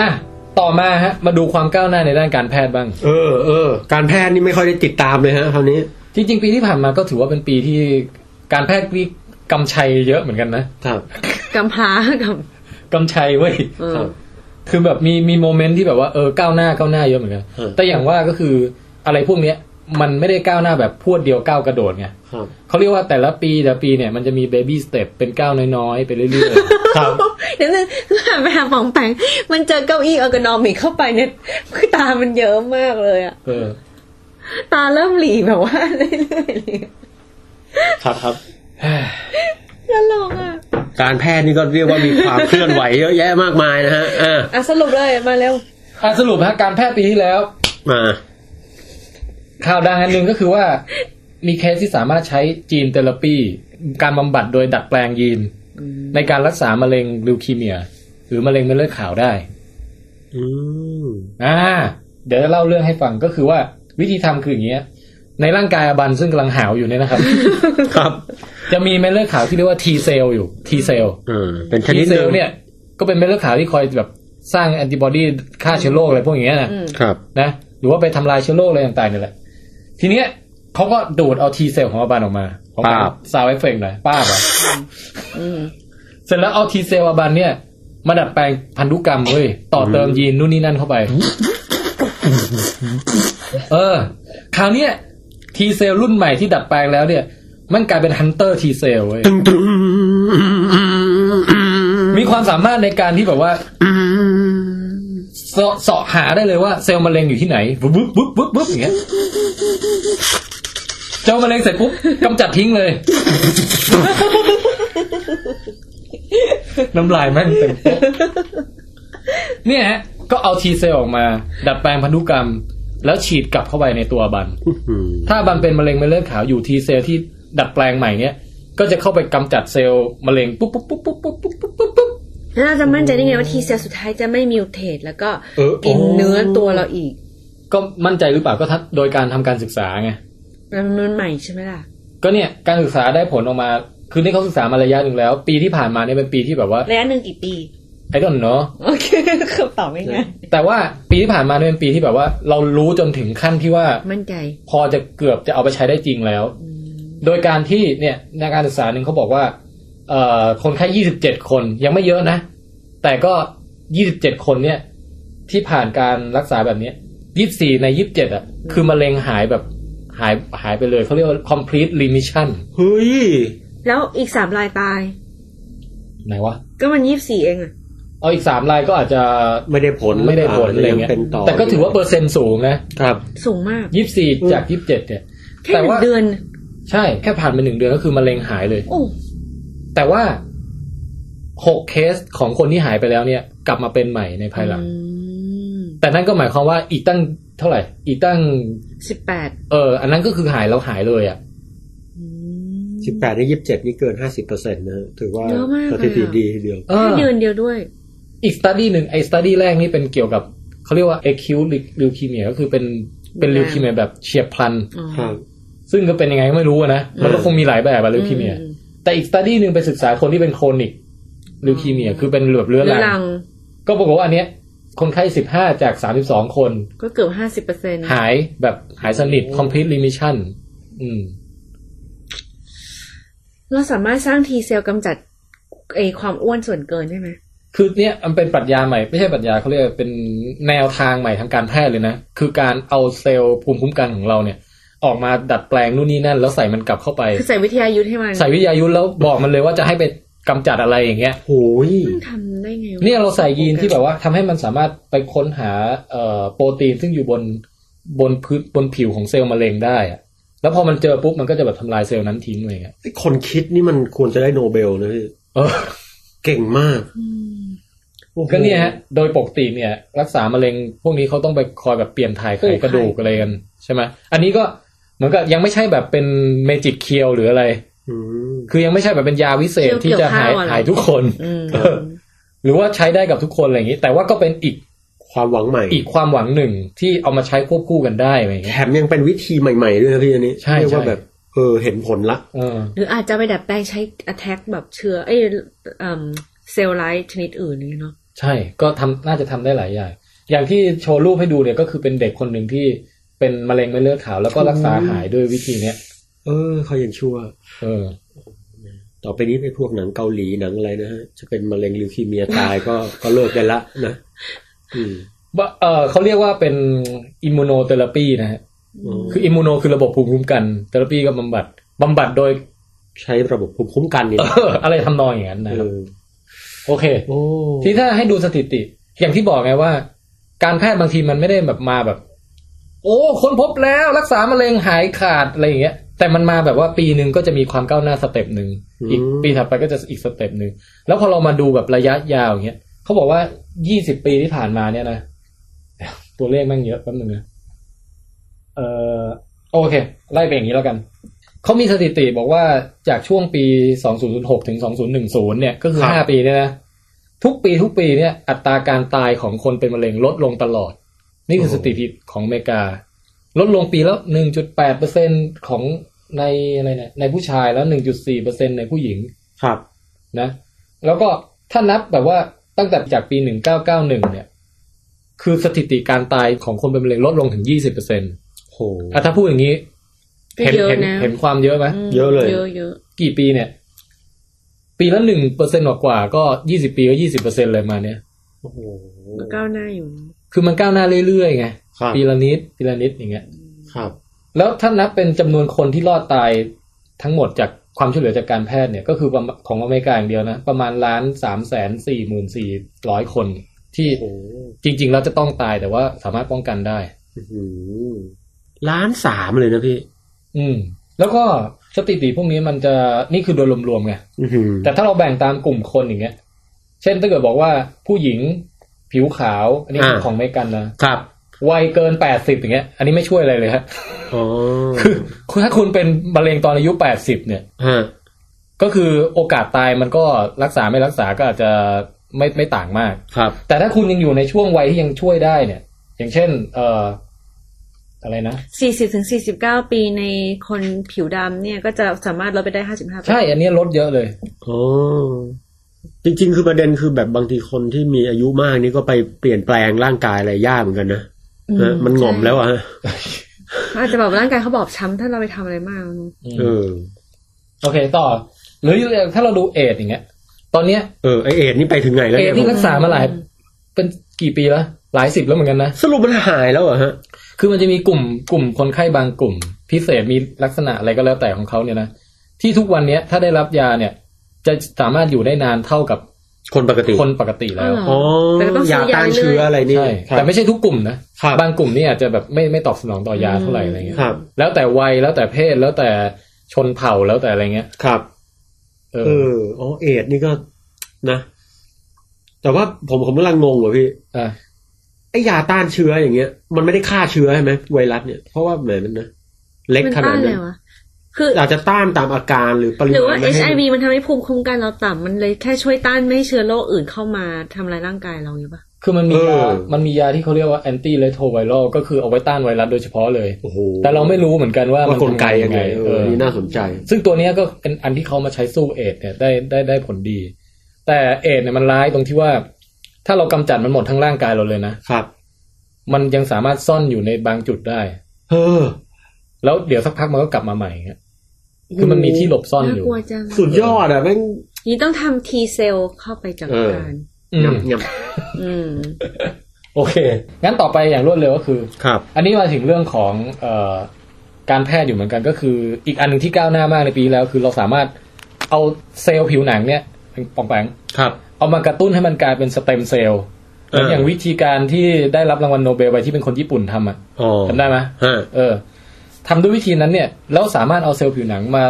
อะต่อมาฮะ มาดูความก้าวหน้าในด้านการแพทย์บ้าง เออเออการแพทย์นี่ไม่ค่อยได้ติดตามเลยฮะคราวนี้ จริง ๆ ปีที่ผ่านมาก็ถือว่าเป็นปีที่การแพทย์มีกำชัยเยอะเหมือนกันนะครับ กำพร้ากับกำชัยเว้ย เออ ครับ คือแบบมีมี moment ที่แบบว่าเออก้าวหน้าก้าวหน้าเยอะเหมือนกัน เออ แต่อย่างว่าก็คืออะไรพวกเนี้ย มันไม่ได้ก้าวหน้าแบบพรวดเดียวก้าวกระโดดไงครับเขาเรียกว่าแต่ละปีแต่ละปีเนี่ยมันจะมี baby step เป็นก้าวน้อยๆ ไปเรื่อยครับเดี๋ยวนึงหันไปหาปองแปงมันเจอเก้าอี้ ergonomic เข้าไปเนี่ยคือตามันเยอะมากเลยอะๆเออตาเริ่มหลีแบบว่าเรื่อยๆเลยครับครับตลกอะการแพทย์นี่ก็เรียกว่ามีความเคลื่อนไหวเยอะแยะมากมายนะฮะอ่าอะสรุปเลยมาเร็วอะสรุปฮะการแพทย์ปีที่แล้วมา ข่าวดังอันหนึ่งก็คือว่า มีเคสที่สามารถใช้gene therapy การบำบัดโดยดัดแปลงยีน ในการรักษามะเร็ง leukemia หรือมะเร็งเม็ดเลือดขาวได้ อืมอ่า เดี๋ยวจะเล่าเรื่องให้ฟังก็คือว่าวิธีทำคืออย่างเงี้ย ในร่างกายอบันซึ่งกำลังหาวอยู่เนี่ยนะครับ ครับ จะมีเม็ดเลือดขาวที่เรียกว่า T cell อยู่ T cell เออเป็นชนิดหลนึ่ง T cell เนี่ย ก็เป็นเม็ดเลือดขาวที่คอยแบบสร้างแอนติบอดีฆ่าเชื้อโรคอะไรพวกอย่างเงี้ยนะอืมครับ นะ หรือว่าไปทำลายเชื้อโรคอะไรต่างๆนี่แหละ ทีเนี้ยเขาก็ดูดเอา T cell ของอบันออกมา ของป้าบ sound effect หน่อยป้าบอะอืมเสร็จแล้วเอา T cell อบันเนี่ย มาดัดแปลงพันธุกรรมเว้ย ต่อเติมยีนนู่นนี่นั่นเข้าไป เออ คราวเนี้ย T cell รุ่นใหม่ที่ดัดแปลงแล้วเนี่ย มันกลายเป็น hunter T cell เว้ยตึงตึงมีความสามารถในการที่แบบว่าเสาะเสาะหาได้เลยว่าเซลล์มะเร็งอยู่ที่ไหนบุ๊บบุ๊บบุ๊บบุ๊บบุ๊บอย่างเงี้ย เจ้ามะเร็งเสร็จปุ๊บกำจัดทิ้งเลย น้ำลายแม่งเต็มโต๊ะเนี่ยฮะ ก็เอาทีเซลออกมา ดัดแปลงพันธุกรรม แล้วฉีดกลับเข้าไปในตัวบันอืมถ้าบันเป็นมะเร็งเม็ดเลือดขาวอยู่ทีเซลที่ดัดแปลงใหม่เนี้ยก็จะเข้าไปกำจัดเซลล์มะเร็งปุ๊บปุ๊บปุ๊บปุ๊บปุ๊บปุ๊บปุ๊บปุ๊บปุ๊บแล้วเราจะมั่นใจได้ไงว่าทีเซลสุดท้ายจะไม่มิวเทตแล้วก็เออกินเนื้อตัวเราอีก ก็มั่นใจหรือเปล่าก็ทัดโดยการทำการศึกษาไง มันใหม่ใช่ไหมล่ะ ก็เนี่ยการศึกษาได้ผลออกมา คือนี่เขาศึกษามาระยะหนึ่งแล้ว ปีที่ผ่านมาเนี่ยเป็นปีที่แบบว่าระยะหนึ่งกี่ปีไอ้ต้นเนาะโอเคคำตอบไม่ง่ายแต่ว่าปีที่ผ่านมาเนี่ยเป็นปีที่แบบว่า เรารู้จนถึงขั้นที่ว่ามั่นใจ พอจะเกือบจะเอาไปใช้ได้จริงแล้ว โดยการที่เนี่ยในการศึกษาหนึ่งเขาบอกว่า เอ่อคนไข้ยี่สิบเจ็ดคนยังไม่เยอะนะ แต่ก็ยี่สิบเจ็ดคนเนี่ย ที่ผ่านการรักษาแบบเนี้ยี่สี่ในยี่สิบเจ็ดอะ คือมะเร็งหายแบบ หายหายไปเลยเขาเรียกว่า complete remission เฮ้ย แล้วอีกสามรายตาย ไหนวะ ก็มันยี่สิบสี่เองอะเอาอีกสามรายก็อาจจะไม่ได้ผลไม่ได้ผลอะไรยังเงี้ยเป็นต่อแต่ก็ถือว่าเปอร์เซ็นต์สูงนะครับสูงมากยี่สี่จากยี่สิบเจ็ดเนี่ยแค่แต่หนึ่ว่างเดือน ใช่แค่ผ่านไปหนึ่งเดือนก็คือมะเร็งหายเลยโอ้แต่ว่าหกเคสของคนที่หายไปแล้วเนี่ย กลับมาเป็นใหม่ในภายหลังแต่นั่นก็หมายความว่าอีกตั้ง เท่าไหร่ อีกตั้งสิบแปดเออ อันนั้นก็คือหายแล้วหายเลยอะสิบแปดในยี่สิบเจ็ดนี่เกินห้าสิบเปอร์เซ็นต์นะถือว่าเยอะมากสเลยถิติอะดีทีเดียวเอแค่อเดือนเดียวด้วย อีกสตูดี้หนึ่งไอ้สตูดี้แรกนี่เป็นเกี่ยวกับเขาเรียกว่า acute leukemia ก็คือเป็นเป็นแรง leukemia แบบเฉียบพลันอ๋อครับซึ่งก็เป็นยังไงก็ไม่รู้อะนะ มันก็คงมีหลายแบบอะ leukemia อืมแต่อีก study หนึ่งไปศึกษาคนที่เป็น chronic leukemia คือเป็นเหลือบเรื้อเรื้อรัรังงก็ปรากฏว่าอันเนี้ย คนไข้สิบห้าจากสามสิบสองคน ก็เกือบห้าสิบเปอร์เซ็นต์หายแบบหายสนิท complete remission อืม เราสามารถสร้าง T cell กำจัดไอความอ้วนส่วนเกินได้ไหมคือเนี่ยมันเป็นปรัชญาใหม่ไม่ใช่ปรัชญาเขาเรียกว่าเป็นแนวทางใหม่ทางการแพทย์เลยนะ คือการเอาเซลล์ภูมิคุ้มกันของเราเนี่ย ออกมาดัดแปลงนู่นนี่นั่น แล้วใส่มันกลับเข้าไปคือใส่วิทยายุทธให้มัน ใส่วิทยายุทธแล้วบอกมันเลยว่าจะให้ไป กำจัดอะไรอย่างเงี้ยโอ้ยมันทำได้ไงวะเนี่ยเราใส่ยีนที่แบบว่าทำให้มันสามารถไปค้นหาเอ่อโปรตีนซึ่งอยู่บนบนพื้นบนผิวของเซลล์มะเร็งได้อะแล้วพอมันเจอปุ๊บมันก็จะแบบทำลายเซลล์นั้นทิ้งเลยอะไอ้คนคิดนี่มันควรจะได้โนเบลนะพี่เออเก่งมากอืมโอ้โหก็เนี่ยฮะโดยปกติเนี่ย รักษามะเร็งพวกนี้เขาต้องไปคอยแบบเปลี่ยนถ่ายไขกระดูกอะไรกันใช่ไหมอันนี้ก็เหมือนกับยังไม่ใช่แบบเป็น magic cure หรืออะไรอืม คือยังไม่ใช่แบบเป็นยาวิเศษที่จะหายหายทุกคนอืมเออหรือว่าใช้ได้กับทุกคนอะไรอย่างนี้ แต่ว่าก็เป็นอีกความหวังใหม่ อีกความหวังหนึ่งที่เอามาใช้ควบคู่กันได้อะไรอย่างแถเงี้ย แถมยังเป็นวิธีใหม่ ๆ ด้วยนะพี่อันนี้ใช่เรียกว่าใช่แบบเออเห็นผลละเออหรืออาจจะไปดัดแปลงใช้ attack แบบเชื้อเอ้ยเอ่มเซลล์ไลน์ชนิดอื่นนี่เนาะใช่ก็ทำน่าจะทำได้หลายอย่าง อย่างที่โชว์รูปให้ดูเนี่ยก็คือเป็นเด็กคนหนึ่งที่เป็นมะเร็งไม่เลือดขาวแล้วก็รักษาหายด้วยวิธีเนี้ย เออเขายังชั่ว เออ ต่อไปนี้ไปพวกหนังเกาหลีหนังอะไรนะฮะจะเป็นมะเร็ง leukemia ตายก็ก็เลิกได้ละนะอืมว่าเออเขาเรียกว่าเป็นimmuno therapy นะฮะอ๋อคืออิมมูโนคือระบบภูมิคุ้มกันเทอราปีก็บำบัดบำบัดโดยใช้ระบบภูมิคุ้มกันนี่เอออะไรทำนองอย่างนั้นนะเอครับโอเคโอ้ทีถ้าให้ดูสถิติ อย่างที่บอกไงว่า การแพทย์บางทีมันไม่ได้แบบมาแบบ โอ้ ค้นพบแล้วรักษามะเร็งหายขาดอะไรอย่างเงี้ย แต่มันมาแบบว่าปีหนึ่งก็จะมีความก้าวหน้า step หนึ่งอีกปีถัดไปก็จะอีก step หนึ่งแล้วพอเรามาดูแบบระยะยาวอย่างเงี้ยเขาบอกว่ายี่สิบปีที่ผ่านมาเนี่ยนะตัวเลขแม่งเยอะแป๊บนึงนะเออโอเค ไล่ไปอย่างนี้แล้วกันเขามีสถิติบอกว่าจากช่วงปี 2006 ถึง 2010 เนี่ย ก็คือ 5 ปีเนี่ยนะ ทุกปีทุกปีเนี่ย อัตราการตายของคนเป็นมะเร็งลดลงตลอด นี่คือสถิติของอเมริกา ลดลงปีละ1.8เปอร์เซ็นของในอะไรเนี่ยในผู้ชายแล้ว1.4เปอร์เซ็นในผู้หญิงครับนะ แล้วก็ถ้านับแบบว่าตั้งแต่จากปี1991เนี่ย คือสถิติการตายของคนเป็นมะเร็งลดลงถึง20เปอร์เซ็นต์โหอะถ้าพูดอย่างนี้ก็เห็นเยอะเห็นนะเห็นความเยอะไหมมเยอะเลยเยอะเยอะกี่ปีเนี่ย ปีละหนึ่งเปอร์เซ็นกว่าๆก็ยี่สิบปีก็ยี่สิบเปอร์เซ็นเลยมาเนี่ยโอ้โหก็ก้าวหน้าอยู่ คือมันก้าวหน้าเรื่อยๆไงครับ ปีละนิดปีละนิดอย่างเงี้ย ครับ แล้วถ้านับเป็นจำนวนคนที่รอดตายทั้งหมดจากความช่วยเหลือจากการแพทย์เนี่ย ก็คือประมาณของอเมริกาอย่างเดียวนะ ประมาณล้านสามแสนสี่หมื่นสี่ร้อยคนที่โอ้โหจริง ๆ แล้วจะต้องตายแต่ว่าสามารถป้องกันได้อื้อหือล้านสามเลยนะพี่ อืม แล้วก็สถิติพวกนี้มันจะนี่คือโดยรวมๆไงอื้อหือแต่ถ้าเราแบ่งตามกลุ่มคนอย่างเงี้ย เช่นถ้าเกิดบอกว่าผู้หญิงผิวขาว อันนี้คือของอเมริกันนะครับ วัยเกินแปดสิบอย่างเงี้ย อันนี้ไม่ช่วยอะไรเลยฮะอ๋อคือถ้าคุณเป็นมะเร็งตอนอายุแปดสิบเนี่ยฮะก็คือโอกาสตายมันก็รักษาไม่รักษาก็อาจจะไม่ไม่ต่างมาก ครับ แต่ถ้าคุณยังอยู่ในช่วงวัยที่ยังช่วยได้เนี่ย อย่างเช่น เอ่ออะไรนะสี่สิบถึงสี่สิบเก้าปีในคนผิวดำเนี่ย ก็จะสามารถลดไปได้ห้าสิบห้าใช่ อันนี้ลดเยอะเลยอ๋อจริง ๆ คือประเด็นคือแบบบางทีคนที่มีอายุมากนี่ก็ไปเปลี่ยนแปลงร่างกายอะไรยากเหมือนกันนะฮะ มันหง่อมแล้วอะฮะอาจจะแบบร่างกายเขาบอบช้ำถ้าเราไปทำอะไรมากเออโอเคต่อ หรือถ้าเราดูเอดส์อย่างเงี้ย ตอนเนี้ยเออไอเอ็ดนี่ไปถึงไหนแล้วเอเนี่ดยที่รักษามาหลาย เป็นกี่ปีแล้วหลายสิบแล้วเหมือนกันนะสรุปมันหายแล้วเหรอฮะ คือมันจะมีกลุ่มกลุ่มคนไข้บางกลุ่ม พิเศษมีลักษณะอะไรก็แล้วแต่ของเขาเนี่ยนะที่ทุกวันเนี้ยถ้าได้รับยาเนี่ย จะสามารถอยู่ได้นานเท่ากับ คนปกติ คนปกติแล้ว อ๋ออ๋อแต่ก็ต้องซื้ยาอยาต้านเรื่อยๆเชื้ออะไรนี่ ใช่ครับแต่ไม่ใช่ทุกกลุ่มนะ ครับบางกลุ่มนี่อาจจะแบบไม่ไม่ตอบสนองต่อยาเท่าไหร่อะไรเงี้ย ครับ แล้วแต่วัยแล้วแต่เพศแล้วแต่ชนเผ่าแล้วแต่อะไรเงี้ย ครับ เอเออออ๋อเอดนี่ก็นะ แต่ว่าผมผมกำลังงงว่ะพี่ อะไอยาต้านเชื้ออย่างเงี้ย มันไม่ได้ฆ่าเชื้อใช่ไหมไวรัสเนี่ย เพราะว่าแหมมันนะ เล็กมันขนาต้าดนเลนั้ยนวะ คืออาจจะต้านตามอาการหรือปริหรือมาว่าณไม่ให้ HIV มันทำให้ภูมิคุ้มกันเราต่ำมันเลยแค่ช่วยต้านไม่ให้เชื้อโรคอื่นเข้ามาทำลายร่างกายเราอย่างนี้ปะคือมันมีเออยา มันมียาที่เขาเรียกว่าแอนตี้เรโทไวรัลก็คือเอาไว้ต้านไวรัสโดยเฉพาะเลยโอ้โหแต่เราไม่รู้เหมือนกันว่าว่ากลไกทำยังไงเออนี่น่าสนใจ ซึ่งตัวเนี้ยก็เป็นอันที่เขามาใช้สู้เอดส์เนี่ยได้ได้ได้ผลดี แต่เอดส์เนี่ยมันร้ายตรงที่ว่า ถ้าเรากำจัดมันหมดทั้งร่างกายเราเลยนะครับ มันยังสามารถซ่อนอยู่ในบางจุดได้ เออ แล้วเดี๋ยวสักพักมันก็กลับมาใหม่เงี้ย คือมันมีที่หลบซ่อนน่าอยู่กลัวจังสุดยอดอะแม่งนี่ต้องทำ T เซลเข้าไปจัดเออการอืมยำยอืมโอเค งั้นต่อไปอย่างรวดเร็วก็คือำครับ อันนี้มาถึงเรื่องของเอ่อการแพทย์อยู่เหมือนกันก็คือ อีกอันหนึ่งที่ก้าวหน้ามากในปีที่แล้ว คือเราสามารถเอาเซลล์ผิวหนังเนี่ยป๋องแป๋งครับ เอามากระตุ้นให้มันกลายเป็น stem cell เหมือนเออออย่างวิธีการที่ได้รับรางวัลโนเบลไปที่เป็นคนญี่ปุ่นทำอะอ๋อจำได้ไหมฮะเออ ทำด้วยวิธีนั้นเนี่ยแล้วสามารถเอาเซลล์ผิวหนังมา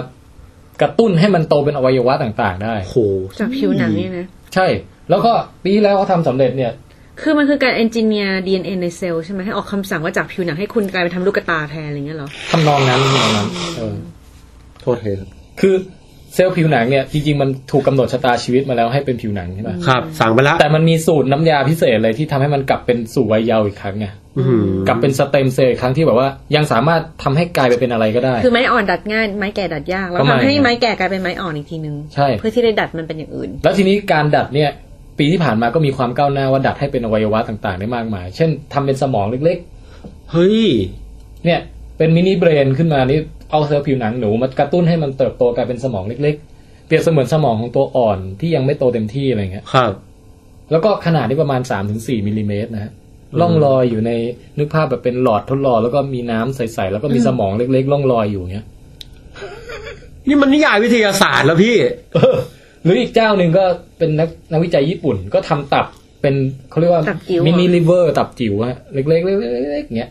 กระตุ้นให้มันโตเป็นอวัยวะต่างๆ ได้โหจากผิวหนังเนี่ยนะ ใช่ แล้วก็ปีที่แล้วเขาทำสำเร็จเนี่ย คือมันคือการ engineer DNA ในเซลล์ใช่ไหมให้ออกคำสั่งว่าจากผิวหนังให้คุณกลายเป็นทำลูกกะตาแทนอะไรเงี้ยเหรอทำนองนั้นทำนองนั้นเออโทษเทครับคือ เซลล์ผิวหนังเนี่ยจริงๆมันถูกกำหนดชะตาชีวิตมาแล้วให้เป็นผิวหนังใช่ไหมครับ สั่งไปแล้วแต่มันมีสูตรน้ำยาพิเศษเลยที่ทำให้มันกลับเป็นสู่วัยเยาว์อีกครั้งไงอื้อหือกลับเป็นสเต็มเซลล์อีกครั้งที่แบบว่า ยังสามารถทำให้กลายไปเป็นอะไรก็ได้ คือไม้อ่อนดัดง่ายไม้แก่ดัดยากแล้วประมาณทำให้นั้นไม้แก่กลายเป็นไม้อ่อนอีกทีนึงใช่เพื่อที่ได้ดัดมันเป็นอย่างอื่น แล้วทีนี้การดัดเนี่ยปีที่ผ่านมาก็มีความก้าวหน้าว่าดัดให้เป็นอวัยวะต่างๆ ได้มากมาย เช่นทำเป็นสมองเล็กเฮ้ยๆเนี่ยเป็น mini brain ขึ้นมานี่ เอาเซลล์ผิวหนังหนูมากระตุ้นให้มันเติบโตกลายเป็นสมองเล็กๆ เปรียบเสมือนสมองของตัวอ่อนที่ยังไม่โตเต็มที่อะไรเงี้ยครับ แล้วก็ขนาดที่ประมาณ3 ถึง 4 มิลลิเมตรนะฮะล่องลอยอยู่ในนึกภาพแบบเป็นหลอดทดลองแล้วก็มีน้ำใสๆแล้วก็มีสมองเล็กๆล่องลอยอยู่เงี้ยนี่มันนิยายวิทยาศาสตร์แล้วพี่หรืออีกเจ้าหนึ่งก็เป็นนักนักวิจัยญี่ปุ่นก็ทำตับเป็นเขาเรียกว่าตับจิ๋ว mini liver ตับจิ๋วฮะเล็กๆเล็กๆเล็กๆเงี้ย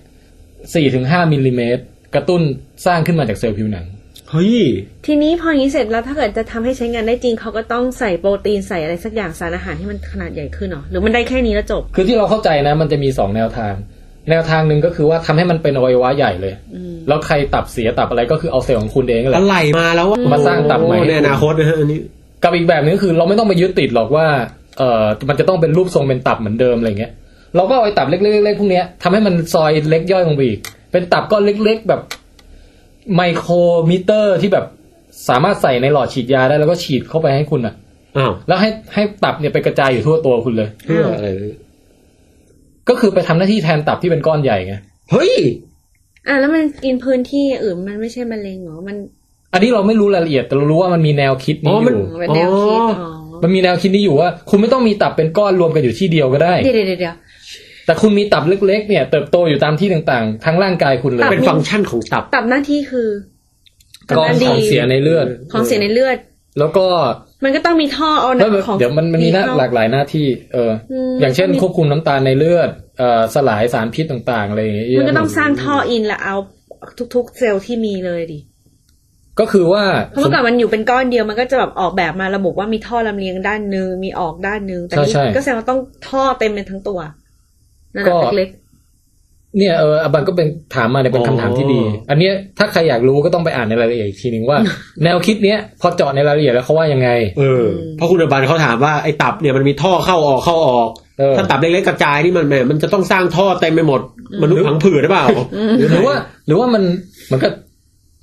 สี่ถึงห้ามิลลิเมตร กระตุ้นสร้างขึ้นมาจากเซลล์ผิวหนังเฮ้ยทีนี้พออย่างนี้เสร็จแล้วถ้าเกิดจะทำให้ใช้งานได้จริงเขาก็ต้องใส่โปรตีนใส่อะไรสักอย่างสารอาหารที่มันขนาดใหญ่ขึ้นเหรอหรือมันได้แค่นี้แล้วจบ คือที่เราเข้าใจนะมันจะมีสองแนวทาง แนวทางหนึ่งก็คือว่าทำให้มันเป็นอวัยวะใหญ่เลย แล้วใครตับเสียตับอะไรก็คือเอาเซลล์ของคุณเองนั่นแหละอะไรมาแล้วอะมาสร้างตับใหม่โอ้ในอนาคตนะฮะอันนี้กับอีกแบบนึงก็คือเราไม่ต้องไปยึดติดหรอกว่าเออมันจะต้องเป็นรูปทรงเป็นตับเหมือนเดิมอะไรเงี้ยเราก็เอาไอ้ตับเล็กๆเล็กๆพวกเนี้ยทำให้มันซอยเล็กย่อยลงไปอีก เป็นตับก้อนเล็ก ๆ แบบไมโครมิเตอร์ที่แบบสามารถใส่ในหลอดฉีดยาได้แล้วก็ฉีดเข้าไปให้คุณอะ อ้าวแล้วให้ให้ตับเนี่ยไปกระจายอยู่ทั่วตัวคุณเลย เพื่ออะไรก็คือไปทำหน้าที่แทนตับที่เป็นก้อนใหญ่ไง เฮ้ย อะแล้วมันกินพื้นที่อื่นมันไม่ใช่มะเร็งเหรอมันอันนี้เราไม่รู้รายละเอียดแต่เรารู้ว่ามันมีแนวคิดอ๋นี้ออมันยู่ เป็นแนวคิดอ๋ออ๋อมันมีแนวคิดนี้อยู่ว่า คุณไม่ต้องมีตับเป็นก้อนรวมกันอยู่ที่เดียวก็ได้ เดี๋ยวเดี๋ยวเดี๋ยว แต่คุณมีตับเล็กๆ เนี่ยเติบโตอยู่ตามที่ต่างๆ ทั้งร่างกายคุณเลยเป็นฟังก์ชันของตับ ตับหน้าที่คือกรองของเสียในเลือดของเสียในเลือด แล้วก็มันก็ต้องมีท่อเอาเดี๋ยวน้ำของเดี๋ยวมันมันมีหน้าเข้หลากหลายหน้าที่ เอออมอย่างเช่น ควบคุมน้ำตาลในเลือดเอ่อสลายสารพิษต่างๆอะไรอย่างเงี้ยมันก็ต้องสร้างท่ออินแล้วเอาทุก ๆ เซลล์ที่มีเลยดิก็คือว่าเพราะเมื่อก่อนมันอยู่เป็นก้อนเดียวมันก็จะแบบออกแบบมาระบุว่ามีท่อลำเลียงด้านหนึ่งมีออกด้านหนึ่งแต่นี่ใช่ใช่ก็แสดงว่าต้องท่อเต็มเป็นทั้งตัวนั่นแห ก็ละเล็กเนี่ยเอออบันก็เป็นถามมาเนี่ยเป็นอ๋อคำถามที่ดี อันเนี้ยถ้าใครอยากรู้ก็ต้องไปอ่านในรายละเอียดอีกทีนึงว่า แนวคิดเนี้ยพอเจาะในรายละเอียดแล้วเขาว่ายังไง เออเพราะคุณอบันเขาถามว่าไอ้ตับเนี่ยมันมีท่อเข้าออกเข้าออกเออถ้าตับเล็กๆกระจายนี่มันแหมมันจะต้องสร้างท่อเต็มไปหมดมนุษย์ผังผืดหรือเปล่าหรือหรือว่า หรือว่ามันมันก็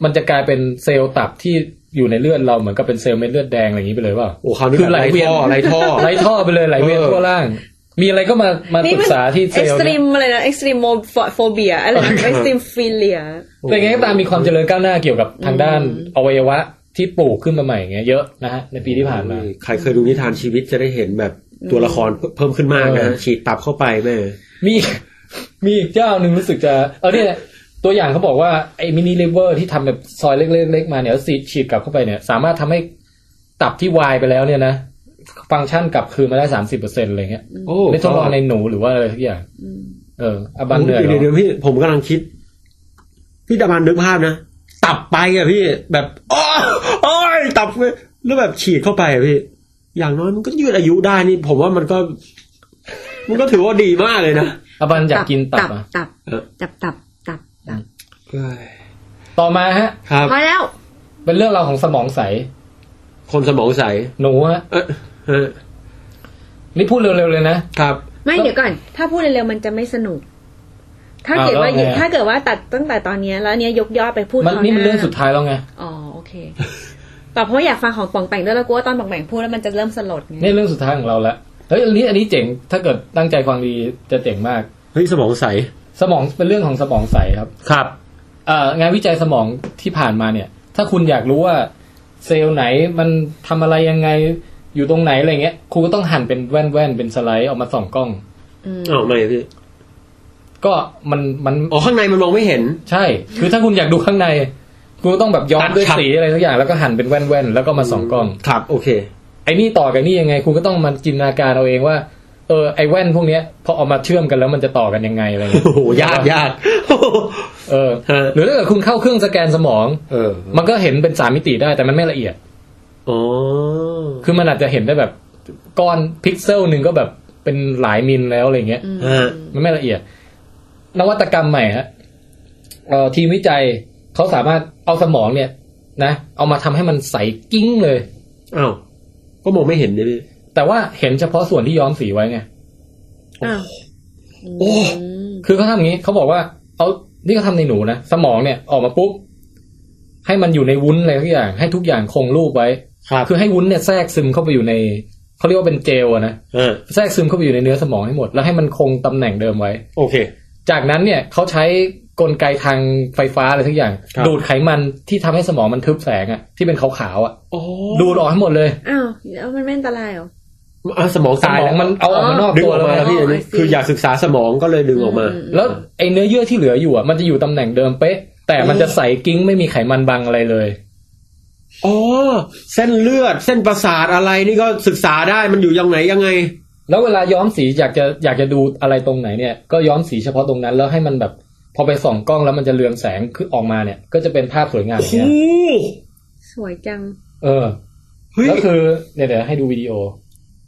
มันจะกลายเป็นเซลล์ตับที่อยู่ในเลือดเราเหมือนกับเป็นเซลล์เม็ดเลือดแดงอะไรอย่างนี้ไปเลยเปล่าโอ้คราวนี้คือไหลเวียนไหลท่อไหลท่อไปเลยไหลเวียนเออทั่วร่าง มีอะไรก็มามาๆปรึกษาที่เซเอ็กลล์ซ์ตรีเนี่ยมอะไรนะเอ็กซ์ตรีมโฟเบียอะไรนะเอ็กซ์ตรีมฟิเลียแต่ยังไงก็ตามมีความเจริญก้าวหน้าเกี่ยวกับทางด้านอวัยวะที่ปลูกขึ้นมาใหม่อย่างเงี้ยเยอะนะฮะในปีที่ผ่านมาใครเคยดูนิทานชีวิตจะได้เห็นแบบตัวละครเพิ่มขึ้นมากนะเออฉีดตับเข้าไปแม่มีมีอีกเจ้าหนึ่งรู้สึกจะเออเนี่ยตัวอย่างเขาบอกว่าไอ้มินิเลเวอร์ที่ทำแบบซอยเล็กๆๆมาเนี่ยแล้วฉีดฉีดกลับเข้าไปเนี่ย สามารถทำให้ตับที่วายไปแล้วเนี่ยนะ ฟังก์ชันกลับคืนมาได้สามสิบเปอร์เซ็นต์อะไรเงี้ยโอ้ไม่ทดลองในหนูหรือว่าอะไรทุกอย่างเอออบันเหนื่อยเหรเดี๋ยวเดี๋ยอวพี่ผมกำลังคิด พี่ตะบันนึกภาพนะ ตับไปอะพี่แบบโอ้โอ้ยตับแล้วแบบฉีดเข้าไปอะพี่ อย่างน้อยมันก็ยืดอายุได้นี่ ผมว่ามันก็ มันก็ถือว่าดีมากเลยนะอบันอยากกินตับตับอะตับเออตับตับตับตับต่อมาฮะครับพอแล้ว เป็นเรื่องราวของสมองใส คนสมองใสหนูฮะเออเออ นี่พูดเร็วๆเลยนะครับ ไม่เดี๋ยวก่อน ถ้าพูดเร็วๆมันจะไม่สนุก ถ้าอ้าวเกิดว่าแล้วไง ถ้าเกิดว่าตัดตั้งแต่ตอนเนี้ยแล้วเนี้ยยกยอดไปพูดมันตนี่มันหาเรื่องสุดท้ายแล้วไงอ๋อโอเคแต่เพราะอยากฟังของปองแปงด้วยแล้วกลัวว่าตอนปองแปงพูดแล้วมันจะเริ่มสลดไงนี่เรื่องสุดท้ายของเราละเฮ้ยอันนี้อันนี้เจ๋งถ้าเกิดตั้งใจฟังดีจะเจ๋งมาก เฮ้ยสมองใสสมองเป็นเรื่องของสมองใสครับ ครับ เอ่องานวิจัยสมองที่ผ่านมาเนี่ย ถ้าคุณอยากรู้ว่าเซลล์ไหนมันทำอะไรยังไง อยู่ตรงไหนอะไรเงี้ยครูก็ต้องหั่นเป็นแว่นๆเป็นสไลด์ออกมาส่องกล้องอ้าวไม่พี่ก็มันมันอ๋อข้างในมันมองไม่เห็น ใช่ คือถ้าคุณอยากดูข้างในครูก็ต้องแบบย้อมด้วยตัดสีอะไรทุกอย่างแล้วก็หั่นเป็นแว่นๆแล้วก็มาส่องกล้องครับโอเค ไอ้นี่ต่อกับนี่ยังไงคุณก็ต้องมาจินตนาการเอาเองว่า เออไอ้แว่นพวกเนี้ยพอเอามาเชื่อมกันแล้วมันจะต่อกันยังไงอะไรเงี้ยโอ้โหยากยากเออฮะหรือถ้าเกิดคุณเข้าเครื่องสแกนสมอง เออ มันก็เห็นเป็นสามมิติได้แต่มันไม่ละเอียด อ๋อคือมันอาจจะเห็นได้แบบก้อนพิกเซลหนึ่งก็แบบเป็นหลาย mil แล้วอะไรเงี้ยฮะมันไม่ละเอียด นวัตกรรมใหม่ฮะเอ่อทีมวิจัยเขาสามารถเอาสมองเนี่ย นะเอามาทำให้มันใสกิ๊งเลยอ้าวก็มองไม่เห็นเลยพี่แต่ว่าเห็นเฉพาะส่วนที่ย้อมสีไว้ไงอ้าวโอ้มคือเขาทำอย่างนี้เขาบอกว่าเอานี่เขาทำในหนูนะสมองเนี่ยออกมาปุ๊บให้มันอยู่ในวุ้นอะไรทุกอย่าง ให้ทุกอย่างคงรูปไว้ ครับคือให้วุ้นเนี่ยแทรกซึมเข้าไปอยู่ในเขาเรียกว่าเป็นเจลอะนะอ่าแทรกซึมเข้าไปอยู่ในเนื้อสมองให้หมด แล้วให้มันคงตำแหน่งเดิมไว้ โอเค จากนั้นเนี่ยเขาใช้กลไกทางไฟฟ้าอะไรทุกอย่างครับดูดไขมันที่ทำให้สมองมันทึบแสงอะที่เป็นขาวๆอะโอ้ดูดออกให้หมดเลยอ้าวแล้วมันไม่อันตรายเหรออะสมองสตายมอแล้งวมันเอาออกมานอกดึงตัวออกแล้วมาไงแล้วพี่อันนี้อ๋อ I see คืออยากศึกษาสมองก็เลยดึงออกมาอืมแล้วไอ้เนื้อเยื่อที่เหลืออยู่อะมันจะอยู่ตำแหน่งเดิมเป๊ะ แต่มันจะใสกิ้งไม่มีไขมันบังอะไรเลย อ๋อเส้นเลือดเส้นประสาทอะไรนี่ก็ศึกษาได้มันอยู่ยังไหนยังไง แล้วเวลาย้อมสีอยากจะอยากจะดูอะไรตรงไหนเนี่ย ก็ย้อมสีเฉพาะตรงนั้น แล้วให้มันแบบ พอไปส่องกล้องแล้วมันจะเรืองแสงคือออกมาเนี่ย ก็จะเป็นภาพสวยงามอย่างเงี้ยสวยจัง เออเฮ้ยแล้วคือเนี่ยเดี๋ยวให้ดูวิดีโอ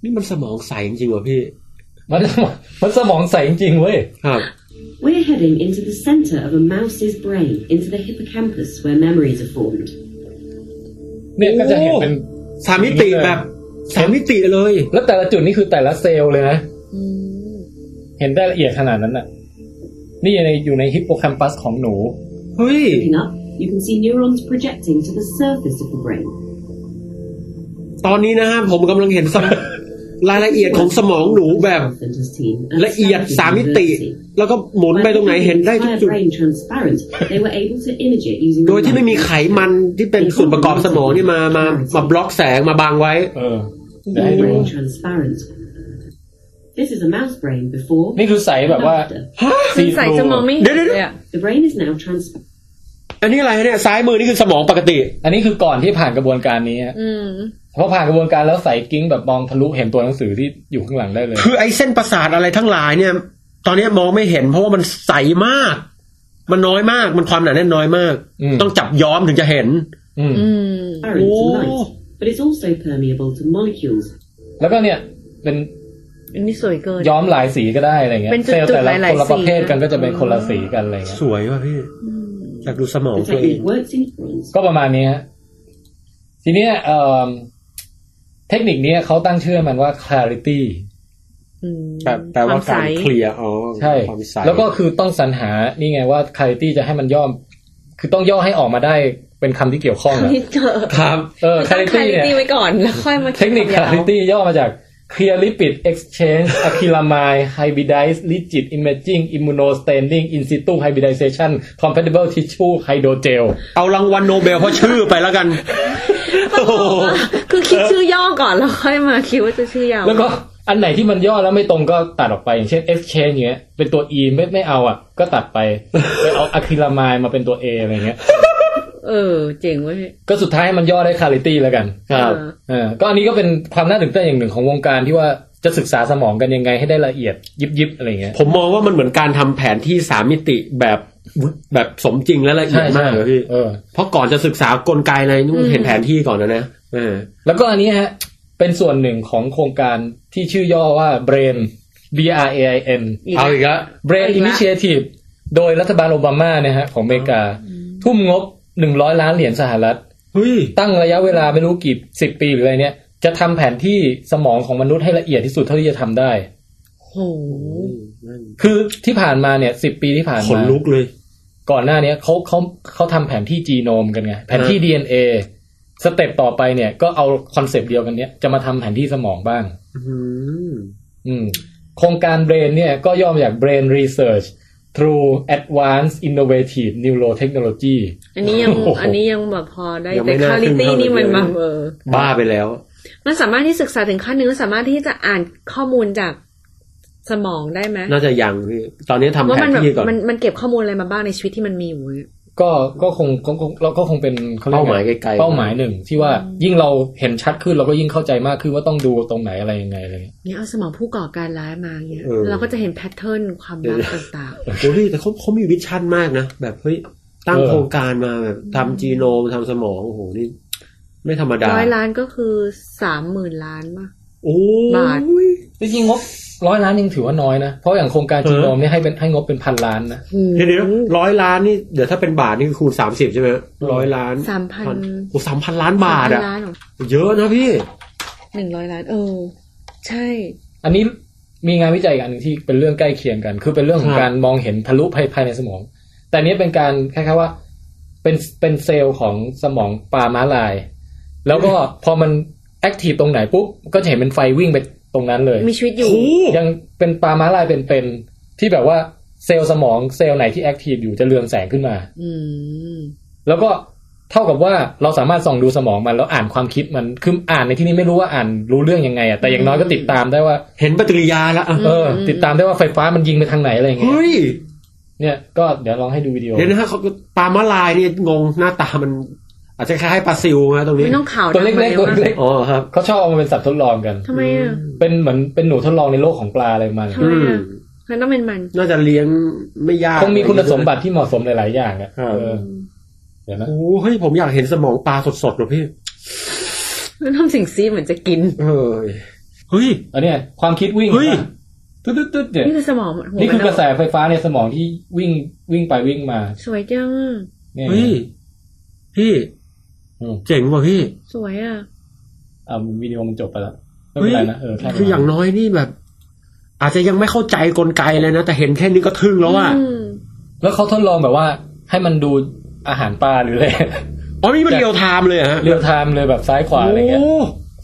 นี่มันสมองใสจริงๆว่ะพี่ มันมันสมองใสจริงๆเว้ยครับ We're heading into the center of a mouse's brain, into the hippocampus where memories are formed. เนี่ยก็จะเห็นเป็นสามมิติแบบสามมิติเลย แล้วแต่ละจุดนี่คือแต่ละเซลล์เลยนะอืมเห็นได้ละเอียดขนาดนั้นน่ะ นี่ในอยู่ในฮิปโปแคมปัสของหนู เฮ้ย Looking up, you can see neurons projecting to the surface of the brain. ตอนนี้นะฮะผมกำลังเห็นสม รายละเอียดของสมองหนูแบบ Elephant and his team at ละเอียด Stanford สามมิติ University. แล้วก็หมุนไปตรงไหนเห็นได้ทุก Entire จุด brain transparent. They were able to image it using โดยที่ไม่มีไขมันที่เป็นส่วนประกอบสมองนี่มามามาบล็อกแสงมาบังไว้ เออเดี๋ยวให้ the ดู brain transparent. This is a mouse brain before นี่คือใสแบบว่า and after. สีใส่สมองไม่เดี๋เห็ยวนเดี๋ยวเลยอะ The brain is now transparent. อันนี้อะไรเนี่ยซ้ายมือนี่คือสมองปกติ อันนี้คือก่อนที่ผ่านกระบวนการนี้ฮะอืม พอผ่านกระบวนการแล้วใส่กิ้งแบบมองทะลุเห็นตัวหนังสือที่อยู่ข้างหลังได้เลย คือไอ้เส้นประสาทอะไรทั้งหลายเนี่ย ตอนนี้มองไม่เห็นเพราะว่ามันใสมาก มันน้อยมากมันความหนาแน่นน้อยมากอืมต้องจับย้อมถึงจะเห็น อืมอืม to Oh. light, but it's also permeable to molecules. แล้วก็เนี่ยเป็นอันนี้สวยเกินย้อมหลายสีก็ได้อะไรเงี้ยเป็นจุดๆเซลล์แต่ละหลายๆคนละประเภทสีกันก็จะเป็นคนละสีกันอะไรเงี้ยสวยว่ะพี่อยากดูสมอง The ตัวเอง technique works in brains. ก็ประมาณนี้ฮะทีเนี้ยเอ่อ เทคนิคเนี้ยเขาตั้งชื่อมันว่า clarity อืมแบบแปลว่าใสการเคลียร์อ๋อใช่ความใสแล้วก็คือต้องสรรหานี่ไงว่า clarity จะให้มันย่อม คือต้องย่อให้ออกมาได้เป็นคำที่เกี่ยวข้องอะนี่เจอครับเออต้อง clarity เนี่ยไว้ก่อนแล้วค่อยมาเทคนิคยา ว clarity ย่อมาจาก clear lipid exchange acrylamide hybridized rigid imaging immunostaining in situ hybridization compatible tissue hydrogel เอารางวัลโนเบลเพราะชื่อไปแล้วกันโอ้โหคือคิดชื่อย่อก่อนแล้วค่อยมาคิดว่าจะชื่อยาวแล้วก็อันไหนที่มันย่อแล้วไม่ตรงก็ตัดออกไป อย่างเช่น exchange อย่างเงี้ยเป็นตัว e ไม่ไม่เอาอะ ก็ตัดไปไปเอา acrylamide มาเป็นตัว a อะไรเงี้ย เออ เจ๋งเว้ยก็สุดท้ายมันย่อได้ clarity แล้วกันครับเออเออก็อันนี้ก็เป็นความน่าตื่นเต้นอย่างหนึ่งของวงการที่ว่าจะศึกษาสมองกันยังไงให้ได้ละเอียดยิบยิบๆอะไรเงี้ยผมมองว่ามันเหมือนการทำแผนที่สามมิติแบบแบบสมจริงและละเอียดมากเลยพี่เออเพราะก่อนจะศึกษากลไกอะไรนี่เห็นแผนที่ก่อนนะนะเออแล้วก็อันนี้ฮะเป็นส่วนหนึ่งของโครงการที่ชื่อย่อว่า BRAIN B R A I N อีกเอาอีกแล้ว BRAIN อีกละ Initiative โดยรัฐบาลโอบามาเนี่ยฮะของอเมริกา ทุ่มงบ หนึ่งร้อยล้านเหรียญสหรัฐเฮ้ยตั้งระยะเวลาไม่รู้กี่สิบปีหรืออะไรเนี่ย จะทำแผนที่สมองของมนุษย์ให้ละเอียดที่สุดเท่าที่จะทำได้โหคือที่ผ่านมาเนี่ยสิบปีที่ผ่านมาขนลุกเลย ก่อนหน้าเนี้ยเขาเขาเขาทำแผนที่ genome กันไงแผนที่ DNA step ต่อไปเนี่ย ก็เอา concept เดียวกันเนี้ยจะมาทำแผนที่สมองบ้าง อืมอืมโครงการ BRAIN เนี่ยก็ย่อมาจาก Brain Research through Advanced Innovative Neurotechnology อันนี้ยังโอ้โหอันนี้ยังแบบพอได้ยังไม่แต่น่าคาลิขึ้นตี้เท่านี่มันเลยแบบเออบ้าไปแล้ว มันสามารถที่ศึกษาถึงขั้นหนึงแล้วสามารถที่จะอ่านข้อมูลจากสมองได้ไหมน่าจะยังพี่ตอนนี้ทำว่าแผมันนแบบที่ก่อนมันมันเก็บข้อมูลอะไรมาบ้างในชีวิตที่มันมีอยู่เนี่ย ก็ก็คงก็คงเราก็คงเป็นขรีกเป้าหมายอะไกลๆเป้าหมายหนึ่งที่ว่ายิ่งเราเห็นชัดขึ้นเราก็ยิ่งเข้าใจมากขึ้นว่าต้องดูตรงไหนอะไรยังไงอะไรเงี้ยเนี่ยเอาสมองผู้ก่อการร้ายมาเนี่ยเออเราก็จะเห็นแพทเทิร์นความลับต่างโอ้พี่แต่เขาเขามีวิชั่นมากนะแบบเฮ้ยตั้งโครงการมาแบบทำจีโนมทำสมองโอ้โหนี่ไม่ธรรมดาๆร้อยล้านก็คือสามหมื่นล้านป่ะโอ้บาทยจริงๆงบ ร้อยล้านยังถือว่าน้อยนะ เพราะอย่างโครงการเออจีโนมเนี่ยให้เป็นให้งบเป็นพันล้านนะเดี๋ยวนะร้อยล้านนี่เดี๋ยวถ้าเป็นบาทนี่คือคูณสามสิบใช่ไหมร้อยล้านสามพันโอ้สามพันล้านบาทสมพัอะนล้านเหรอเยอะนะพี่หนึ่งร้อยล้านเออ ใช่ อันนี้มีงานวิจัยอีกอันหนึ่งที่เป็นเรื่องใกล้เคียงกัน คือเป็นเรื่องของครับการมองเห็นทะลุภายภายในสมอง แต่อันนี้เป็นการคล้ายๆว่า เป็นเป็นเซลล์ของสมองปลาม้าลาย แล้วก็พอมัน active ตรงไหนปุ๊บก็จะเห็นเป็นไฟวิ่งไป ตรงนั้นเลย มีชีวิตอยู่โอ้ยังเป็นปลาม้าลายเป็นๆที่แบบว่าเซลล์สมองเซลล์ไหนที่ active อยู่จะเรืองแสงขึ้นมาอืมแล้วก็เท่ากับว่าเราสามารถส่องดูสมองมันแล้วอ่านความคิดมันคืออ่านในที่นี้ไม่รู้ว่าอ่านรู้เรื่องยังไงอะแต่อย่างน้อยก็ติดตามได้ว่า เห็นปฏิกิริยาแล้วอะเออ ติดตามได้ว่าไฟฟ้ามันยิงไปทางไหนอะไรอย่างเงี้ยเฮ้ยเนี่ยก็เดี๋ยวลองให้ดูวิดีโอเดี๋ยวนะฮะเขาปลามาลายนี่งงหน้าตามัน อาจจะคล้ายๆปลาซิวนะตรงนี้ไม่ต้องข่าวตัวเล็กๆตัวเล็กอ๋อครับๆเขาชอบเอามาเป็นสัตว์ทดลองกันทำไมอะเป็นเหมือนเป็นหนูทดลองในโลกของปลาอะไรประมาณนั้นทำไมอืมอะมันต้องเป็นมัน น่าจะเลี้ยงไม่ยากคงมีคุณสมบัติที่เหมาะสมหลายๆอย่างอะครับเออเดี๋ยวนะโอ้เฮ้ยผมอยากเห็นสมองปลาสดๆหรอพี่มันทำสิ่งซีดเหมือนจะกินเฮ้ยเฮ้ยอันเนี้ยความคิดวิ่งเฮ้ยตึ๊ดตึ๊ดตึ๊ดเนี่ยนี่คือสมองหัวนี่คือกระแสมัไฟฟ้าในสมองที่วิ่งวิ่งไปวิ่งมา สวยจังเนี่ยเฮ้ยพี่อืม เจ๋งว่ะพี่ สวยอะอ่าวิดีโอมันจบไปแล้วไม่เป็นไรนะเออแค่คืออย่างน้อยนี่แบบ อาจจะยังไม่เข้าใจกลไกเลยนะ แต่เห็นแค่นี้ก็ทึ่งแล้วอะอืมแล้วเขาทดลองแบบว่า ให้มันดูอาหารปลาหรืออะไรอ๋อนี่มัน real time เลยเหรอฮะ real time เลยแบบซ้ายขวาอะไรเงี้ยโ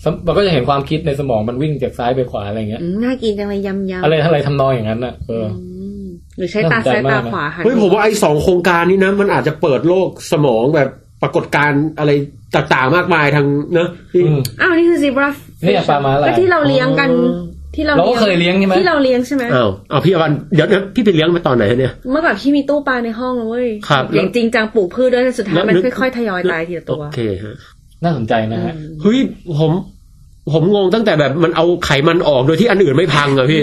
สมมันก็จะเห็นความคิดในสมองมันวิ่งจากซ้ายไปขวาอะไรเงี้ยอืมน่ากินจังเลยยำยำอะไรอะไรทำนองอย่างนั้นน่ะเออมหรือใช้ตาซ้ายตาขวาหันเฮ้ยผมว่าไอ้สองโครงการนี้นะ มันอาจจะเปิดโลกสมองแบบ ปรากฏการณ์อะไรต่างๆมากมายทางเนอะที่อืมอ้าวนี่คือซีบราเนี่ยปลาม้าลายก็ที่เราเลี้ยงกันอ๋อที่เราเราก็เคยเลี้ยงใช่ไหมที่เราเลี้ยงใช่ไหมอ้าวเอาพี่อวันเดี๋ยวนะพี่ไปเลี้ยงมาตอนไหนเนี่ย เมื่อก่อนพี่มีตู้ปลาในห้องเลยเว้ยครับอย่างจริงจังปลูกพืชด้วยแต่สุดท้ายแล้วมันนึกค่อยๆทยอยตายทีละตัวโอเคฮะน่าสนใจนะฮะเฮ้ยผมผมงงตั้งแต่แบบมันเอาไขมันออกโดยที่อันอื่นไม่พังอะพี่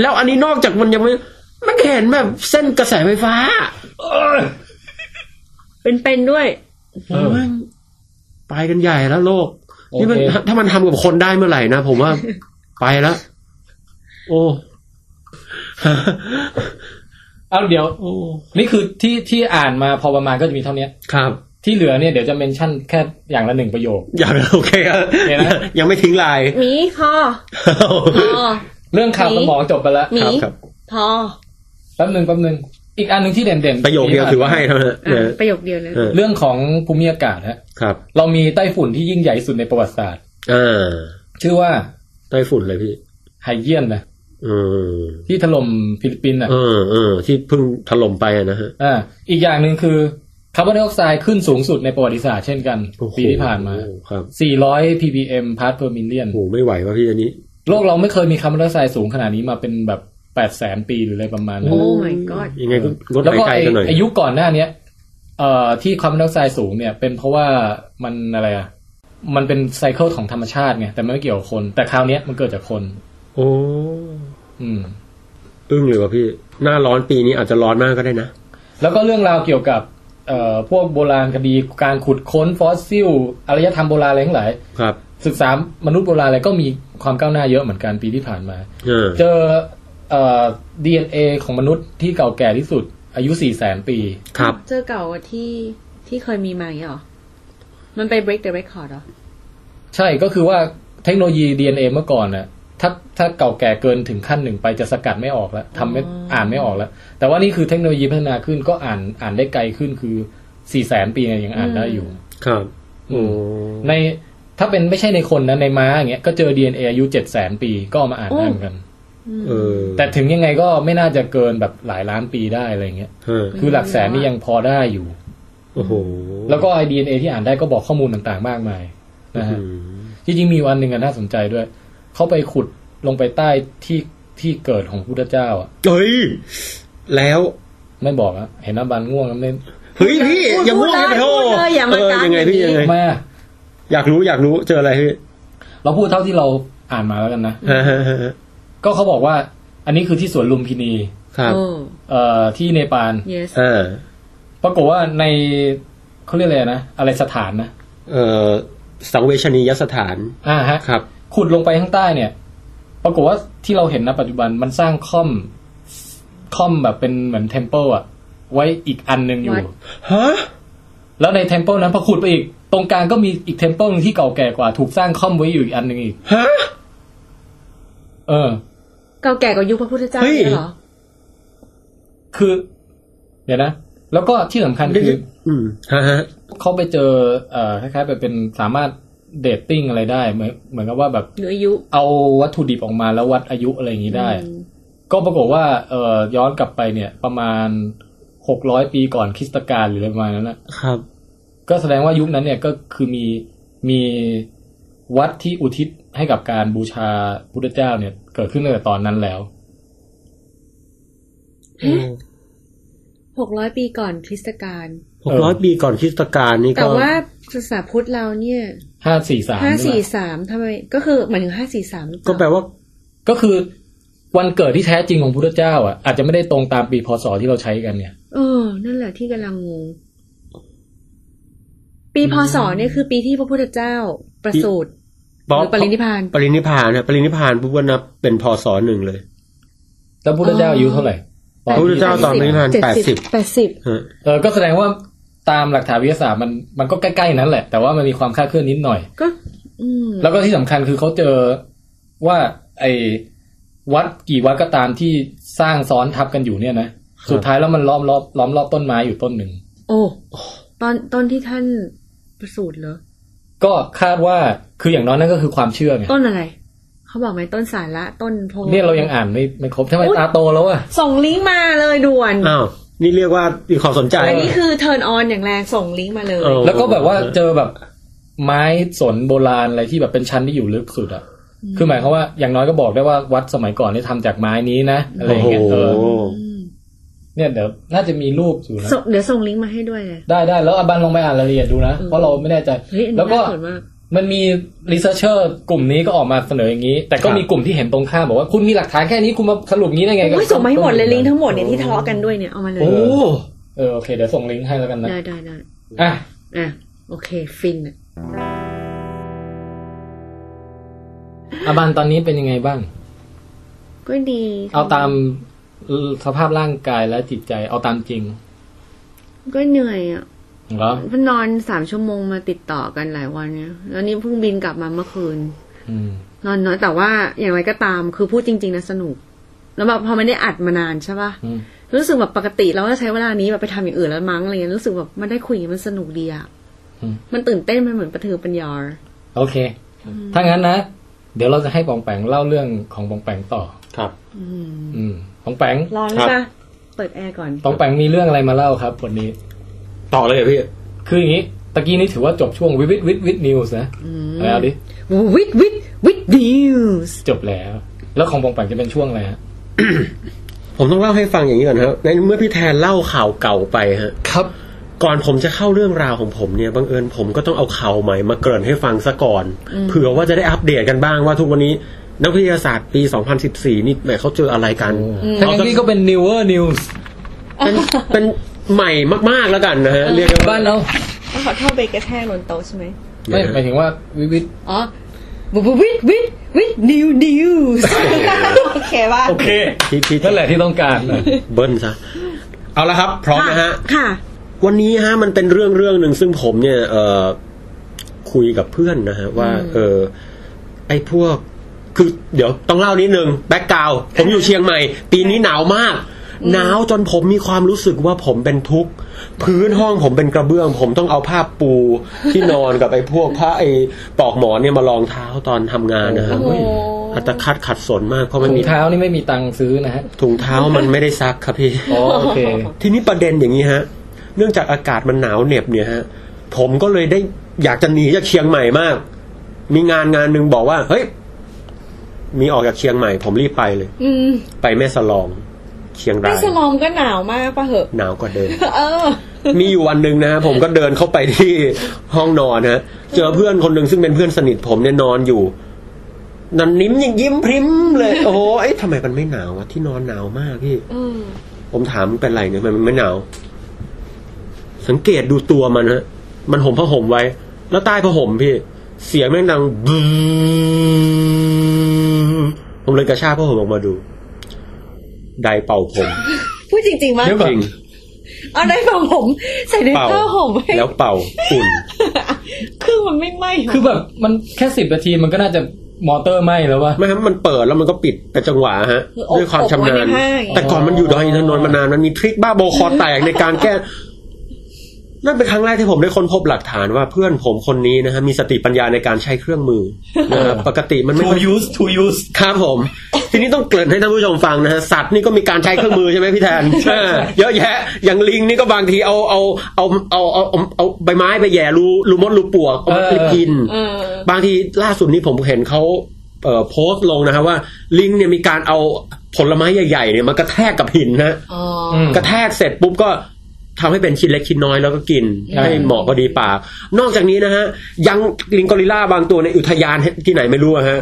แล้วอันนี้นอกจากมันยังไม่ มันเห็นแบบเส้นกระแสไฟฟ้า เป็นๆด้วยเออแม่ง ไปกันใหญ่แล้วโลกโอเคนี่มันถ้ามันทำกับคนได้เมื่อไหร่นะผมว่าไปแล้ว โอ้เอาเดี๋ยวโอ้นี่คือที่ที่อ่านมาพอประมาณก็จะมีเท่านี้ครับ ที่เหลือเนี่ยเดี๋ยวจะ mention แค่อย่างละหนึ่งประโยค อย่างโอเคครับโอเคนะยังไม่ทิ้งลายหมีพอพอเรื่องข่าวหมีสมองจบไปแล้วหมีครับครับพอแป๊บหนึ่งแป๊บหนึ่ง อีกอันหนึ่งที่เด่นๆประโยคเดียวถือว่าให้เท่านั้นอะเออประโยคเดียวนะเออเรื่องของภูมิอากาศฮะครับ เรามีไต้ฝุ่นที่ยิ่งใหญ่ที่สุดในประวัติศาสตร์อ่าชื่อว่าไต้ฝุ่นเลยพี่ไห่เยี่ยนนะเออที่ถล่มฟิลิปปินส์อะเออเออที่เพิ่งถล่มไปอะนะฮะอ่าอีกอย่างหนึ่งคือคาร์บอนไดออกไซด์ขึ้นสูงสุดในประวัติศาสตร์เช่นกันโอ้โหปีที่ผ่านมาครับ400 ppm part per million โอ้โหไม่ไหวว่ะพี่อันนี้ โลกเราไม่เคยมีคาร์บอนไดออกไซด์สูงขนาดนี้มาเป็นแบบ 8แสนปีหรืออะไรประมาณนั้นโอ้ my god ยังไงก็ลดแล้วหายก็ใจไอ้กันหน่อย อายุก่อนหน้าเนี้ยเอ่อที่คาร์บอนไดออกไซด์สูงเนี่ย เป็นเพราะว่ามันอะไรอะ มันเป็น cycle ของธรรมชาติไงแต่ไม่เกี่ยวกับคน แต่คราวเนี้ยมันเกิดจากคน โอ้อืม อึ้งเลยว่ะพี่ หน้าร้อนปีนี้อาจจะร้อนมากก็ได้นะ แล้วก็เรื่องราวเกี่ยวกับเอ่อพวกโบราณคดีการขุดค้นฟอสซิลอารยธรรมโบราณอะไรทั้งหลายครับ ศึกษามนุษย์โบราณอะไรก็มีความก้าวหน้าเยอะเหมือนกันปีที่ผ่านมา เออ เจอ เอ่อ DNA ของมนุษย์ที่เก่าแก่ที่สุด อายุสี่แสนปี ครับ เจอเก่ากว่าที่ที่เคยมีมาอย่างเงี้ยเหรอ มันไป break the record เหรอ ใช่ก็คือว่าเทคโนโลยี DNA เมื่อก่อนน่ะถ้าถ้าเก่าแก่เกินถึงขั้นหนึ่งไปจะสกัดไม่ออกแล้วทำไม่อ๋ออ่อ่านไม่ออกแล้ว แต่ว่านี่คือเทคโนโลยีพัฒนาขึ้นก็อ่านอ่านได้ไกลขึ้นคือสี่แสนปีเนี่ยยังอ่านได้อยู่ ครับอืโอ้มในถ้าเป็นไม่ใช่ในคนนะในม้าอย่างเงี้ยก็เจอ DNA อายุเจ็ดแสนปีก็เอามาอ่านได้เหมือนกันเออ แต่ถึงยังไงก็ไม่น่าจะเกินแบบหลายล้านปีได้อะไรเงี้ยเออคือหลักแสนนี่ยังพอได้อยู่โอ้โหแล้วก็ไอ DNA ที่อ่านได้ก็บอกข้อมูลต่างๆ มากมายนะฮะอืมจริงๆมีวันหนึ่งอะน่าสนใจด้วย เขาไปขุดลงไปใต้ที่ที่เกิดของพุทธเจ้า อะเฮ้ยแล้วไม่บอกอะเห็นน้ำบันง่วงแล้วไม่เฮ้ยพี่พูดอย่าพูง่วดงเลยไปโทพูดเลยอย่ามาเออการยังไงพี่อย่างนี้ยังไงมาอยากรู้อยากรู้เจออะไรพี่เราพูดเท่าที่เราอ่านมาแล้วกันนะฮะฮะฮะฮะ ก็เขาบอกว่า อันนี้คือที่สวนลุมพินี ครับโอ้เอ่อที่เนปาล yes อ่าปรากฏว่าในเขาเรียกอะไรนะ อะไรสถานนะ เอ่อสังเวชนียสถาน อ่าฮะ ครับ ขุดลงไปข้างใต้เนี่ย ปรากฏว่าที่เราเห็นณปัจจุบันมันสร้างคร่อม คร่อมแบบเป็นเหมือน temple อะไว้อีกอันหนึ่งอยู่วัดฮะ แล้วใน temple นั้นพอขุดไปอีก ตรงกลางก็มีอีก temple ที่เก่าแก่กว่า ถูกสร้างคร่อมไว้อยู่อีกอันหนึ่งอีก ฮะ เออ เก่าแก่กว่ายุคพระพุทธเจ้าเฮ้ยเนี่ยเหรอ คือ เดี๋ยวนะ แล้วก็ที่สำคัญคืออืมฮะฮะเขาไปเจอเอ่อคล้ายๆแบบเป็นสามารถเดทติ้งอะไรได้ เหมือนเหมือนกับว่าแบบหรืออายุ เอาวัตถุดิบออกมาแล้ววัดอายุอะไรอย่างนี้ได้อืมก็ปรากฏว่า เอ่อย้อนกลับไปเนี่ย ประมาณหกร้อยปีก่อนคริสตกาลหรืออะไรประมาณนั้นนะครับ ก็แสดงว่ายุคนั้นเนี่ยก็คือมีมีวัดที่อุทิศให้กับการบูชาพุทธเจ้าเนี่ย เกิดขึ้นตั้งแต่ตอนนั้นแล้วหกร้อยปีก่อนคริสตกาลหกร้อยปีก่อนคริสตกาลนี่ก็แต่ว่าศาสนาพุทธเราเนี่ยห้าสี่สามห้าสี่สามทำไม ก็คือหมายถึงห้าสี่สามก็แปลว่าก็คือวันเกิดที่แท้จริงของพุทธเจ้า อะ อาจจะไม่ได้ตรงตามปีพศที่เราใช้กันเนี่ยเออ นั่นแหละที่กำลังงงปีพศเนี่ยคือปีที่พระพุทธเจ้าประสูติ หรือปรินิพพานปรินิพพานนะปรินิพพานปุ๊บก็นับเป็นพศหนึ่งเลยแล้วพุทธเจ้าอายุเท่าไหร่ตอนพระพุทธเจ้าตอนปรินิพพานเจ็ดแปดสิสิบบแปดสิบฮะเออก็แสดงว่าตามหลักฐานวิทยาศาสตร์มันมันก็ใกล้ๆนั้นแหละ แต่ว่ามันมีความคลาดเคลื่อนนิดหน่อยก็อืมแล้วก็ที่สำคัญคือเขาเจอว่า ไอ้วัดกี่วัดก็ตามที่สร้างซ้อนทับกันอยู่เนี่ยนะสุดท้ายแล้วมันล้อมรอบล้อมรอบต้นไม้อยู่ต้นหนึ่งโอ้ตอนตอนที่ท่านประสูติเหรอ ก็คาดว่าคืออย่างน้อยนั่นก็คือความเชื่อไงต้นอะไรเขาบอกไหมต้นสาระต้นโพเนี่ยเรายังอ่านไม่ไม่ครบทำไมตาโตแล้วอะส่งลิงก์มาเลยด่วนอ้าวนี่เรียกว่ามีความสนใจอันนี้คือ turn on อย่างแรงส่งลิงก์มาเลยเออแล้วก็แบบว่าเจอแบบไม้สนโบราณอะไรที่แบบเป็นชั้นที่อยู่ลึกสุดอะคือหมายความว่าอย่างน้อยก็บอกได้ว่าวัดสมัยก่อนนี่ทำจากไม้นี้นะอะไรอย่างเงี้ยเออโอ้โหม เนี่ยเดี๋ยวน่าจะมีรูปอยู่นะส่งเดี๋ยวส่งลิงก์มาให้ด้วยเลยได้ได้แล้วอาบันลองไปอ่านรายละเอียดดูนะ เพราะเราไม่แน่ใจเฮ้ยแล้วอันแล้นี้วก็น่าสนมากมันมี researcher กลุ่มนี้ก็ออกมาเสนออย่างนี้ แต่ก็มีกลุ่มที่เห็นตรงข้ามบอกว่าคุณมีหลักฐานแค่นี้คุณมาสรุปงี้ได้ไงโอ้ยส่งมาให้หมดเลยลิงก์ทั้งหมดเนี่ยที่ทะเลาะกันด้วยเนี่ยเอามาเลยโอ้เออโอเคเดี๋ยวส่งลิงก์ให้แล้วกันนะได้ได้ได้อะอะโอเคฟินอะอาบันตอนนี้เป็นยังไงบ้าง ก็ดี เอาตาม สภาพร่างกายและจิตใจเอาตามจริง ก็เหนื่อยอะเหรอเพราะนอนสามชั่วโมงมาติดต่อกันหลายวันเนี่ยแล้วนี่เพิ่งบินกลับมาเมื่อคืนอืมนอนน้อยแต่ว่าอย่างไรก็ตามคือพูดจริง ๆ นะสนุก แล้วแบบพอไม่ได้อัดมานานใช่ป่ะอืมรู้สึกแบบปกติเราก็ใช้เวลานี้แบบไปทำอย่างอื่นแล้วมั้งอะไรเงี้ยรู้สึกแบบมันได้คุยอย่างเงี้ยมันสนุกดีอะอืมมันตื่นเต้นมันเหมือนประเทืองปัญญาโอเค ถ้างั้นนะ เดี๋ยวเราจะให้ปองแปงเล่าเรื่องของปองแปงต่อครับ อืมอืมปองแปงร้อนครับใช่ปะเปิดแอร์ก่อนปองแปงมีเรื่องอะไรมาเล่าครับวันนี้ ต่อเลยเหรอพี่ คืออย่างนี้ตะกี้นี้ถือว่าจบช่วงวิวิวิวิ News นะแล้วดิวิดวิด WiT News จบแล้ว แล้วของปองแปงจะเป็นช่วงอะไรฮะผมต้องเล่าให้ฟังอย่างนี้ก่อนครับในเมื่อพี่แทนเล่าข่าวเก่าไปฮะ ครับ ก่อนผมจะเข้าเรื่องราวของผมเนี่ยบังเอิญผมก็ต้องเอาข่าวใหม่มาเกริ่นให้ฟังซะก่อน เผื่อว่าจะได้อัปเดตกันบ้างว่าทุกวันนี้ นักวิทยาศาสตร์ปี 2014 นี่แหมเขาเจออะไรกันทั้งนี้ก็เป็น newer news เป็นเป็นใหม่มาก ๆ แล้วกันนะฮะ เรียกกันว่าบ้านเอาขอโทษไปกระแทกบนโต๊ะใช่ไหมไม่หมายถึงว่าวิวิอ๋อวิดวิดวิดนิวนิวส์โอเคป่ะโอเคที่ที่นั่นแหละที่ต้องการเบิ้ลซะเอาละครับ พร้อมนะฮะค่ะ วันนี้ฮะมันเป็นเรื่องเรื่องหนึ่งซึ่งผมเนี่ย เอ่อคุยกับเพื่อนนะฮะว่า เออไอ้พวก คือเดี๋ยวต้องเล่านิดนึงแบ็กกราวผมอยู่เชียงใหม่ ปีนี้หนาวมากหนาวจนผมมีความรู้สึกว่าผมเป็นทุกข์พื้นห้องผมเป็นกระเบื้อง ผมต้องเอาผ้าปูที่นอนกับไอ้พวกผ้าไอ้ปลอกหมอนเนี่ยมารองเท้าตอนทำงานนะฮะโอ้โหอัตคัดขัดสนมากเพราะมันถุงมีเท้านี่ไม่มีตังค์ซื้อนะฮะถุงเท้ามันไม่ได้ซักครับพี่อ๋อโอเค ทีนี้ประเด็นอย่างนี้ฮะ เนื่องจากอากาศมันหนาวเหน็บเนี่ยฮะ ผมก็เลยได้อยากจะหนีจากเชียงใหม่มาก มีงานงานหนึ่งบอกว่าเฮ้ย มีออกจากเชียงใหม่ ผมรีบไปเลย อืมไปแม่สลอง เชียงไอรายสลอมก็หนาวมากป่ะเหอะหนาวกว่าเดิมเออ มีอยู่วันหนึ่งนะฮะผมก็เดินเข้าไปที่ห้องนอนฮะเจอเพื่อนคนหนึ่งซึ่งเป็นเพื่อนสนิทผมเนี่ยนอนอยู่นันนิ้มยังยิ้มพริ้มเลย โอ้โหเอ๊ะทำไมมันไม่หนาววะที่นอนหนาวมากพี่เออผมถามมันเป็นไรเนี่ยทำไมมันไม่หนาว สังเกตดูตัวมันฮะ มันห่มผ้าห่มไว้ แล้วใต้ผ้าห่มพี่ เสียงแม่งดังบึ้มผมเลยกระชากผ้าห่มออกมาดู ไดร์เป่าผมพูดจริงๆว่าเดี๋ยวก่อน จริงเอาได้ฟังผม ใส่ในเป่าผ้าห่มให้แล้วเป่าอุ่นคือมันไม่ไหม้หรคือแบบมันแค่สิบนาทีมันก็น่าจะมอเตอร์ไหม้แล้วว่าไม่ครับมันเปิดแล้วมันก็ปิดเป็นจังหวะฮะคืออบด้วยความชำนาญอบไว้ในผ้าอย่างเงี้ยแต่ก่อนมันอยู่ดอยอินทนนท์มานานมันมีทริคบ้าโบอคอแตกในการแก้ นั่นเป็นครั้งแรกที่ผมได้ค้นพบหลักฐานว่าเพื่อนผมคนนี้นะฮะมีสติปัญญาในการใช้เครื่องมือนะครับปกติมันไม่ to ค่อย use to use ครับผม ทีนี้ต้องเกริ่นให้ท่านผู้ชมฟังนะฮะสัตว์นี่ก็มีการใช้เครื่องมือใช่ไหมพี่แทนใช่ใช่เออเยอะแยะ อย่างลิงนี่ก็บางทีเอาเอาเอาเอาเอาเอาเอาใบไม้ไปแหย่รูรูมดรูปลวกเอามาไปกินเออบางทีล่าสุดนี้ผมเห็นเขาเอ่อโพสต์ลงนะฮะว่าลิงเนี่ยมีการเอาผลไม้ใหญ่ๆเนี่ยมากระแทกกับหินนะอ๋อมกระแทกเสร็จปุ๊บก็ ทำให้เป็นชิ้นเล็กชิ้นน้อยแล้วก็กินใช่ให้เหมาะพอดีปาก นอกจากนี้นะฮะ ยังลิงกอริลล่าบางตัวในอุทยานที่ไหนไม่รู้อะฮะ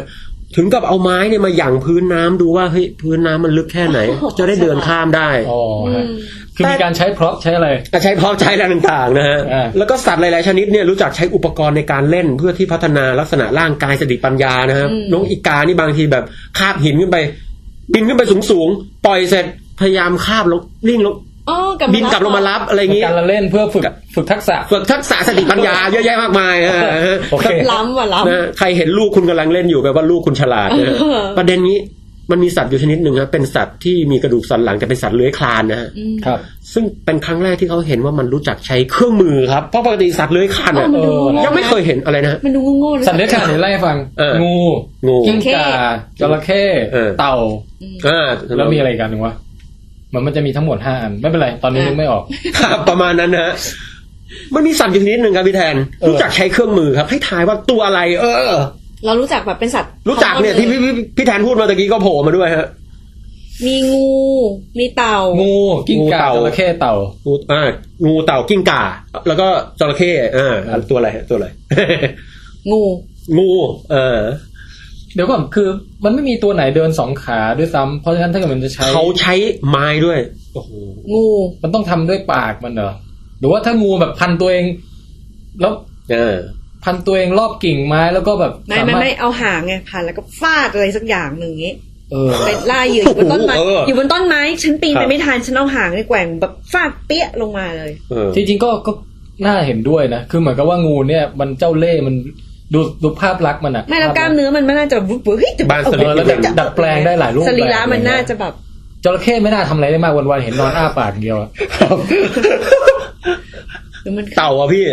ถึงกับเอาไม้เนี่ยมาหยั่งพื้นน้ำดูว่าเฮ้ยพื้นน้ำมันลึกแค่ไหน จะได้เดินข้ามได้อ๋อฮะอืมคือมีการใช้พร็อพใช้อะไรใช้เพาะใช้อะไรต่างๆนะฮะอ่าแล้วก็สัตว์หลายๆชนิดเนี่ยรู้จักใช้อุปกรณ์ในการเล่นเพื่อที่พัฒนาลักษณะร่างกายสติปัญญานะครับนกอีกานี่บางทีแบบคาบหินขึ้นไปบินขึ้นไปสูงๆปล่อยเสร็จพยายามคาบลงวิ่งลง อ๋อบินกลับลงมารับอะไรอย่างเป็นงี้การละเล่นเพื่อฝึกฝึกทักษะฝึกทักษะสติปัญญาเยอะแยะมากมายนะฮะโอเคล้ำว่ะล้ำนะใครเห็นลูกคุณกำลังเล่นอยู่แปลว่าลูกคุณฉลาดนะฮะเออประเด็นนี้มันมีสัตว์อยู่ชนิดหนึ่งครับเป็นสัตว์ที่มีกระดูกสันหลังแต่เป็นสัตว์เลื้อยคลานนะฮะครับ ซึ่งเป็นครั้งแรกที่เขาเห็นว่ามันรู้จักใช้เครื่องมือครับเพราะปกติสัตว์เลื้อยคลานเนี่ยมันดูเออโง่ๆยังไม่เคยเห็นอะไรนะฮะมันดูโง่ๆนะสัตว์เลื้อยคลานเดี๋ยวไล่ให้ฟังเอองูงูกิ้งก่าจระเข้เออเต่าอ่าแล้วมีอะไรอีกันหนึ่งวะ มันมันจะมีทั้งหมดห้าอัน ไม่เป็นไร ตอนนี้นึกไม่ออก ครับประมาณนั้นนะฮะมันมีสัตว์อยู่ชนิดหนึ่งครับพี่แทนเออรู้จักใช้เครื่องมือครับ ให้ทายว่าตัวอะไร เออ เรารู้จักแบบเป็นสัตว์ รู้จักเนี่ยที่พี่พี่พี่แทนพูดมาตะกี้ก็โผล่มาด้วยฮะ มีงู มีเต่า งูกิ้งก่างูเต่าจระเข้เต่างูอ่างูเต่ากิ้งก่า แล้วก็จระเข้อ่าอ่าตัวอะไรฮะตัวอะไรงู งู เออ เดี๋ยวก่อนคือ มันไม่มีตัวไหนเดินสองขาด้วยซ้ำเพราะฉะนั้นถ้าเกิดมันจะใช้เขาใช้ไม้ด้วยโอ้โหงูมันต้องทำด้วยปากมันเหรอหรือว่าถ้างูแบบพันตัวเอง แล้วเออ พันตัวเองรอบกิ่งไม้แล้วก็แบบไม่สาไม่มารถไม่เอาหางไงผ่านแล้วก็ฟาดอะไรสักอย่างหนึ่งอย่างงี้เออไปล่าเหยื่ออยู่บนต้นไม้เอออยู่บนต้นไม้ฉันปีนครัไปบไม่ทันฉันเอาหางในแกว่งแบบฟาดเปี้ยลงมาเลยเออจริงๆก็ก็น่าเห็นด้วยนะคือเหมือนกับว่างูเนี่ย มันเจ้าเล่ห์มัน ดูดูภาพลักษณ์มันอะไม่แล้วกล้ามเนื้อมันไม่น่าจะวุ้บวุ้บเฮ้ยจะบ้านสลิเออแล้วดัดดัดแปลงได้หลายรูปสรีระแบบมันน่าจะแบบจระเข้ไม่น่าทำอะไรได้มากวันๆเห็นนอนอ้าปากอย่างเดียวอะหรือมันเต่าอะพี่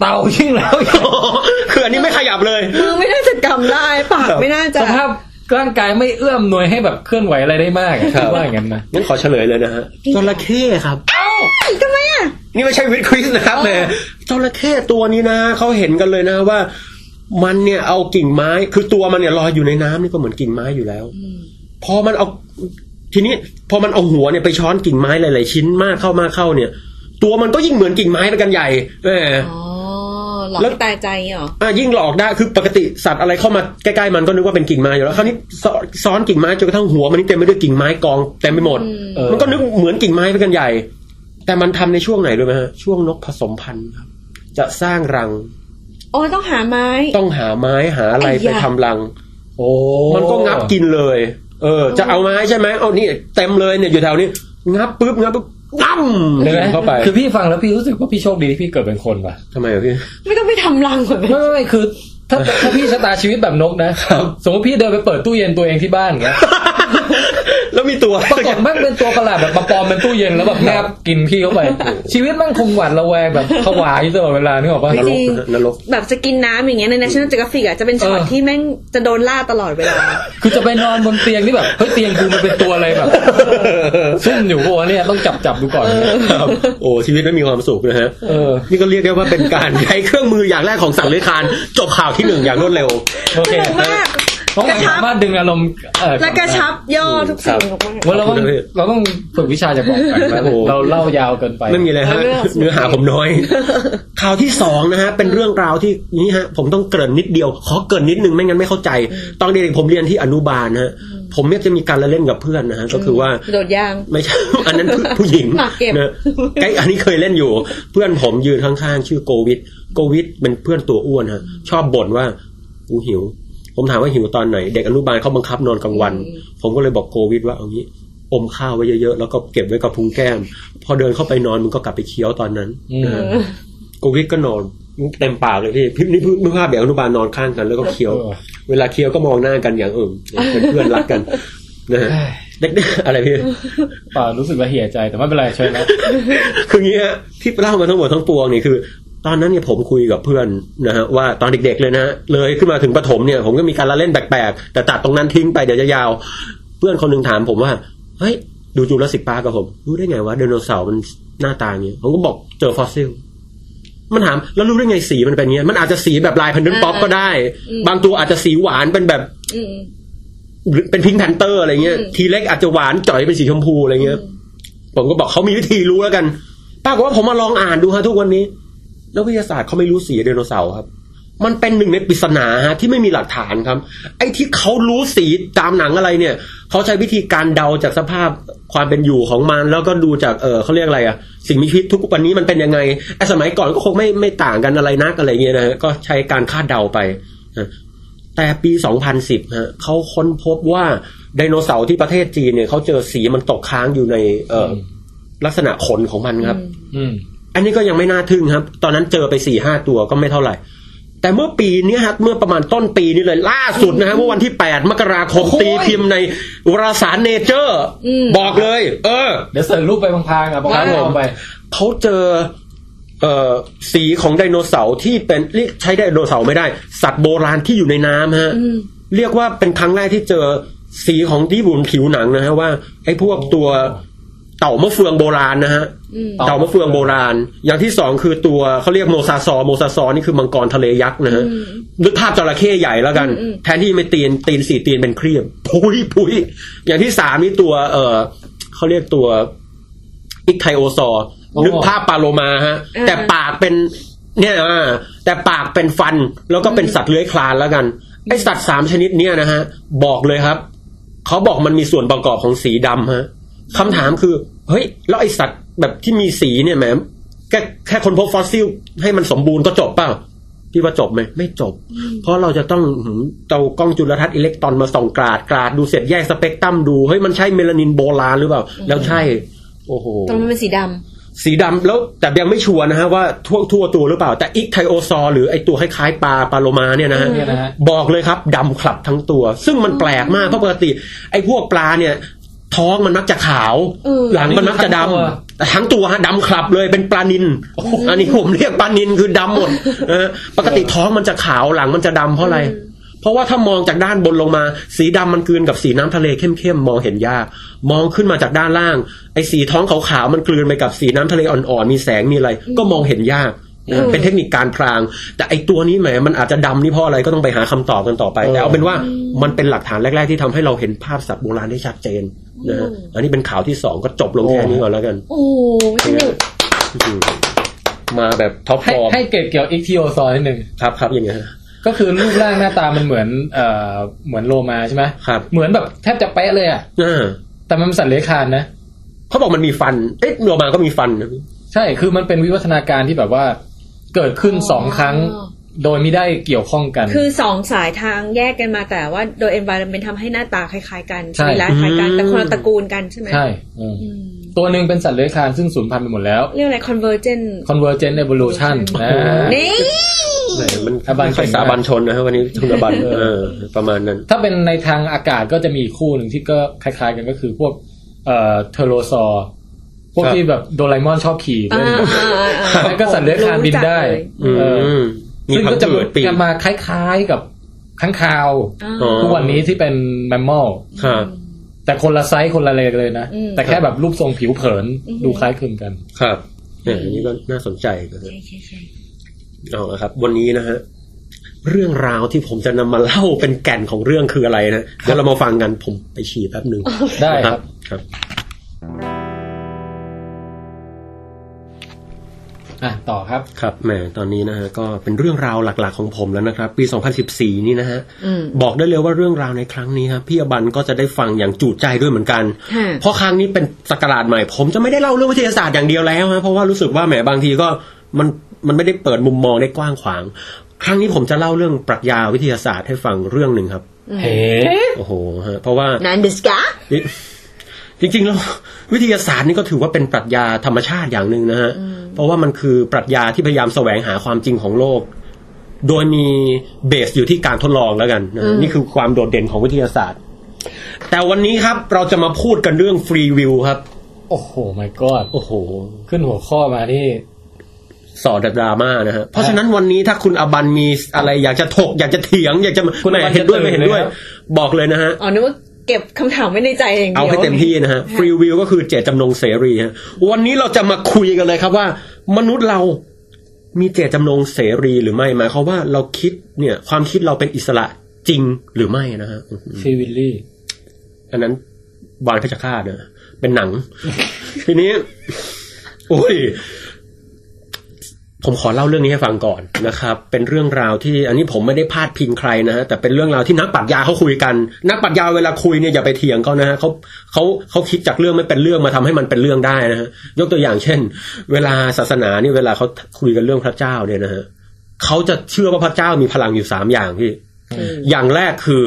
เต่ายิ่งแล้วคืออันนี้ไม่ขยับเลยมือไม่น่าจะกำได้ปากไม่น่าจะสภาพร่างกายไม่เอื้อมหน่วยให้แบบเคลื่อนไหวอะไรได้มากอะครับว่าอย่างนั้นนะงั้นขอเฉลยเลยนะฮะจระเข้ครับทำไมอะนี่ไม่ใช่วิดควิสนะครับอ๋อแหมจระเข้ตัวนี้นะเขาเห็นกันเลยนะว่า มันเนี่ยเอากิ่งไม้ คือตัวมันเนี่ยลอยอยู่ในน้ำนี่ก็เหมือนกิ่งไม้อยู่แล้วพอมันเอาทีนี้พอมันเอาหัวเนี่ยไปช้อนกิ่งไม้หลาย ๆ ชิ้นมากเข้ามากเข้าเนี่ย ตัวมันก็ยิ่งเหมือนกิ่งไม้ไปกันใหญ่แหมอ๋อหลอกแล้วให้ตายใจอย่างงี้เหรออะยิ่งหลอกได้คือปกติสัตว์อะไรเข้ามาใกล้ๆมันก็นึกว่าเป็นกิ่งไม้อยู่แล้วคราวนี้ซ้อนซ้อนกิ่งไม้จนกระทั่งหัวมันนี่เต็มไปด้วยกิ่งไม้กองเต็มไปหมดเออมันก็นึกเหมือนกิ่งไม้ไปกันใหญ่ แต่มันทำในช่วงไหนรู้ไหมฮะช่วงนกผสมพันธุ์ครับ จะสร้างรัง โอ้ยต้องหาไม้ ต้องหาไม้หาอะไรไอ้ไปยะทำรัง โอ้มันก็งับกินเลย เออ จะเอาไม้ใช่ไหมเอานี่เต็มเลยเนี่ยอยู่แถวนี้ งับปุ๊บงับปุ๊บงับเดี๋ยวนะเข้าไป คือพี่ฟังแล้วพี่รู้สึกว่าพี่โชคดีที่พี่เกิดเป็นคนว่ะทำไมอะพี่ ไม่ต้องไปทำรังเหมือนไม่ไม่ไม่คือถ้าถ้าพี่ชะตาชีวิตแบบนกนะ สมมติพี่เดินไปเปิดตู้เย็นตัวเองที่บ้านอย่างเงี้ย แล้วมีตัวปรากฏแม่งเป็นตัวประหลาดแบบมาปลอมเป็นตู้เย็นแล้วแบบแงบกินพี่เข้าไป ชีวิตแม่งคงหวาดระแวงแบบผวาอยู่ตลอดเวลานึกออกปะนรกนรกแบบจะกินน้ำอย่างเงี้ยใน National Geographic อะจะเป็นช็อตเออที่แม่งจะโดนล่าตลอดเวลา คือจะไปนอนบนเตียงที่แบบเฮ้ยเตียงกูมันเป็นตัวอะไรแบบซุ่มอยู่ปะวะเนี่ยต้องจับจับดูก่อนครับโอ้ชีวิตไม่มีความสุขนะฮะเออนี่ก็เรียกได้ว่าเป็นการใช้เครื่องมืออย่างแรกของสัตว์เลื้อยคลานจบข่าวที่หนึ่งอย่างรวดเร็วโอเคสนุกมาก ต้องสามารถดึงอารมณ์เออและกระชับย่อทุกสิ่งออกมา ว่าเราต้องเราต้องฝึกวิชาจากบอกกันนะโอ้โหเราเล่ายาวเกินไป ไม่มีอะไรฮะเอาเรื่องเนื้อหาผมน้อย ข่าวที่สองนะฮะเป็นเรื่องราวที่นี่ฮะ ผมต้องเกริ่นนิดเดียวขอเกริ่นนิดนึงไม่งั้นไม่เข้าใจ ตอนเด็กๆผมเรียนที่อนุบาลนะฮะผมเนี่ยจะมีการละเล่นกับเพื่อนนะฮะก็คือว่าโดดยางไม่ใช่อันนั้นผู้ผู้หญิงหมากเก็บนะไอ้อันนี้เคยเล่นอยู่ เพื่อนผมยืนข้างๆ ชื่อโกวิดโกวิดเป็นเพื่อนตัวอ้วนฮะชอบบ่นว่ากูหิว ผมถามว่าหิวตอนไหน เด็กอนุบาลเขาบังคับนอนกลางวัน ผมก็เลยบอกโควิดว่าเอางี้ อมข้าวไว้เยอะๆ แล้วก็เก็บไว้กับพุงแก้ม พอเดินเข้าไปนอนมึงก็กลับไปเคี้ยวตอนนั้นอืมนะฮะโควิดก็นอนเต็มปากเลยพี่พี่นี่นึกภาพเด็กอนุบาลนอนข้างกันแล้วก็เคี้ยวเออเวลาเคี้ยวก็มองหน้ากันอย่างเอิมเป็นเพื่อนรักกันนะฮะเด็กๆอะไรพี่เปล่ารู้สึกละเหี่ยใจแต่ไม่เป็นไรเชิญนะคืองี้ฮะที่เล่ามาทั้งหมดทั้งปวงนี่คือ ตอนนั้นเนี่ยผมคุยกับเพื่อนนะฮะว่าตอนเด็กๆเลยนะฮะเลยขึ้นมาถึงประถมเนี่ยผมก็มีการละเล่นแปลกๆแต่ตัดตรงนั้นทิ้งไปเดี๋ยวจะยาว เพื่อนคนหนึ่งถามผมว่าเฮ้ยดู Jurassic Park กับผม รู้ได้ไงว่าไดโนเสาร์มันหน้าตาอย่างนี้ผมก็บอกเจอฟอสซิลมันถามแล้วรู้ได้ไงสีมันเป็นอย่างเงี้ยมันอาจจะสีแบบลายพันธุ์ป๊อปก็ได้อืมบางตัวอาจจะสีหวานเป็นแบบอืมหรือเป็น Pink Panther อะไรเงี้ยอืม T-rex อาจจะหวานจ๋อยเป็นสีชมพูอะไรเงี้ย ผมก็บอกเขามีวิธีรู้แล้วกันปรากฏว่าผมมาลองอ่านดูฮะทุกวันนี้ นักวิทยาศาสตร์เขาไม่รู้สีไดโนเสาร์ครับ มันเป็นหนึ่งในปริศนาฮะที่ไม่มีหลักฐานครับ ไอ้ที่เขารู้สีตามหนังอะไรเนี่ยเขาใช้วิธีการเดาจากสภาพความเป็นอยู่ของมัน แล้วก็ดูจากเออเขาเรียกอะไรอะสิ่งมีชีวิตทุกวันนี้มันเป็นยังไงไอ้สมัยก่อนก็คงไม่ไม่ต่างกันอะไรนักอะไรเงี้ยนะก็ใช้การคาดเดาไปแต่ปี 2010 ฮะเขาค้นพบว่าไดโนเสาร์ที่ประเทศจีนเนี่ยเขาเจอสีมันตกค้างอยู่ใน เออลักษณะขนของมันครับ อืมอันนี้ก็ยังไม่น่าทึ่งครับ ตอนนั้นเจอไปสี่ห้าตัวก็ไม่เท่าไหร่ แต่เมื่อปีนี้ครับเมื่อประมาณต้นปีนี้เลย ล่าสุดนะฮะเมื่อวันที่แปดมกราคมโอ้โหตีพิมพ์ในวารสาร Nature อืมบอกเลย เออ เดี๋ยว search รูปไปพางๆอะบอกครับผมไปเขาเจอเอ่อสีของไดโนเสาร์ที่เป็นเรียกใช้ไดโนเสาร์ไม่ได้ สัตว์โบราณที่อยู่ในน้ำฮะอืมเรียกว่าเป็นครั้งแรกที่เจอสีของที่บนผิวหนังนะฮะว่าไอ้พวกตัว เต่ามะเฟืองโบราณนะฮะอืมเต่ามะเฟืองโบราณ อย่างที่สองคือตัวเขาเรียกโมซาซอร์โมซาซอร์นี่คือมังกรทะเลยักษ์นะฮะอืมนึกภาพจระเข้ใหญ่แล้วกันอืมอืมแทนที่ไม่ตีนตีนสี่ตีนเป็นครีบพุ้ยพุ้ยอย่างที่สามนี่ตัวเออเขาเรียกตัวอิกไทโอซอร์นึกภาพปลาโลมาฮะ แต่ปากเป็นเนี่ยอ่าแต่ปากเป็นฟันแล้วก็เป็นสัตว์เลื้อยคลานแล้วกันไอสัตว์สามชนิดเนี่ยนะฮะบอกเลยครับเขาบอกมันมีส่วนประกอบของสีดำฮะ คำถามคือ เฮ้ย แล้วไอสัตว์แบบที่มีสีเนี่ยแหมแค่แค่คนพบฟอสซิล ให้มันสมบูรณ์ก็จบเปล่าพี่ว่าจบไหมไม่จบ เพราะเราจะต้องหืมเอากล้องจุลทรรศน์อิเล็กตรอนมาส่องกราดกราดดูเสร็จแยกสเปกตรัมดูเฮ้ยมันใช่เมลานินโบราณหรือเปล่า แล้วใช่ โอ้โหตอนมันเป็นสีสีดำแล้วแต่ยังไม่ชัวร์นะฮะว่าทั่วทั่วตัวหรือเปล่า แต่อิกไทโอซอร์หรือไอตัวคล้ายๆปลาปลาโลมาเนี่ยนะฮะเนี่ยนะฮะบอกเลยครับดำขลับทั้งตัว ซึ่งมันแปลกมากเพราะปกติ ไอ้พวกปลาเนี่ย ท้องมันมักจะขาวเออหลังมันมักจะดทั้งตัวำแต่ทั้งตัวฮะดำคลับเลยเป็นปลานินอันนี้ผมเรียกปลานินคือดำหมดนะฮะปกติท้องมันจะขาวหลังมันจะดำเพราะอะไร เพราะว่าถ้ามองจากด้านบนลงมา สีดำมันกลืนกับสีน้ำทะเลเข้มๆมองเห็นยากมองขึ้นมาจากด้านล่าง ไอ้สีท้องขาวๆมันกลืนไปกับสีน้ำทะเลอ่อนๆมีแสงมีอะไร ก็มองเห็นยากนะเป็นเทคนิคการพราง แต่ไอ้ตัวนี้แหมมันอาจจะดำนี่เพราะอะไรก็ต้องไปหาคำตอบกันต่อไป แต่เอาเป็นว่ามันเป็นหลักฐานแรก ๆ ที่ทำให้เราเห็นภาพสัตว์โบราณได้ชัดเจน นะฮะอันนี้เป็นข่าวที่สองก็จบลงแค่นี้ก่อนแล้วกันำโอ้สนุกอืมมาแบบ top form ให้ให้เกร็ดเกี่ยวอิกทีโอซอร์นิดหนึ่งครับครับอย่างเงี้ยฮะก็คือรูปร่างหน้าตามันเหมือน เอ่อเหมือนโลมาใช่ไหมครับเหมือนแบบแทบจะเป๊ะเลยอะอ่าแต่มันเป็นสัตว์เลื้อยคลานนะเขาบอกมันมีฟัน เอ๊ะโลมาก็มีฟันนะพี่ใช่คือมันเป็นวิวัฒนาการที่แบบว่า เกิดขึ้นสองครั้ง โดยไม่ได้เกี่ยวข้องกัน คือสองสายทางแยกกันมาแต่ว่าโดย environment ทำให้หน้าตาคล้ายๆ กันใช่สรีระคล้ายกันแต่คนละตระกูลกันใช่ไหมใช่อืมอืมตัวหนึ่งเป็นสัตว์เลื้อยคลานซึ่งสูญพันธุ์ไปหมดแล้ว เรียกอะไร convergent convergent evolution นะนี่แหมมันอาบันไม่ค่อยเก่งมากสาบันชนนะฮะวันนี้ทุนบันเออประมาณนั้น ถ้าเป็นในทางอากาศก็จะมีคู่หนึ่งที่ก็คล้ายๆ กันก็คือพวกเอ่อเทโรซอร์พวกครับที่แบบโดราเอมอนชอบขี่อ่าเล่นอ่าอ่าแล้วก็สัตว์เลื้อยคลานบินได้ อืเออ มมีซึ่งก็จะพังผืดปีกจะมาคล้ายๆกับข้างคาวอ๋อทุกวันนี้ที่เป็น mammal ครับแต่คนละไซส์คนละเลเลยนะอืมแต่แค่แบบรูปทรงผิวเผินอืมดูคล้ายคลึงกัน ครับเนี่ยอันนี้ก็น่าสนใจนะฮะใช่ใช่ใช่เอาละครับ วันนี้นะฮะเรื่องราวที่ผมจะนำมาเล่าเป็นแก่นของเรื่องคืออะไรนะเดี๋ยวเรามาฟังกันผมไปฉี่แป๊บหนึ่งได้ครับครับ อะต่อครับครับแหมตอนนี้นะฮะก็เป็นเรื่องราวหลักๆของผมแล้วนะครับ ปี 2014 นี่นะฮะอืมบอกได้เลยว่าเรื่องราวในครั้งนี้ครับพี่อบันก็จะได้ฟังอย่างจุใจด้วยเหมือนกันค่ะเพราะครั้งนี้เป็นสกราชใหม่ ผมจะไม่ได้เล่าเรื่องวิทยาศาสตร์อย่างเดียวแล้วฮะเพราะว่ารู้สึกว่าแหมบางทีก็มันมันไม่ได้เปิดมุมมองได้กว้างขวาง ครั้งนี้ผมจะเล่าเรื่องปรัชญาวิทยาศาสตร์ให้ฟังเรื่องหนึ่งครับเฮ้โอ้โหฮะเพราะว่านันดิสกาจริงๆแล้ววิทยาศาสตร์นี่ก็ถือว่าเป็นปรัชญาธรรมชาติอย่างหนึ่งนะฮะเพ ราะว่ามันคือปรัชญาที่พยายามแสวงหาความจริงของโลก โดยมีเบสอยู่ที่การทดลองแล้วกันนะนี่คือความโดดเด่นของวิทยาศาสตร์ แต่วันนี้ครับเราจะมาพูดกันเรื่องฟรีวิวครับ โอ้โห my god โอ้โห ขึ้นหัวข้อมานี่สอดดราม่านะฮะ เพราะฉะนั้นวันนี้ถ้าคุณอบันมีอะไรอยากจะถก อยากจะเถียง อยากจะคุณแหมอบันเห็นด้วยจะตื่ไม่นเห็นด้วยเลยครับบอกเลยนะฮะอ๋อนึกว่าเก็บคำถามไว้ในใจอย่างเดียวเอาให้เต็มที่นะฮะฟรีวิวก็คือเจตจำนงเสรีฮะวันนี้เราจะมาคุยกันเลยครับว่า มนุษย์เรามีเจตจำนงเสรีหรือไม่หมายความว่าเราคิดเนี่ย ความคิดเราเป็นอิสระจริงหรือไม่นะฮะฟรีวิลลี่อันนั้นวานเพชรฆาตนะเป็นหนัง ทีนี้ โอ้ย ผมขอเล่าเรื่องนี้ให้ฟังก่อนนะครับ เป็นเรื่องราวที่อันนี้ผมไม่ได้พาดพิงใครนะฮะแต่เป็นเรื่องราวที่นักปรัชญาเขาคุยกัน นักปรัชญาเวลาคุยเนี่ยอย่าไปเถียงเขานะฮะเขาเขาเขาคิดจากเรื่องไม่เป็นเรื่องมาทำให้มันเป็นเรื่องได้นะฮะยกตัวอย่างเช่น เวลาศาสนานี่เวลาเขาคุยกันเรื่องพระเจ้าเนี่ยนะฮะเขาจะเชื่อว่าพระเจ้ามีพลังอยู่สามอย่างพี่อย่างแรกคือ